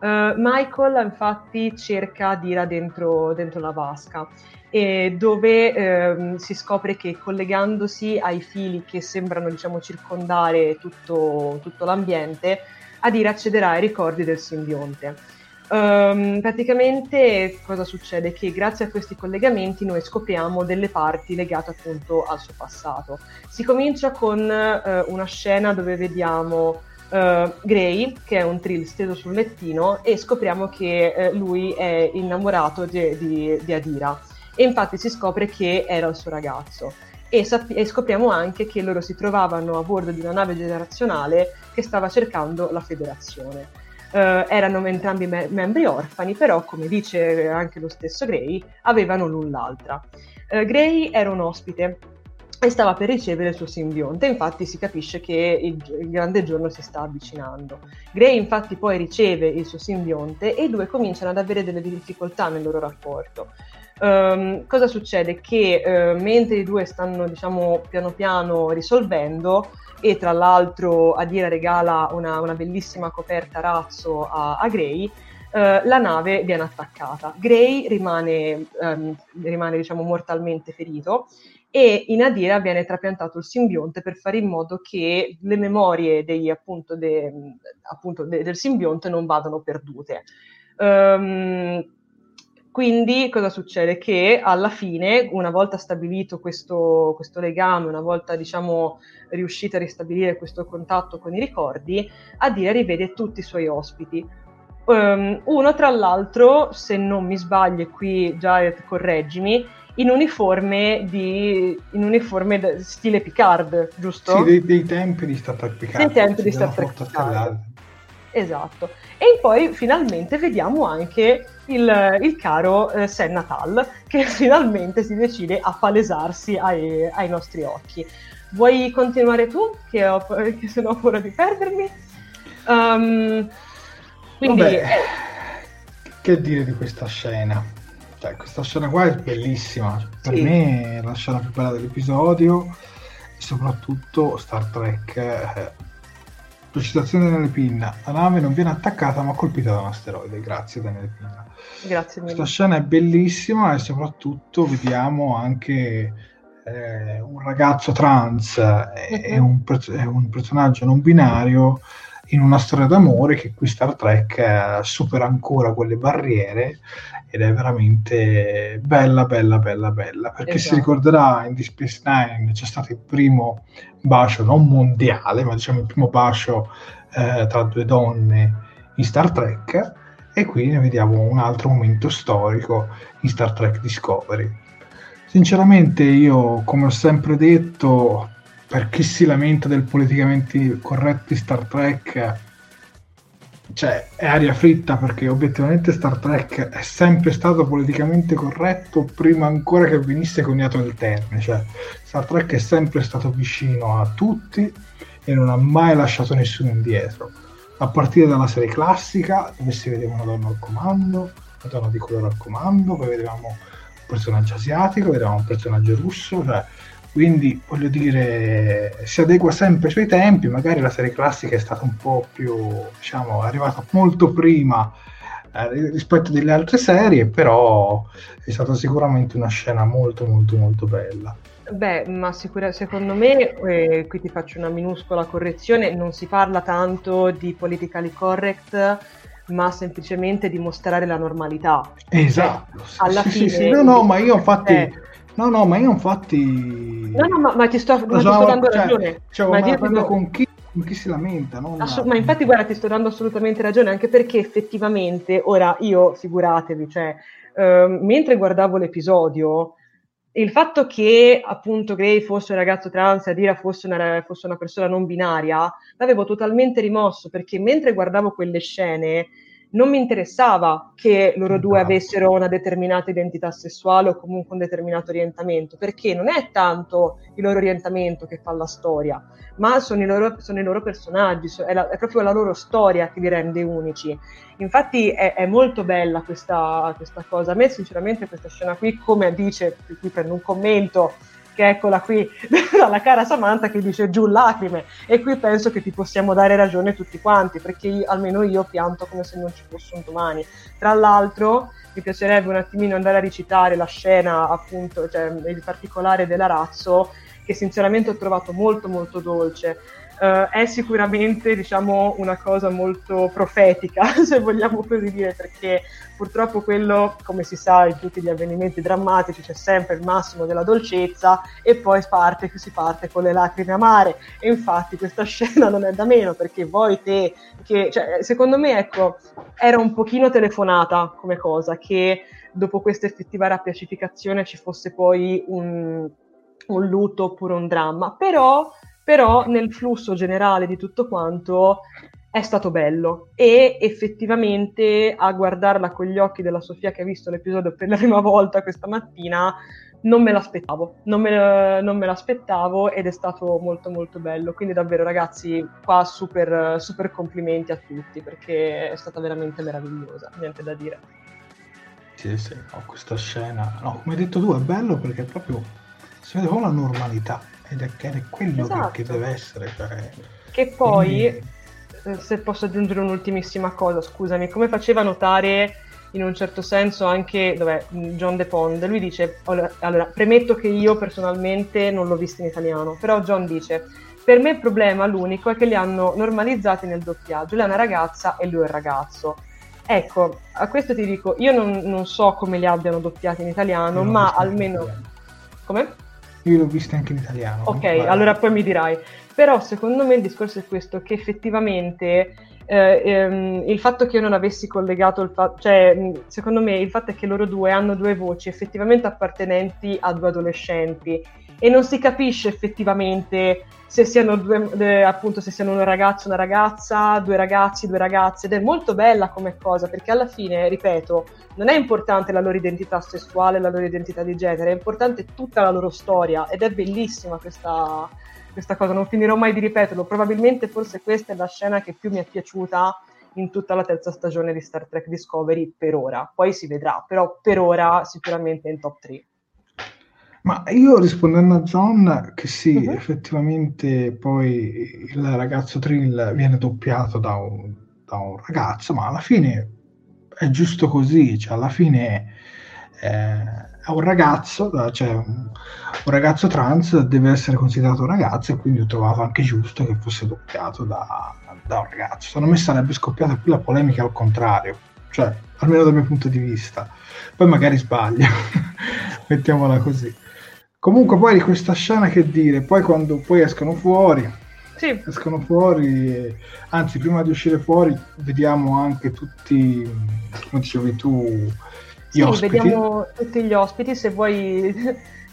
Uh, Michael infatti cerca Adira dentro, dentro la vasca e dove ehm, si scopre che collegandosi ai fili che sembrano diciamo, circondare tutto, tutto l'ambiente, Adira accederà ai ricordi del simbionte. Um, praticamente cosa succede? Che grazie a questi collegamenti noi scopriamo delle parti legate appunto al suo passato. Si comincia con uh, una scena dove vediamo uh, Gray, che è un trill steso sul lettino, e scopriamo che uh, lui è innamorato di, di, di Adira e infatti si scopre che era il suo ragazzo. E, sapp- e, scopriamo anche che loro si trovavano a bordo di una nave generazionale che stava cercando la federazione. Uh, erano entrambi me- membri orfani, però, come dice anche lo stesso Gray, avevano l'un l'altra. Uh, Gray era un ospite e stava per ricevere il suo simbionte, infatti si capisce che il, il, grande giorno si sta avvicinando. Gray infatti poi riceve il suo simbionte e i due cominciano ad avere delle difficoltà nel loro rapporto. Um, cosa succede? Che uh, mentre i due stanno, diciamo, piano piano risolvendo, e tra l'altro Adira regala una, una bellissima coperta razzo a, a Gray, Uh, la nave viene attaccata. Gray rimane, um, rimane diciamo, mortalmente ferito e in Adira viene trapiantato il simbionte per fare in modo che le memorie dei, appunto, de, appunto de, del simbionte non vadano perdute. Um, quindi cosa succede? Che alla fine, una volta stabilito questo, questo legame, una volta diciamo riuscita a ristabilire questo contatto con i ricordi, Adira rivede tutti i suoi ospiti. Um, uno tra l'altro, se non mi sbaglio, e qui Jared correggimi, in uniforme di in uniforme stile Picard, giusto? Sì, dei, dei, tempi di Star Trek Picard. Dei tempi di Star Trek Picard. Esatto. E poi finalmente vediamo anche il, il caro eh, Sen Natal che finalmente si decide a palesarsi ai, ai nostri occhi. Vuoi continuare tu? Che, ho, che se no ho paura di perdermi. Um, quindi, Vabbè, eh. che dire di questa scena? Cioè, questa scena qua è bellissima. Per sì. me è la scena più bella dell'episodio e soprattutto Star Trek Citazione Daniele Pinna. La nave non viene attaccata ma colpita da un asteroide. Grazie Daniele Pinna. Grazie mille. Questa scena è bellissima e soprattutto vediamo anche eh, un ragazzo trans e un, un, personaggio non binario in una storia d'amore che qui Star Trek eh, supera ancora quelle barriere ed è veramente bella, bella, bella, bella. Perché esatto. si ricorderà in Deep Space Nine c'è stato il primo bacio, non mondiale, ma diciamo il primo bacio eh, tra due donne in Star Trek. E qui ne vediamo un altro momento storico in Star Trek Discovery. Sinceramente, io, come ho sempre detto, per chi si lamenta del politicamente corretto di Star Trek, cioè è aria fritta perché obiettivamente Star Trek è sempre stato politicamente corretto prima ancora che venisse coniato il termine. Cioè Star Trek è sempre stato vicino a tutti e non ha mai lasciato nessuno indietro. A partire dalla serie classica dove si vedeva una donna al comando una donna di colore al comando poi vedevamo un personaggio asiatico vedevamo un personaggio russo cioè quindi voglio dire si adegua sempre ai suoi tempi magari la serie classica è stata un po' più diciamo arrivata molto prima eh, rispetto delle altre serie però è stata sicuramente una scena molto molto molto bella Beh, ma sicura, secondo me, eh, qui ti faccio una minuscola correzione, non si parla tanto di politically correct, ma semplicemente di mostrare la normalità. Esatto. Alla sì, fine, sì, sì. No, no, ma io infatti... Eh, No, no, ma io infatti... No, no, ma, ma ti sto, ma ti sto dando cioè, ragione. Cioè, ma, ma dico... con, chi, con chi si lamenta, no? Assu- ma infatti, guarda, ti sto dando assolutamente ragione, anche perché effettivamente, ora io, figuratevi, cioè, uh, mentre guardavo l'episodio, il fatto che appunto Gray fosse un ragazzo trans e Adira fosse una, fosse una persona non binaria, l'avevo totalmente rimosso, perché mentre guardavo quelle scene non mi interessava che loro due esatto. avessero una determinata identità sessuale o comunque un determinato orientamento, perché non è tanto il loro orientamento che fa la storia, ma sono i loro, sono i loro personaggi, è, la, è, proprio la loro storia che li rende unici. Infatti è, è molto bella questa, questa, cosa. A me sinceramente questa scena qui, come dice, qui prendo un commento, che eccola qui dalla cara Samantha che dice giù lacrime. E qui penso che ti possiamo dare ragione tutti quanti perché io, almeno io pianto come se non ci fosse un domani. Tra l'altro mi piacerebbe un attimino andare a recitare la scena appunto cioè il particolare dell'arazzo che sinceramente ho trovato molto molto dolce Uh, è sicuramente diciamo, una cosa molto profetica, se vogliamo così dire, perché purtroppo quello, come si sa, in tutti gli avvenimenti drammatici c'è sempre il massimo della dolcezza e poi parte, si parte con le lacrime amare. E infatti questa scena non è da meno perché voi te, che, cioè, secondo me, ecco, era un pochino telefonata come cosa, che dopo questa effettiva rappacificazione ci fosse poi un, un lutto oppure un dramma, però però nel flusso generale di tutto quanto è stato bello e effettivamente a guardarla con gli occhi della Sofia che ha visto l'episodio per la prima volta questa mattina non me l'aspettavo, non me, non me l'aspettavo ed è stato molto molto bello, quindi davvero ragazzi qua super, super complimenti a tutti perché è stata veramente meravigliosa, niente da dire. Sì, sì, no, questa scena, no, come hai detto tu, è bello perché proprio si vede con la normalità ed è, ed è quello esatto. che, che, deve essere. Cioè, che poi, quindi... Eh, se posso aggiungere un'ultimissima cosa, scusami, come faceva notare in un certo senso anche dov'è, John De Pond, lui dice, allora, premetto che io personalmente non l'ho visto in italiano, però John dice, per me il problema, l'unico, è che li hanno normalizzati nel doppiaggio, lei è una ragazza e lui è un ragazzo. Ecco, a questo ti dico, io non, non so come li abbiano doppiati in italiano, ma almeno... Come? Io l'ho visto anche in italiano. Ok, allora poi mi dirai. Però secondo me il discorso è questo, che effettivamente eh, ehm, il fatto che io non avessi collegato il fatto, cioè secondo me il fatto è che loro due hanno due voci effettivamente appartenenti a due adolescenti e non si capisce effettivamente se siano due, de, appunto se siano un ragazzo una ragazza, due ragazzi, due ragazze. Ed è molto bella come cosa perché alla fine, ripeto, non è importante la loro identità sessuale, la loro identità di genere, è importante tutta la loro storia. Ed è bellissima questa, questa cosa, non finirò mai di ripeterlo, probabilmente forse questa è la scena che più mi è piaciuta in tutta la terza stagione di Star Trek Discovery per ora, poi si vedrà, però per ora sicuramente in top 3. Ma io rispondendo a John, che sì, uh-huh. effettivamente poi il ragazzo Trill viene doppiato da un, da un, ragazzo, ma alla fine è giusto così, cioè alla fine eh, è un ragazzo, cioè un, un, ragazzo trans deve essere considerato un ragazzo e quindi ho trovato anche giusto che fosse doppiato da, da un ragazzo. Secondo me sarebbe scoppiata qui la polemica al contrario, cioè almeno dal mio punto di vista. Poi magari sbaglio, mettiamola così. Comunque poi di questa scena che dire, poi quando poi escono fuori, sì. escono fuori, anzi prima di uscire fuori vediamo anche tutti, come dicevi tu, sì, ospiti. vediamo tutti gli ospiti, se vuoi...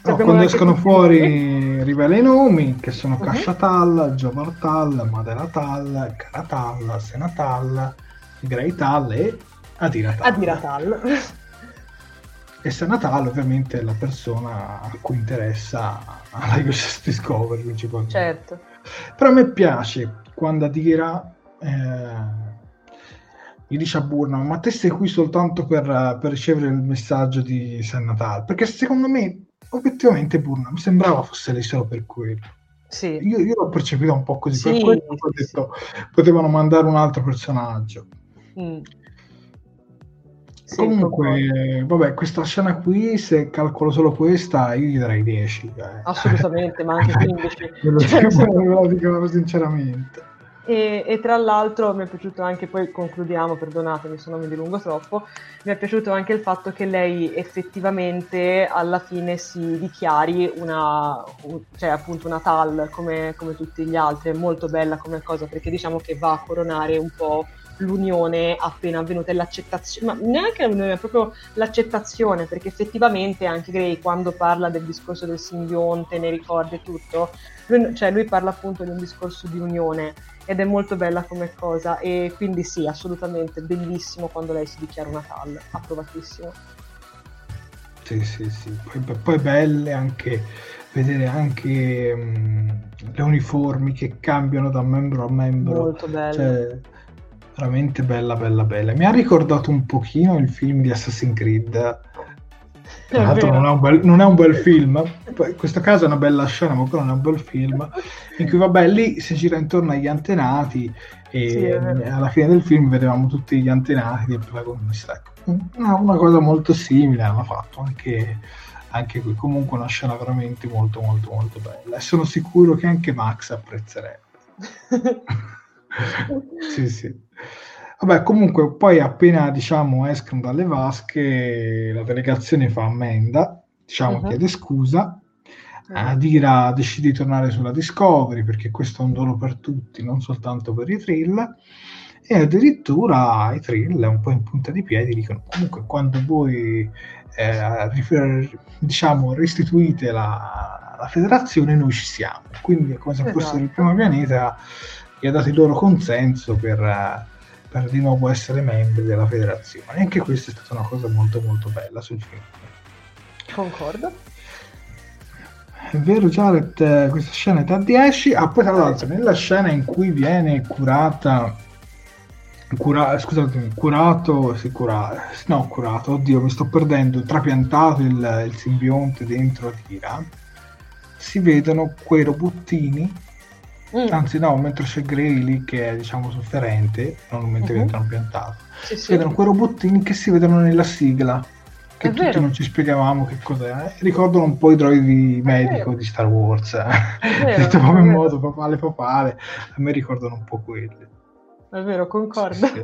No, quando escono fuori rivela i nomi che sono uh-huh. Kashatal, Jovartal, Maderatal, Karatal, Senatal, Greital e Adiratal. Adiratal. E Senatal ovviamente è la persona a cui interessa la USS Discovery principalmente. Certo. Però a me piace quando Adira eh, gli dice a Burnham ma te sei qui soltanto per, per ricevere il messaggio di San Natal perché secondo me obiettivamente Burnham sembrava fosse lì solo per quello sì. io, io l'ho percepita un po' così sì, per quello ho detto sì. potevano mandare un altro personaggio mm. Comunque, vabbè, questa scena qui, se calcolo solo questa, io gli darei 10. Eh. Assolutamente, ma anche 15. me, lo dico, dico sinceramente. E, e, tra l'altro mi è piaciuto anche, poi concludiamo, perdonatemi se non mi dilungo troppo, mi è piaciuto anche il fatto che lei effettivamente alla fine si dichiari una, cioè appunto una tal come, come tutti gli altri, è molto bella come cosa perché diciamo che va a coronare un po' l'unione appena avvenuta e l'accettazione, ma neanche l'unione, proprio l'accettazione, perché effettivamente anche Gray quando parla del discorso del simbionte, ne ricorda tutto, lui, cioè lui parla appunto di un discorso di unione ed è molto bella come cosa e quindi sì, assolutamente bellissimo quando lei si dichiara una tal, approvatissimo. Sì, sì, sì, poi, poi belle anche vedere anche um, le uniformi che cambiano da membro a membro. Molto belle. Cioè, veramente bella, bella, bella. Mi ha ricordato un pochino il film di Assassin's Creed. Tra l'altro non è, un bel, non è un bel film, in questo caso è una bella scena, ma quello non è un bel film, in cui vabbè lì si gira intorno agli antenati e sì, alla fine del film vedevamo tutti gli antenati del protagonista. Ecco, una, una, cosa molto simile hanno fatto anche, anche qui, comunque una scena veramente molto molto molto bella e sono sicuro che anche Max apprezzerebbe. sì, sì. Vabbè, comunque, poi appena diciamo escono dalle vasche, la delegazione fa ammenda, diciamo, uh-huh. chiede scusa. Uh-huh. Adira decide di tornare sulla Discovery perché questo è un dono per tutti, non soltanto per i Trill. E addirittura i Trill, un po' in punta di piedi, dicono comunque quando voi eh, diciamo restituite la, la, federazione, noi ci siamo. Quindi è come se fosse il esatto. primo pianeta gli ha dato il loro consenso per, per, di nuovo essere membri della federazione. E anche questa è stata una cosa molto molto bella sul film. Concordo. È vero Jared, questa scena è da 10. Ah, poi tra l'altro nella scena in cui viene curata Cura, scusate, curato, sì, cura, no, curato, oddio, mi sto perdendo, trapiantato il, il simbionte dentro Tira, si vedono quei robottini Mm. Anzi, no, mentre c'è Grey lì che è diciamo sofferente, non mentre uh-huh. viene piantato, sì, sì. vedono quei robottini che si vedono nella sigla. Che è tutti vero. non ci spiegavamo che cos'è. Ricordano un po' i droidi medico di Star Wars. Eh. Vero, Detto proprio in modo papale papale. A me ricordano un po' quelli. È vero, concordo. Sì,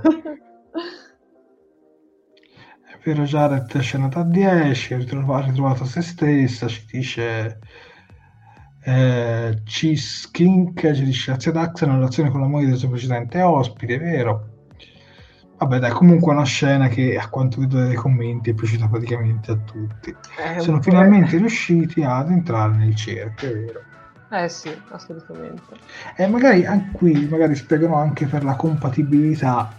è vero, Jared è scenata a 10, ha ritrovato se stessa, ci dice eh, Cheese Kink ci dice grazie ad Axel in relazione con la moglie del suo precedente ospite, vero. Vabbè, dai, comunque una scena che a quanto vedo dai commenti è piaciuta praticamente a tutti. Eh, Sono finalmente è... riusciti ad entrare nel cerchio, vero. Eh sì, assolutamente. E magari anche qui magari spiegano anche per la compatibilità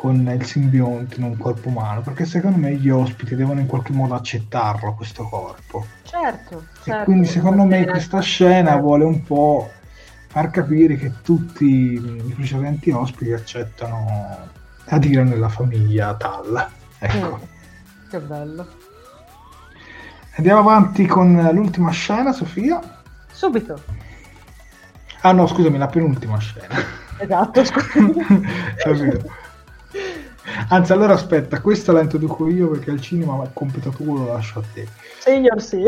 con il simbionte in un corpo umano, perché secondo me gli ospiti devono in qualche modo accettarlo questo corpo. Certo, certo. E quindi secondo me questa scena vuole un po' far capire che tutti i precedenti ospiti accettano adire nella famiglia Tal. Ecco. Mm, che bello. Andiamo avanti con l'ultima scena, Sofia. Subito. Ah no, scusami, la penultima scena. Esatto, scusami. Anzi, allora aspetta, questa la introduco io perché al cinema il compito tuo lo lascio a te. Signor sì.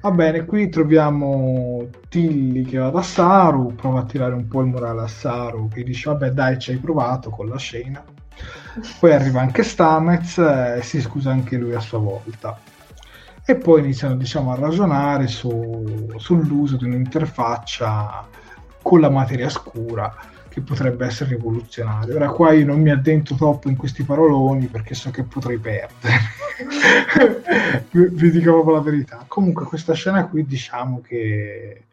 Va bene, qui troviamo Tilly che va da Saru, prova a tirare un po' il morale a Saru, che dice vabbè dai ci hai provato con la scena. Poi arriva anche Stamez e si scusa anche lui a sua volta. E poi iniziano diciamo, a ragionare su, sull'uso di un'interfaccia con la materia scura che potrebbe essere rivoluzionario. Ora qua io non mi addentro troppo in questi paroloni perché so che potrei perdere. Vi dico proprio la verità. Comunque questa scena qui diciamo che,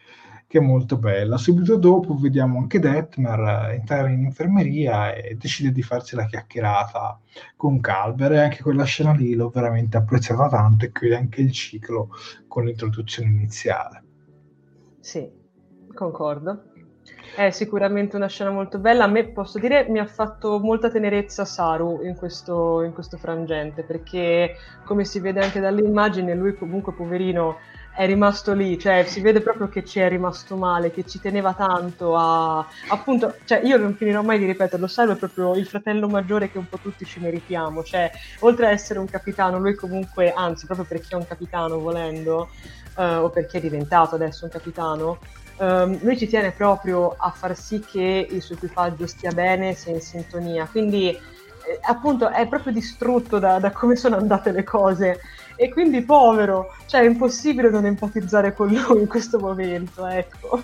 che, è molto bella. Subito dopo vediamo anche Detmer entrare in infermeria e decide di farsi la chiacchierata con Calver e anche quella scena lì l'ho veramente apprezzata tanto e chiude anche il ciclo con l'introduzione iniziale. Sì, concordo. È sicuramente una scena molto bella. A me, posso dire, mi ha fatto molta tenerezza Saru in questo, in questo frangente, perché come si vede anche dalle immagini, lui comunque, poverino, è rimasto lì, cioè si vede proprio che ci è rimasto male, che ci teneva tanto a... appunto, cioè io non finirò mai di ripeterlo, Saru è proprio il fratello maggiore che un po' tutti ci meritiamo, cioè oltre a essere un capitano, lui comunque, anzi proprio perché è un capitano volendo, uh, o perché è diventato adesso un capitano, um, lui ci tiene proprio a far sì che il suo equipaggio stia bene, sia in sintonia. Quindi eh, appunto è proprio distrutto da, da, come sono andate le cose e quindi povero, cioè è impossibile non empatizzare con lui in questo momento, ecco.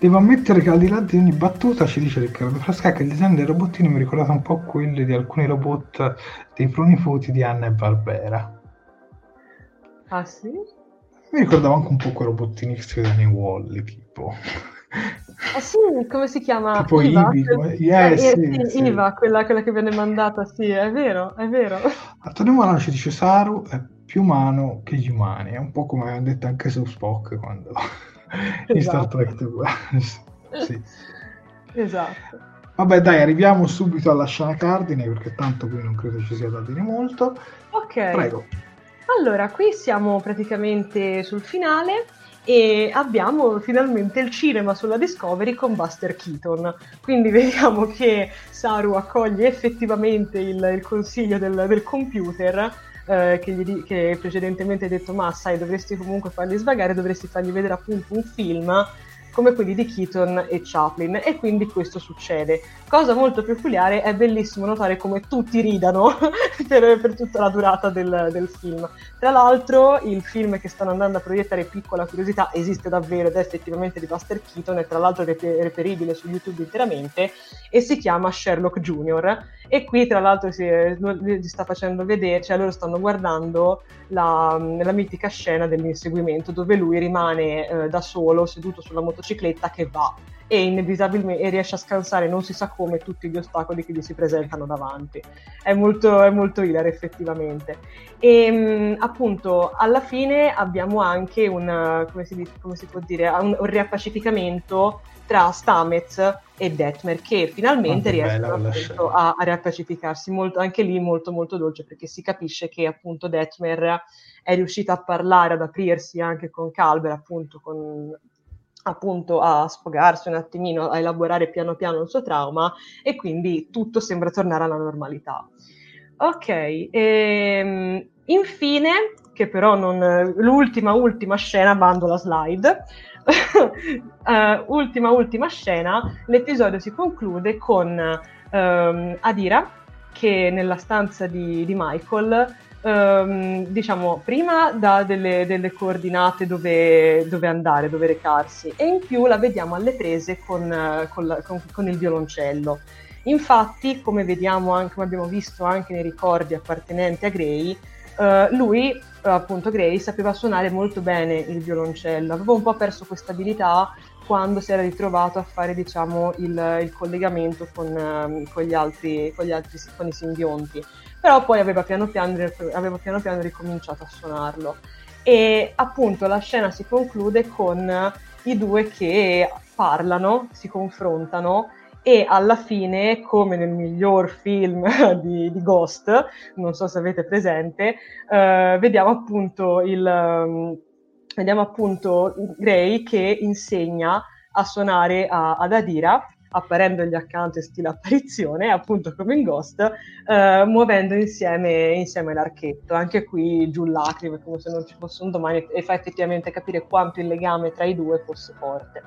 Devo ammettere che al di là di ogni battuta ci dice Riccardo Frasca che il design dei robottini mi ricordava un po' quelli di alcuni robot dei pronipoti di Anna e Barbera. Ah sì? Mi ricordavo anche un po' quei robottini che si vedono in Wally, tipo. Ah sì, come si chiama? Tipo Iva? Ivi, come... yeah, eh, sì, sì. Iva, quella, quella, che viene mandata, sì, è vero, è vero. Antonio Marano ci dice Saru è più umano che gli umani, è un po' come hanno detto anche su Spock quando esatto. in Star Trek 2. sì. Esatto. Vabbè dai, arriviamo subito alla scena cardine perché tanto qui non credo ci sia da dire molto. Ok. Prego. Allora, qui siamo praticamente sul finale e abbiamo finalmente il cinema sulla Discovery con Buster Keaton. Quindi vediamo che Saru accoglie effettivamente il, il consiglio del, del computer eh, che, gli, che, precedentemente ha detto ma sai dovresti comunque farli svagare, dovresti fargli vedere appunto un film come quelli di Keaton e Chaplin e quindi questo succede. Cosa molto peculiare, è bellissimo notare come tutti ridano per, per, tutta la durata del, del, film. Tra l'altro il film che stanno andando a proiettare, piccola curiosità, esiste davvero ed è effettivamente di Buster Keaton, è tra l'altro reperibile su YouTube interamente e si chiama Sherlock Jr. E qui tra l'altro si, si sta facendo vedere, cioè loro stanno guardando la, la mitica scena dell'inseguimento dove lui rimane eh, da solo seduto sulla motocicletta che va e inevitabilmente riesce a scansare non si sa come tutti gli ostacoli che gli si presentano davanti. È molto, è molto hilare effettivamente. E mh, appunto alla fine abbiamo anche un, come si, come si può dire, un, un riappacificamento tra Stamez e Detmer che finalmente riescono appunto, a, a riappacificarsi molto, anche lì molto molto dolce perché si capisce che appunto Detmer è riuscito a parlare, ad aprirsi anche con Calber appunto con appunto a sfogarsi un attimino, a elaborare piano piano il suo trauma e quindi tutto sembra tornare alla normalità. Ok, ehm, infine, che però non... l'ultima, ultima scena, bando la slide, uh, ultima, ultima scena, l'episodio si conclude con um, Adira che nella stanza di, di Michael Um, diciamo, prima dà delle, delle coordinate dove, dove, andare, dove recarsi, e in più la vediamo alle prese con, con, la, con, con, il violoncello. Infatti, come vediamo anche, come abbiamo visto anche nei ricordi appartenenti a Gray, uh, lui, uh, appunto Gray, sapeva suonare molto bene il violoncello, aveva un po' perso questa abilità quando si era ritrovato a fare diciamo, il, il collegamento con, um, con, gli altri, con, gli altri, con i simbionti però poi aveva piano piano, aveva piano, piano ricominciato a suonarlo. E appunto la scena si conclude con i due che parlano, si confrontano e alla fine, come nel miglior film di, di Ghost, non so se avete presente, eh, vediamo appunto il... Um, vediamo appunto Gray che insegna a suonare a, ad Adira apparendogli accanto in stile apparizione, appunto come in Ghost, eh, muovendo insieme, insieme, l'archetto. Anche qui giù lacrime, come se non ci fosse un domani, e fa effettivamente capire quanto il legame tra i due fosse forte.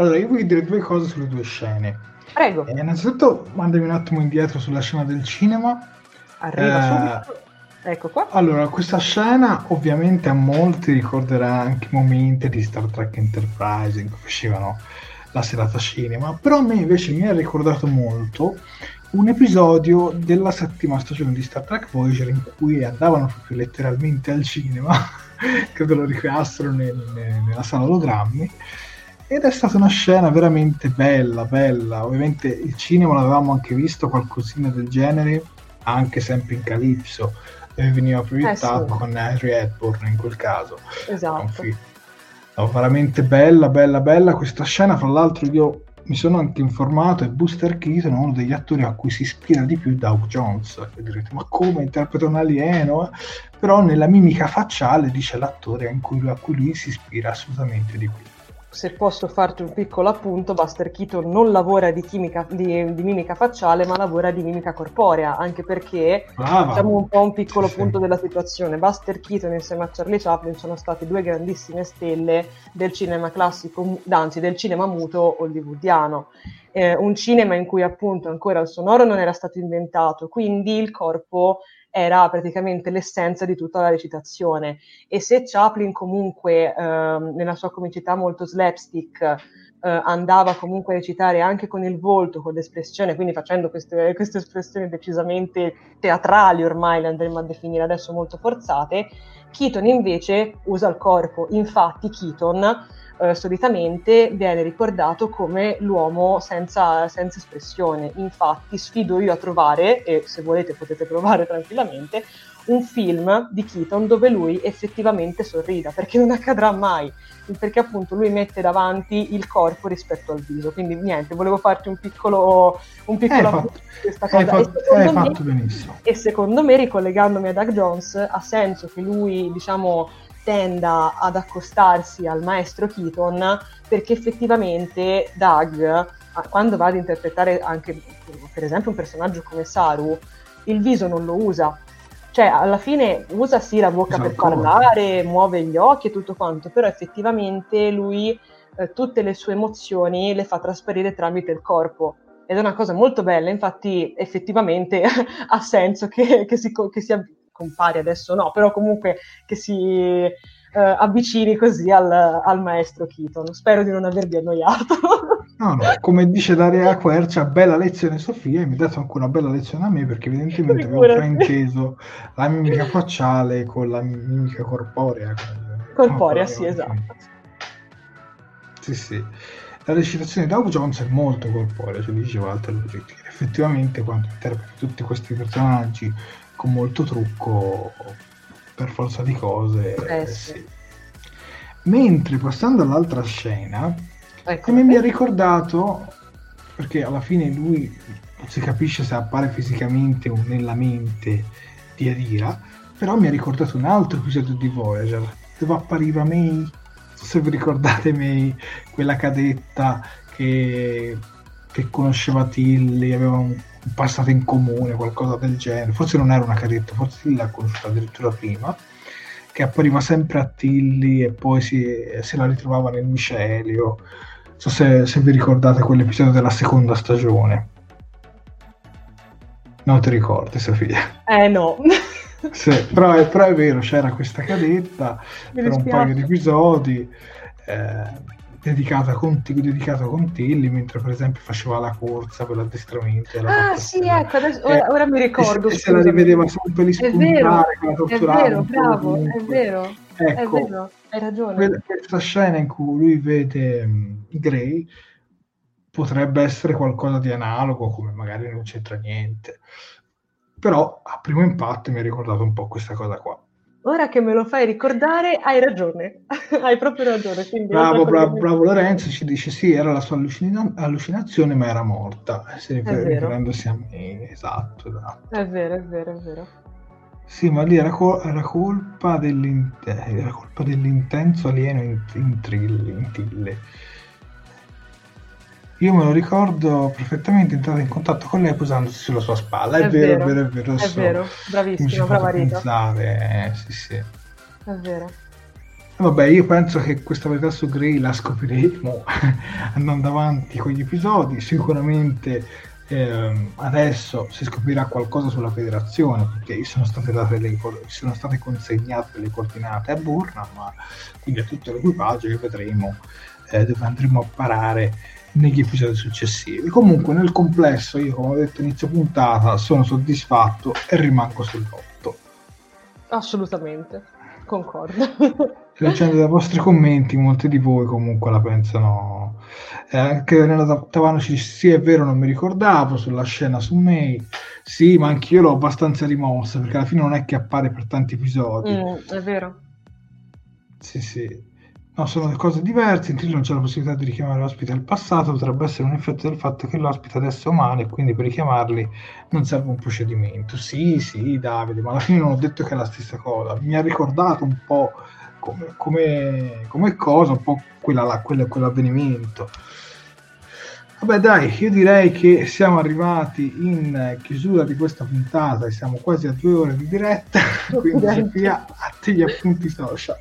Allora, io voglio dire due cose sulle due scene. Prego. Eh, innanzitutto, mandami un attimo indietro sulla scena del cinema. Arriva eh, subito. Ecco qua. Allora, questa scena ovviamente a molti ricorderà anche i momenti di Star Trek Enterprise in cui uscivano la serata cinema, però a me invece mi ha ricordato molto un episodio della settima stagione di Star Trek Voyager in cui andavano proprio letteralmente al cinema, credo lo ricreassero nel, nel, nella sala ologrammi, ed è stata una scena veramente bella, bella. Ovviamente il cinema l'avevamo anche visto, qualcosina del genere, anche sempre in Calypso, dove veniva proiettato eh sì. con Henry Hepburn in quel caso. Esatto veramente bella, bella, bella questa scena. Fra l'altro, io mi sono anche informato e Booster Keaton è uno degli attori a cui si ispira di più Doug Jones. E direte, ma come interpreta un alieno? Però nella mimica facciale dice l'attore a cui, a cui lui si ispira assolutamente di più se posso farti un piccolo appunto, Buster Keaton non lavora di, chimica, di, di, mimica facciale, ma lavora di mimica corporea, anche perché Brava. facciamo un po' un piccolo sì, punto sì. della situazione. Buster Keaton insieme a Charlie Chaplin sono state due grandissime stelle del cinema classico, anzi del cinema muto hollywoodiano. Eh, un cinema in cui appunto ancora il sonoro non era stato inventato, quindi il corpo era praticamente l'essenza di tutta la recitazione. E se Chaplin comunque ehm, nella sua comicità molto slapstick eh, andava comunque a recitare anche con il volto, con l'espressione, quindi facendo queste, queste espressioni decisamente teatrali ormai, le andremo a definire adesso molto forzate, Keaton invece usa il corpo. Infatti Keaton eh, solitamente viene ricordato come l'uomo senza, senza, espressione. Infatti sfido io a trovare, e se volete potete provare tranquillamente, un film di Keaton dove lui effettivamente sorrida, perché non accadrà mai, perché appunto lui mette davanti il corpo rispetto al viso. Quindi niente, volevo farti un piccolo, un piccolo eh, fatto, questa cosa. Fatto, e, secondo me, e secondo me, ricollegandomi a Doug Jones, ha senso che lui, diciamo, tenda ad accostarsi al maestro Keaton perché effettivamente Doug, quando va ad interpretare anche per esempio un personaggio come Saru, il viso non lo usa. Cioè, alla fine usa sì la bocca per parlare, muove gli occhi e tutto quanto, però effettivamente lui eh, tutte le sue emozioni le fa trasferire tramite il corpo ed è una cosa molto bella, infatti effettivamente ha senso che, che, si, che sia compari adesso no, però comunque che si eh, avvicini così al, al, maestro Keaton. Spero di non avervi annoiato. No, no, come dice Daria Quercia, bella lezione Sofia, e mi ha dato anche una bella lezione a me perché evidentemente avevo frainteso la mimica facciale con la mimica corporea. Corporea, sì, esatto. Sì, sì. La recitazione di Doug Jones è molto corporea, cioè dice Walter Lucitti. Effettivamente quando interpreti tutti questi personaggi con molto trucco, per forza di cose, Eh, eh, sì. sì. Mentre passando all'altra scena, Ecco. mi ha ricordato, perché alla fine lui non si capisce se appare fisicamente o nella mente di Adira, però mi ha ricordato un altro episodio di Voyager, dove appariva May, non so se vi ricordate May, quella cadetta che, che conosceva Tilly, aveva un passato in comune, qualcosa del genere, forse non era una cadetta, forse l'ha conosciuta addirittura prima, che appariva sempre a Tilly e poi si, se la ritrovava nel micelio. Non so se, se vi ricordate quell'episodio della seconda stagione. Non ti ricordi, Sofia? Eh no, Sì, però, è, però è vero, c'era questa cadetta mi per un paio di episodi eh, dedicata, con, dedicata con Tilly, mentre per esempio faceva la corsa per l'addestramento. e la Ah sì, ecco, adesso, ora, Eh, ora mi ricordo. E se, se la rivedeva sempre lì È spuntare, vero, la è torturava vero, un po' bravo, è vero, è Ecco, vero, hai ragione. quella- questa scena in cui lui vede mh, Grey potrebbe essere qualcosa di analogo, come magari non c'entra niente. Però a primo impatto mi ha ricordato un po' questa cosa qua. Ora che me lo fai ricordare, hai ragione, hai proprio ragione. Bravo, bravo, bravo Lorenzo ci dice sì, era la sua allucina- allucinazione, ma era morta. Eh, vero. riferendosi a me, esatto, esatto. È vero, è vero, è vero. Sì, ma lì era, col- era colpa, dell'inte- era colpa dell'intenso alieno in, in, Trill- in Tille. Io me lo ricordo perfettamente entrato in contatto con lei posandosi sulla sua spalla. È, È vero, vero, è vero, è vero. È vero, ha brava Rita. eh, sì, sì. È vero. Vabbè, io penso che questa verità su Grey la scopriremo andando avanti con gli episodi. Sicuramente ehm, adesso si scoprirà qualcosa sulla federazione perché sono state, date le, sono state consegnate le coordinate a Burnham, ma quindi a tutto l'equipaggio che vedremo eh, dove andremo a parare negli episodi successivi. Comunque, nel complesso, io come ho detto inizio puntata, sono soddisfatto e rimango sull'8. Assolutamente, concordo. Leggendo dai vostri commenti, molti di voi comunque la pensano. Eh, anche Renata Tavano ci dice: Sì, è vero, non mi ricordavo sulla scena su May. Sì, ma anch'io l'ho abbastanza rimossa perché alla fine non è che appare per tanti episodi. Mm, è vero. Sì, sì. No, sono cose diverse. In Trill non c'è la possibilità di richiamare l'ospite al passato. Potrebbe essere un effetto del fatto che l'ospite adesso è umano e quindi per richiamarli non serve un procedimento. Sì, sì, Davide, ma alla fine non ho detto che è la stessa cosa. Mi ha ricordato un po' come, come, come cosa, un po' quella, là, quella- quell'avvenimento. Vabbè, dai, io direi che siamo arrivati in chiusura di questa puntata e siamo quasi a due ore di diretta. Quindi. Sofia, a te gli appunti social.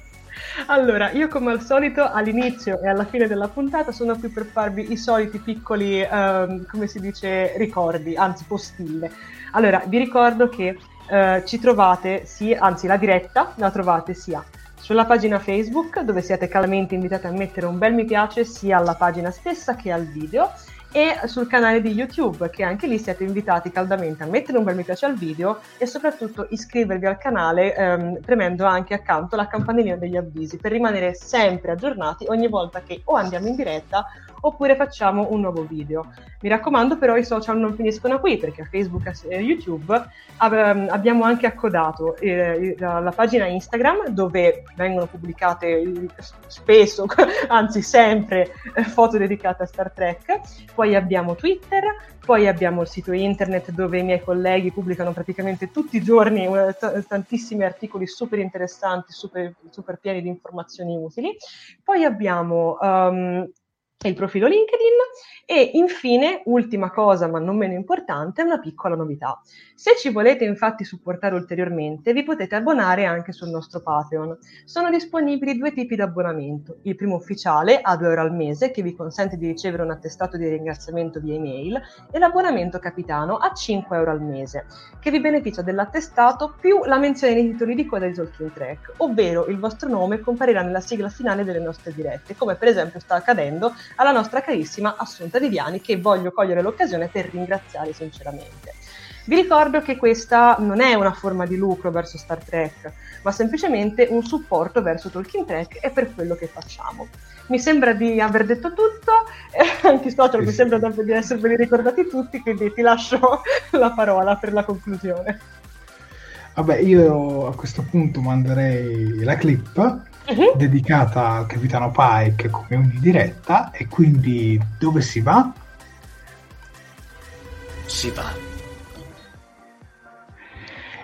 Allora, io come al solito all'inizio e alla fine della puntata sono qui per farvi i soliti piccoli, ehm, come si dice, ricordi, anzi postille. Allora, vi ricordo che eh, ci trovate, sì, anzi la diretta la trovate sia sulla pagina Facebook dove siete caldamente invitati a mettere un bel mi piace sia alla pagina stessa che al video e sul canale di YouTube che anche lì siete invitati caldamente a mettere un bel mi piace al video e soprattutto iscrivervi al canale ehm, premendo anche accanto la campanellina degli avvisi per rimanere sempre aggiornati ogni volta che o andiamo in diretta oppure facciamo un nuovo video. Mi raccomando però i social non finiscono qui perché a Facebook e YouTube ab- abbiamo anche accodato eh, la, la pagina Instagram dove vengono pubblicate spesso, anzi sempre, eh, foto dedicate a Star Trek. Poi abbiamo Twitter, poi abbiamo il sito internet dove i miei colleghi pubblicano praticamente tutti i giorni eh, t- tantissimi articoli super interessanti, super, super pieni di informazioni utili. Poi abbiamo um, il profilo LinkedIn e infine, ultima cosa ma non meno importante, una piccola novità. Se ci volete infatti supportare ulteriormente, vi potete abbonare anche sul nostro Patreon. Sono disponibili due tipi di abbonamento. Il primo ufficiale a 2 euro al mese che vi consente di ricevere un attestato di ringraziamento via email e l'abbonamento capitano a 5 euro al mese che vi beneficia dell'attestato più la menzione nei titoli di coda di Talking Track, ovvero il vostro nome comparirà nella sigla finale delle nostre dirette, come per esempio sta accadendo alla nostra carissima Assunta Viviani che voglio cogliere l'occasione per ringraziare sinceramente. Vi ricordo che questa non è una forma di lucro verso Star Trek, ma semplicemente un supporto verso Talking Trek e per quello che facciamo. Mi sembra di aver detto tutto, anche i social mi sembra di esserveli ricordati tutti, quindi ti lascio la parola per la conclusione. Vabbè, io a questo punto manderei la clip uh-huh. dedicata al capitano Pike come ogni diretta e quindi dove si va? Si va.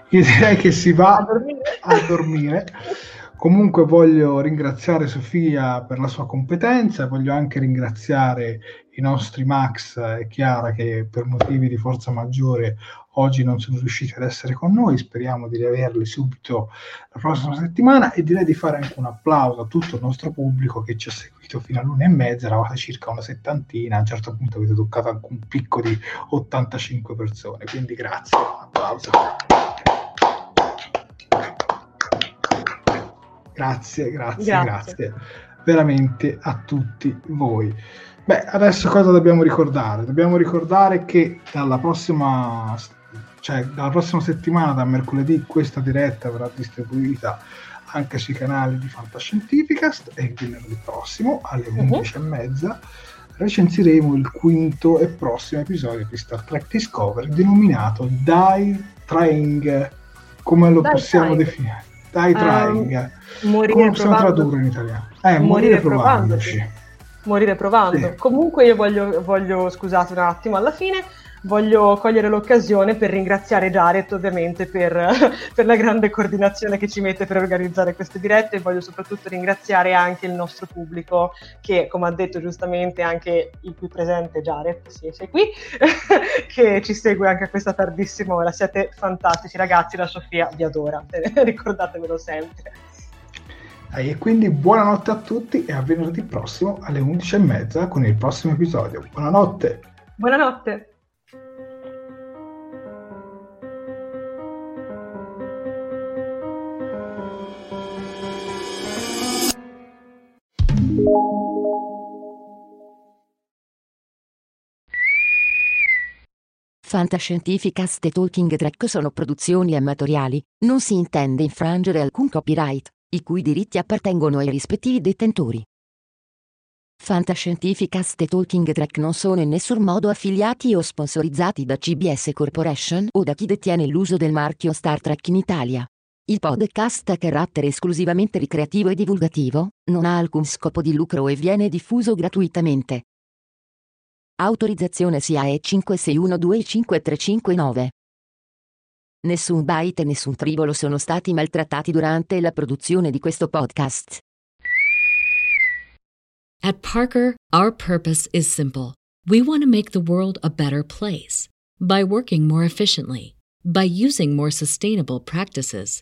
Io direi che si va a dormire. A dormire. Comunque voglio ringraziare Sofia per la sua competenza, voglio anche ringraziare i nostri Max e Chiara che per motivi di forza maggiore oggi non sono riusciti ad essere con noi, speriamo di riaverli subito la prossima settimana e direi di fare anche un applauso a tutto il nostro pubblico che ci ha seguito fino all'una e mezza, eravate circa una settantina, a un certo punto avete toccato anche un picco di 85 persone, quindi grazie, un applauso. Grazie, grazie, grazie, grazie veramente a tutti voi. Beh, adesso cosa dobbiamo ricordare? Dobbiamo ricordare che dalla prossima, cioè, dalla prossima settimana, da mercoledì, questa diretta verrà distribuita anche sui canali di Fantascientificast e il venerdì prossimo alle uh-huh. 11.30 recensiremo il quinto e prossimo episodio di Star Trek Discovery denominato Die Trying. Come lo Die possiamo trying. definire? Die Trying. Um, Come lo possiamo tradurre in italiano? Eh, morire, morire provandoci morire provando. Sì. Comunque io voglio, voglio, scusate un attimo, alla fine voglio cogliere l'occasione per ringraziare Jared ovviamente per, per, la grande coordinazione che ci mette per organizzare queste dirette e voglio soprattutto ringraziare anche il nostro pubblico che come ha detto giustamente anche il qui presente Jared, sì, sei qui, che ci segue anche a questa tardissima ora. Siete fantastici ragazzi, la Sofia vi adora, ricordatevelo sempre. E quindi buonanotte a tutti e a venerdì prossimo alle 11.30 con il prossimo episodio. Buonanotte. Buonanotte. Fantascientificast e Talking Track sono produzioni amatoriali, non si intende infrangere alcun copyright i cui diritti appartengono ai rispettivi detentori. Fantascientificast e Talking Track non sono in nessun modo affiliati o sponsorizzati da CBS Corporation o da chi detiene l'uso del marchio Star Trek in Italia. Il podcast ha carattere esclusivamente ricreativo e divulgativo, non ha alcun scopo di lucro e viene diffuso gratuitamente. Autorizzazione SIAE 56125359 Nessun byte e nessun tribolo sono stati maltrattati durante la produzione di questo podcast. At Parker, our purpose is simple. We want to make the world a better place by working more efficiently, by using more sustainable practices,